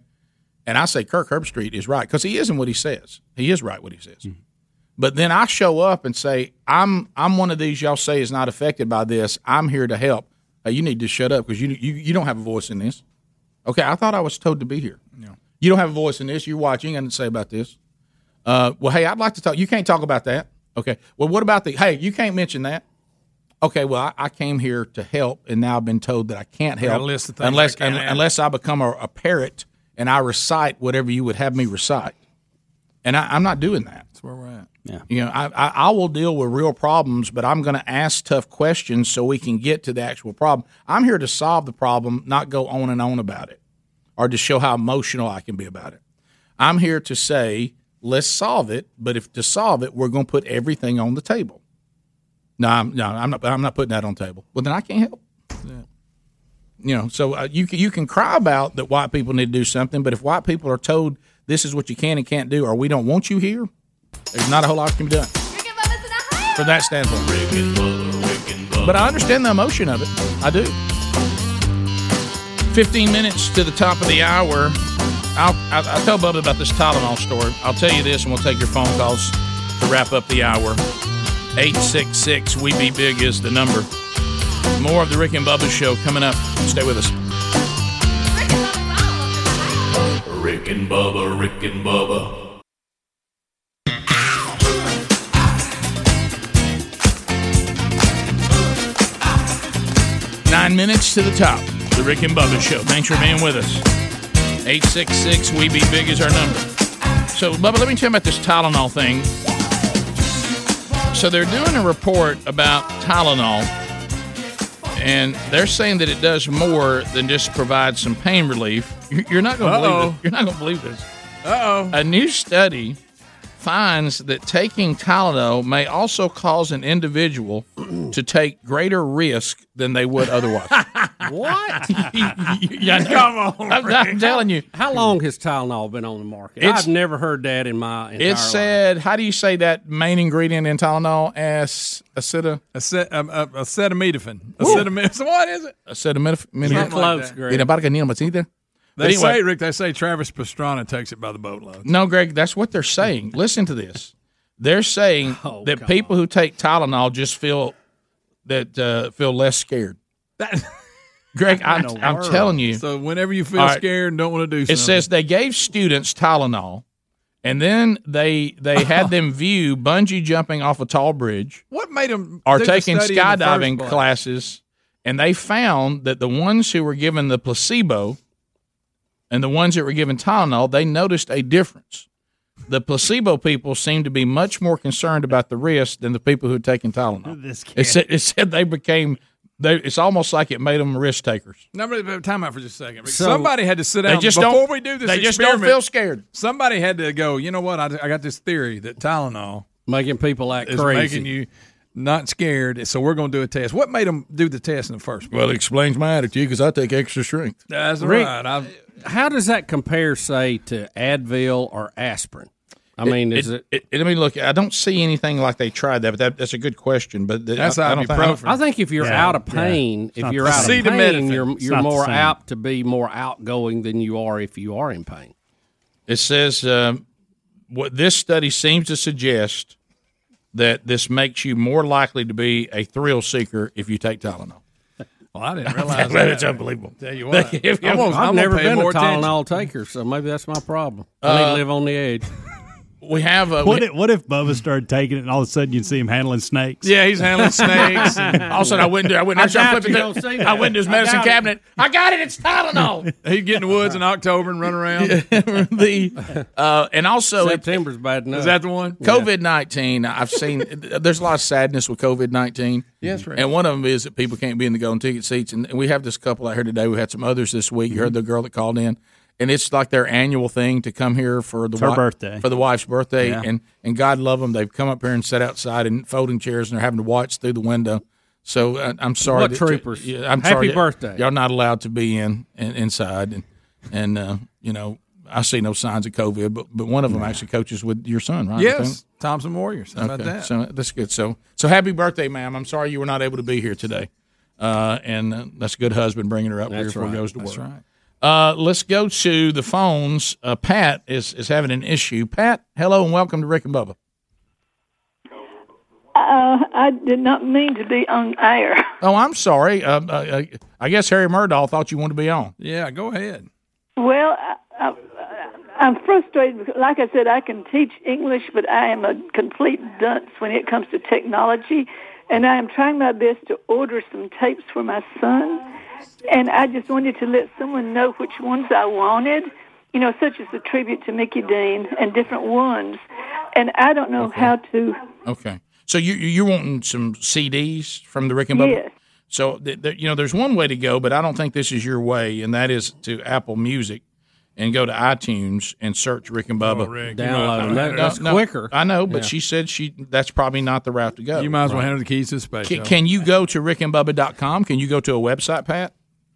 and I say Kirk Herbstreit is right because he isn't what he says. He is right what he says. But then I show up and say I'm I'm one of these y'all say is not affected by this. I'm here to help. Hey, you need to shut up because you you you don't have a voice in this. Okay, I thought I was told to be here. You don't have a voice in this. You're watching. and say about this. Uh, well, hey, I'd like to talk. You can't talk about that. Okay. Well, what about the? Hey, you can't mention that. Okay. Well, I, I came here to help, and now I've been told that I can't help list of things unless I can't un- unless I become a, a parrot and I recite whatever you would have me recite. And I, I'm not doing that. That's where we're at. Yeah. You know, I, I, I will deal with real problems, but I'm going to ask tough questions so we can get to the actual problem. I'm here to solve the problem, not go on and on about it or to show how emotional I can be about it. I'm here to say, let's solve it, but if to solve it, we're going to put everything on the table. No, I'm, no, I'm not. I'm not putting that on the table. Well, then I can't help. You know, so uh, you can you can cry about that white people need to do something, but if white people are told this is what you can and can't do, or we don't want you here, there's not a whole lot can be done from that standpoint. But I understand the emotion of it. I do. 15 minutes to the top of the hour. I'll, I'll, I'll tell Bubba about this Tylenol story. I'll tell you this, and we'll take your phone calls to wrap up the hour. 866 We Be Big is the number. More of the Rick and Bubba show coming up. Stay with us. Rick and Bubba, Rick and Bubba. Nine minutes to the top. The Rick and Bubba Show. Thanks for being with us. 866 We Be Big is our number. So, Bubba, let me tell you about this Tylenol thing. So, they're doing a report about Tylenol, and they're saying that it does more than just provide some pain relief. You- You're not going to believe it. You're not going to believe this. Uh oh. A new study finds that taking Tylenol may also cause an individual to take greater risk than they would otherwise. What? yeah, Come on, I'm, I'm telling you. How long has Tylenol been on the market? It's- I've never heard that in my entire It life. said, how do you say that main ingredient in Tylenol? As aceta, Acet- um, uh, acetaminophen. Acetaminophen. What is it? acetaminophen. Something like that. Viene para que ni lo either. They anyway- say, Rick, they say Travis Pastrana takes it by the boatload. No, Greg, that's what they're saying. Listen to this. They're saying Oh, that people who take Tylenol just feel that uh, feel less scared. That, Greg, I'm, I'm telling you. So whenever you feel right. scared and don't want to do something. It says they gave students Tylenol, and then they they had them view bungee jumping off a tall bridge what made them are taking study in the skydiving classes, and they found that the ones who were given the placebo and the ones that were given Tylenol, they noticed a difference. The placebo people seemed to be much more concerned about the risk than the people who had taken Tylenol. This It said, it said they became. They, it's almost like it made them risk takers. No, but- but time out for just a second. So- somebody had to sit They down just before don't- we do this. they just don't feel scared. Somebody had to go. You know what? I, I got this theory that Tylenol making people act is crazy. making you not scared. So we're going to do a test. What made them do the test in the first place? Well, it explains my attitude because I take extra strength. That's Rick, right. I've, How does that compare, say, to Advil or aspirin? I mean, is it? it, I mean, look, I don't see anything like they tried that, but that, that's a good question. But the- That's I, I don't think, ibuprofen. I think if you're Yeah, out of pain, It's if you're out of pain, you're you're more apt to be more outgoing than you are if you are in pain. it says um, what this study seems to suggest that this makes you more likely to be a thrill seeker if you take Tylenol. Well, I didn't realize that. it's unbelievable. Tell you what, If you- I'm gonna- I've never been a. Tylenol taker, so maybe that's my problem. I need Uh, to live on the edge. We have a. What if, what if Bubba started taking it and all of a sudden you'd see him handling snakes? Yeah, he's handling snakes. all of a sudden, I went. To, I went. I, I flipping you the- I went to his I medicine it. cabinet. I got it. It's Tylenol. He'd get in the woods in October and run around. the uh, and also September's bad enough. Is that the one? COVID nineteen. I've seen. There's a lot of sadness with COVID nineteen. Yes, right. And one of them is that people can't be in the golden ticket seats. And we have this couple out here today. We had some others this week. You heard the girl that called in, and it's like their annual thing to come here for the wi- birthday. for the wife's birthday. Yeah. And and God love them. They've come up here and sat outside in folding chairs, and they're having to watch through the window. So uh, I'm sorry. What that- troopers. Yeah, I'm Happy sorry birthday. Y'all not allowed to be in, in inside, and and uh, you know. I see no signs of COVID, but but one of them actually coaches with your son, right? Yes, Thompson Warriors. How about that? So that's good. So so happy birthday, ma'am. I'm sorry you were not able to be here today. Uh, and uh, that's a good husband bringing her up here That's before he right. goes to work. That's right. Uh, let's go to the phones. Uh, Pat is is having an issue. Pat, hello and welcome to Rick and Bubba. Uh, I did not mean to be on air. Oh, I'm sorry. Uh, uh, I guess Harry Murdahl thought you wanted to be on. Yeah, go ahead. Well, I, I, I'm frustrated. Because, like I said, I can teach English, but I am a complete dunce when it comes to technology. And I am trying my best to order some tapes for my son. And I just wanted to let someone know which ones I wanted, you know, such as the tribute to Mickey Dean and different ones. And I don't know how to. Okay. So you you- you're wanting some CDs from the Rick and Bubba? Yes. So th- th- you know, there's one way to go, but I don't think this is your way, and that is to Apple Music and go to iTunes and search Rick and Bubba. Oh, Rick, you Download might- them. That- that's quicker. I know, but Yeah. she said she that's probably not the route to go. You might as well Right. hand her the keys to the space. Can, can you go to rickandbubba.com? Can you go to a website, Pat?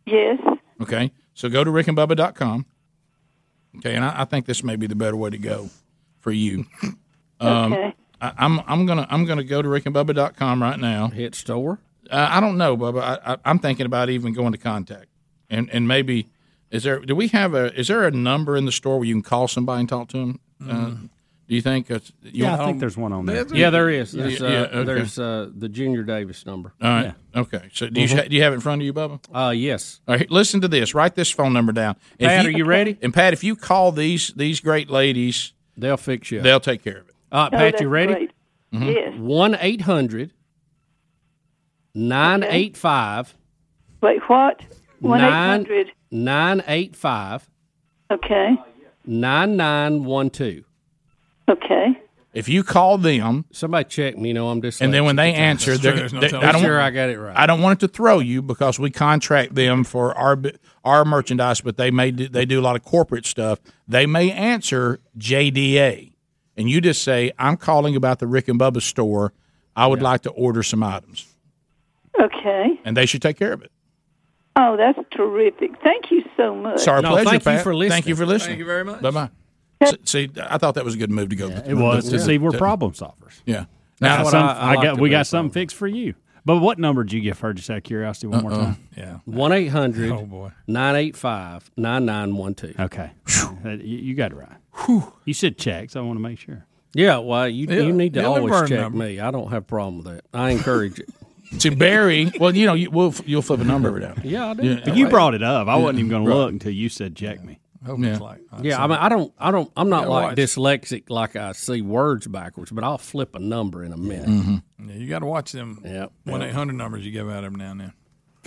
Yes. Okay. So go to rickandbubba.com. Okay, and I, I think this may be the better way to go for you. Um, Okay. I, I'm I'm gonna I'm gonna go to rickandbubba.com right now. Hit store. Uh, I don't know, Bubba. I, I, I'm thinking about even going to contact, and and maybe is there? Do we have a? Is there a number in the store where you can call somebody and talk to them? Uh, do you think? It's, you Yeah, I think there's one on there. Yeah, there is. There's, Yeah, uh, yeah, okay. there's uh, the Junior Davis number. All right. Okay. So do you Mhm. do you have it in front of you, Bubba? Uh, yes. All right. Listen to this. Write this phone number down. If Pat, are you ready? And Pat, if you call these these great ladies, they'll fix you. They'll take care of it. All right, Oh, Pat, that's you ready? Mm-hmm. Yes. One eight hundred nine eight five Wait, what? One eight nine hundred. nine eight five Okay. nine nine one two. Okay. If you call them, somebody check me. You know I'm just. and then when they answer, they're, they- I don't sure want- I got it right. I don't want it to throw you because we contract them for our our merchandise, but they may do, they do a lot of corporate stuff. They may answer JDA, and you just say, "I'm calling about the Rick and Bubba store. I would like to order some items," Okay. and they should take care of it. Oh, that's terrific. Thank you so much. It's our pleasure, thank you Pat. for listening. Thank you for listening. Thank you very much. Bye bye. See, I thought that was a good move to go. It was to see we're problem solvers. Yeah. Now, what some, I- I I, got we got something fixed for you. But what number did you give her? Just out of curiosity, one more Uh-uh. time. Yeah. One eight hundred Oh, boy. nine eight five nine nine one two. Okay, Uh, you, you got it right. You said check, so I want to make sure. Yeah, well, you Yeah, you need to yeah, always check number. me. I don't have a problem with that. I encourage it. To Barry, well, you know, you, we'll, you'll flip a number every now. and then. Yeah, I do. But you brought it up. I wasn't even going to look until you said check me. Yeah. Yeah, I mean, I don't, I don't, I'm not Yeah, like watch. dyslexic, like I see words backwards, but I'll flip a number in a minute. Mm-hmm. Yeah, you got to watch them Yep. one eight hundred numbers you give out every now and then.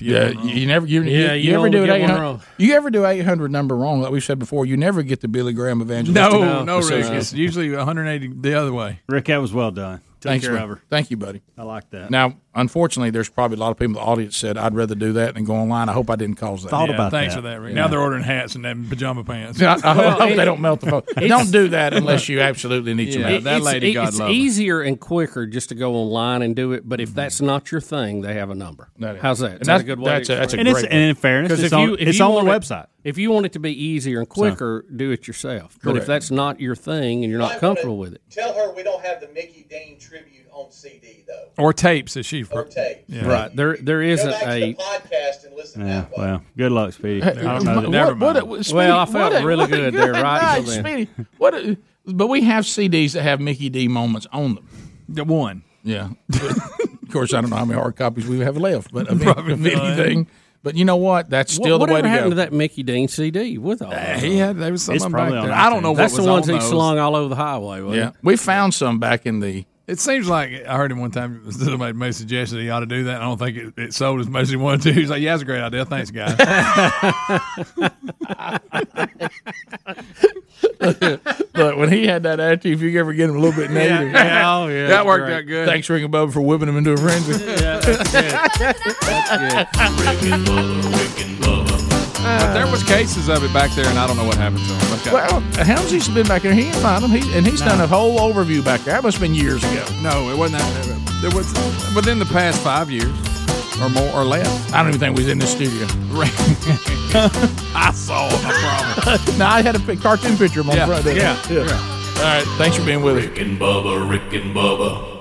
You Yeah, you, never, you, Yeah, you, you you ever do an 800 wrong. You ever do eight hundred number wrong? Like we said before, you never get the Billy Graham evangelist. No, no, Rick. It's usually 180 the other way. Rick, that was well done. Take Thanks, care man. of her. Thank you, buddy. I like that. Now, unfortunately, there's probably a lot of people in the audience said I'd rather do that than go online. I hope I didn't cause that. Thought Yeah, about thanks that. for that, Rick. Yeah. Now they're ordering hats and then pajama pants. Yeah, I, I Well, hope it- they don't melt the phone. Don't do that unless you absolutely need some Yeah, help. that it's, lady, God it's love her. easier and quicker just to go online and do it. But if mm-hmm. that's not your thing, they have a number. That is. How's that? And Is that a good way? that's to a- that's a explain And, it's, great and in fairness, Because it's if on, you if it's you on the want it- website. If you want it to be easier and quicker, do it yourself. But if that's not your thing and you're not comfortable with it, Tell her we don't have the Mickey Dean tribute on CD though. Or tapes, as she Or tape. Yeah. right? There there Go isn't to a the podcast and listen Yeah, that way. well, good luck, Speedy. I don't know. What- Never mind. what- Speedy, Well, I felt what a- really what a good there, right night. Speedy. What? a- but we have CDs that have Mickey D moments on them. The one. Yeah. Of course, I don't know how many hard copies we have left, but of, Probably of none. anything. But you know what? That's still what, the way whatever to happened go. to that Mickey Dean CD with all? that? Uh, he had there was some It's of them back there. I don't know That's what was the ones on he those. slung all over the highway. Wasn't Yeah, we found some back in the. It seems like I heard him one time. Somebody made a suggestion that he ought to do that. I don't think it, it sold as much as he wanted to. He's like, "Yeah, that's a great idea. Thanks, guys." but when he had that attitude, if you ever get him a little bit Yeah, negative, yeah, oh, yeah, that worked great. out good. Thanks, Rick and Bubba, for whipping him into a frenzy. But there was cases of it back there, and I don't know what happened to him. Okay. Uh, well, Helmsy's been back there. He didn't find him. He, and he's done a whole overview back there. That must have been years ago. no, it wasn't that. Uh, there was within the past five years or more or less. I don't even think we was in the studio. I saw him. I promise. no, I had a pic- cartoon picture of him on Yeah, front. there. yeah, All right. Thanks for being with us. Rick and Bubba, Rick and Bubba.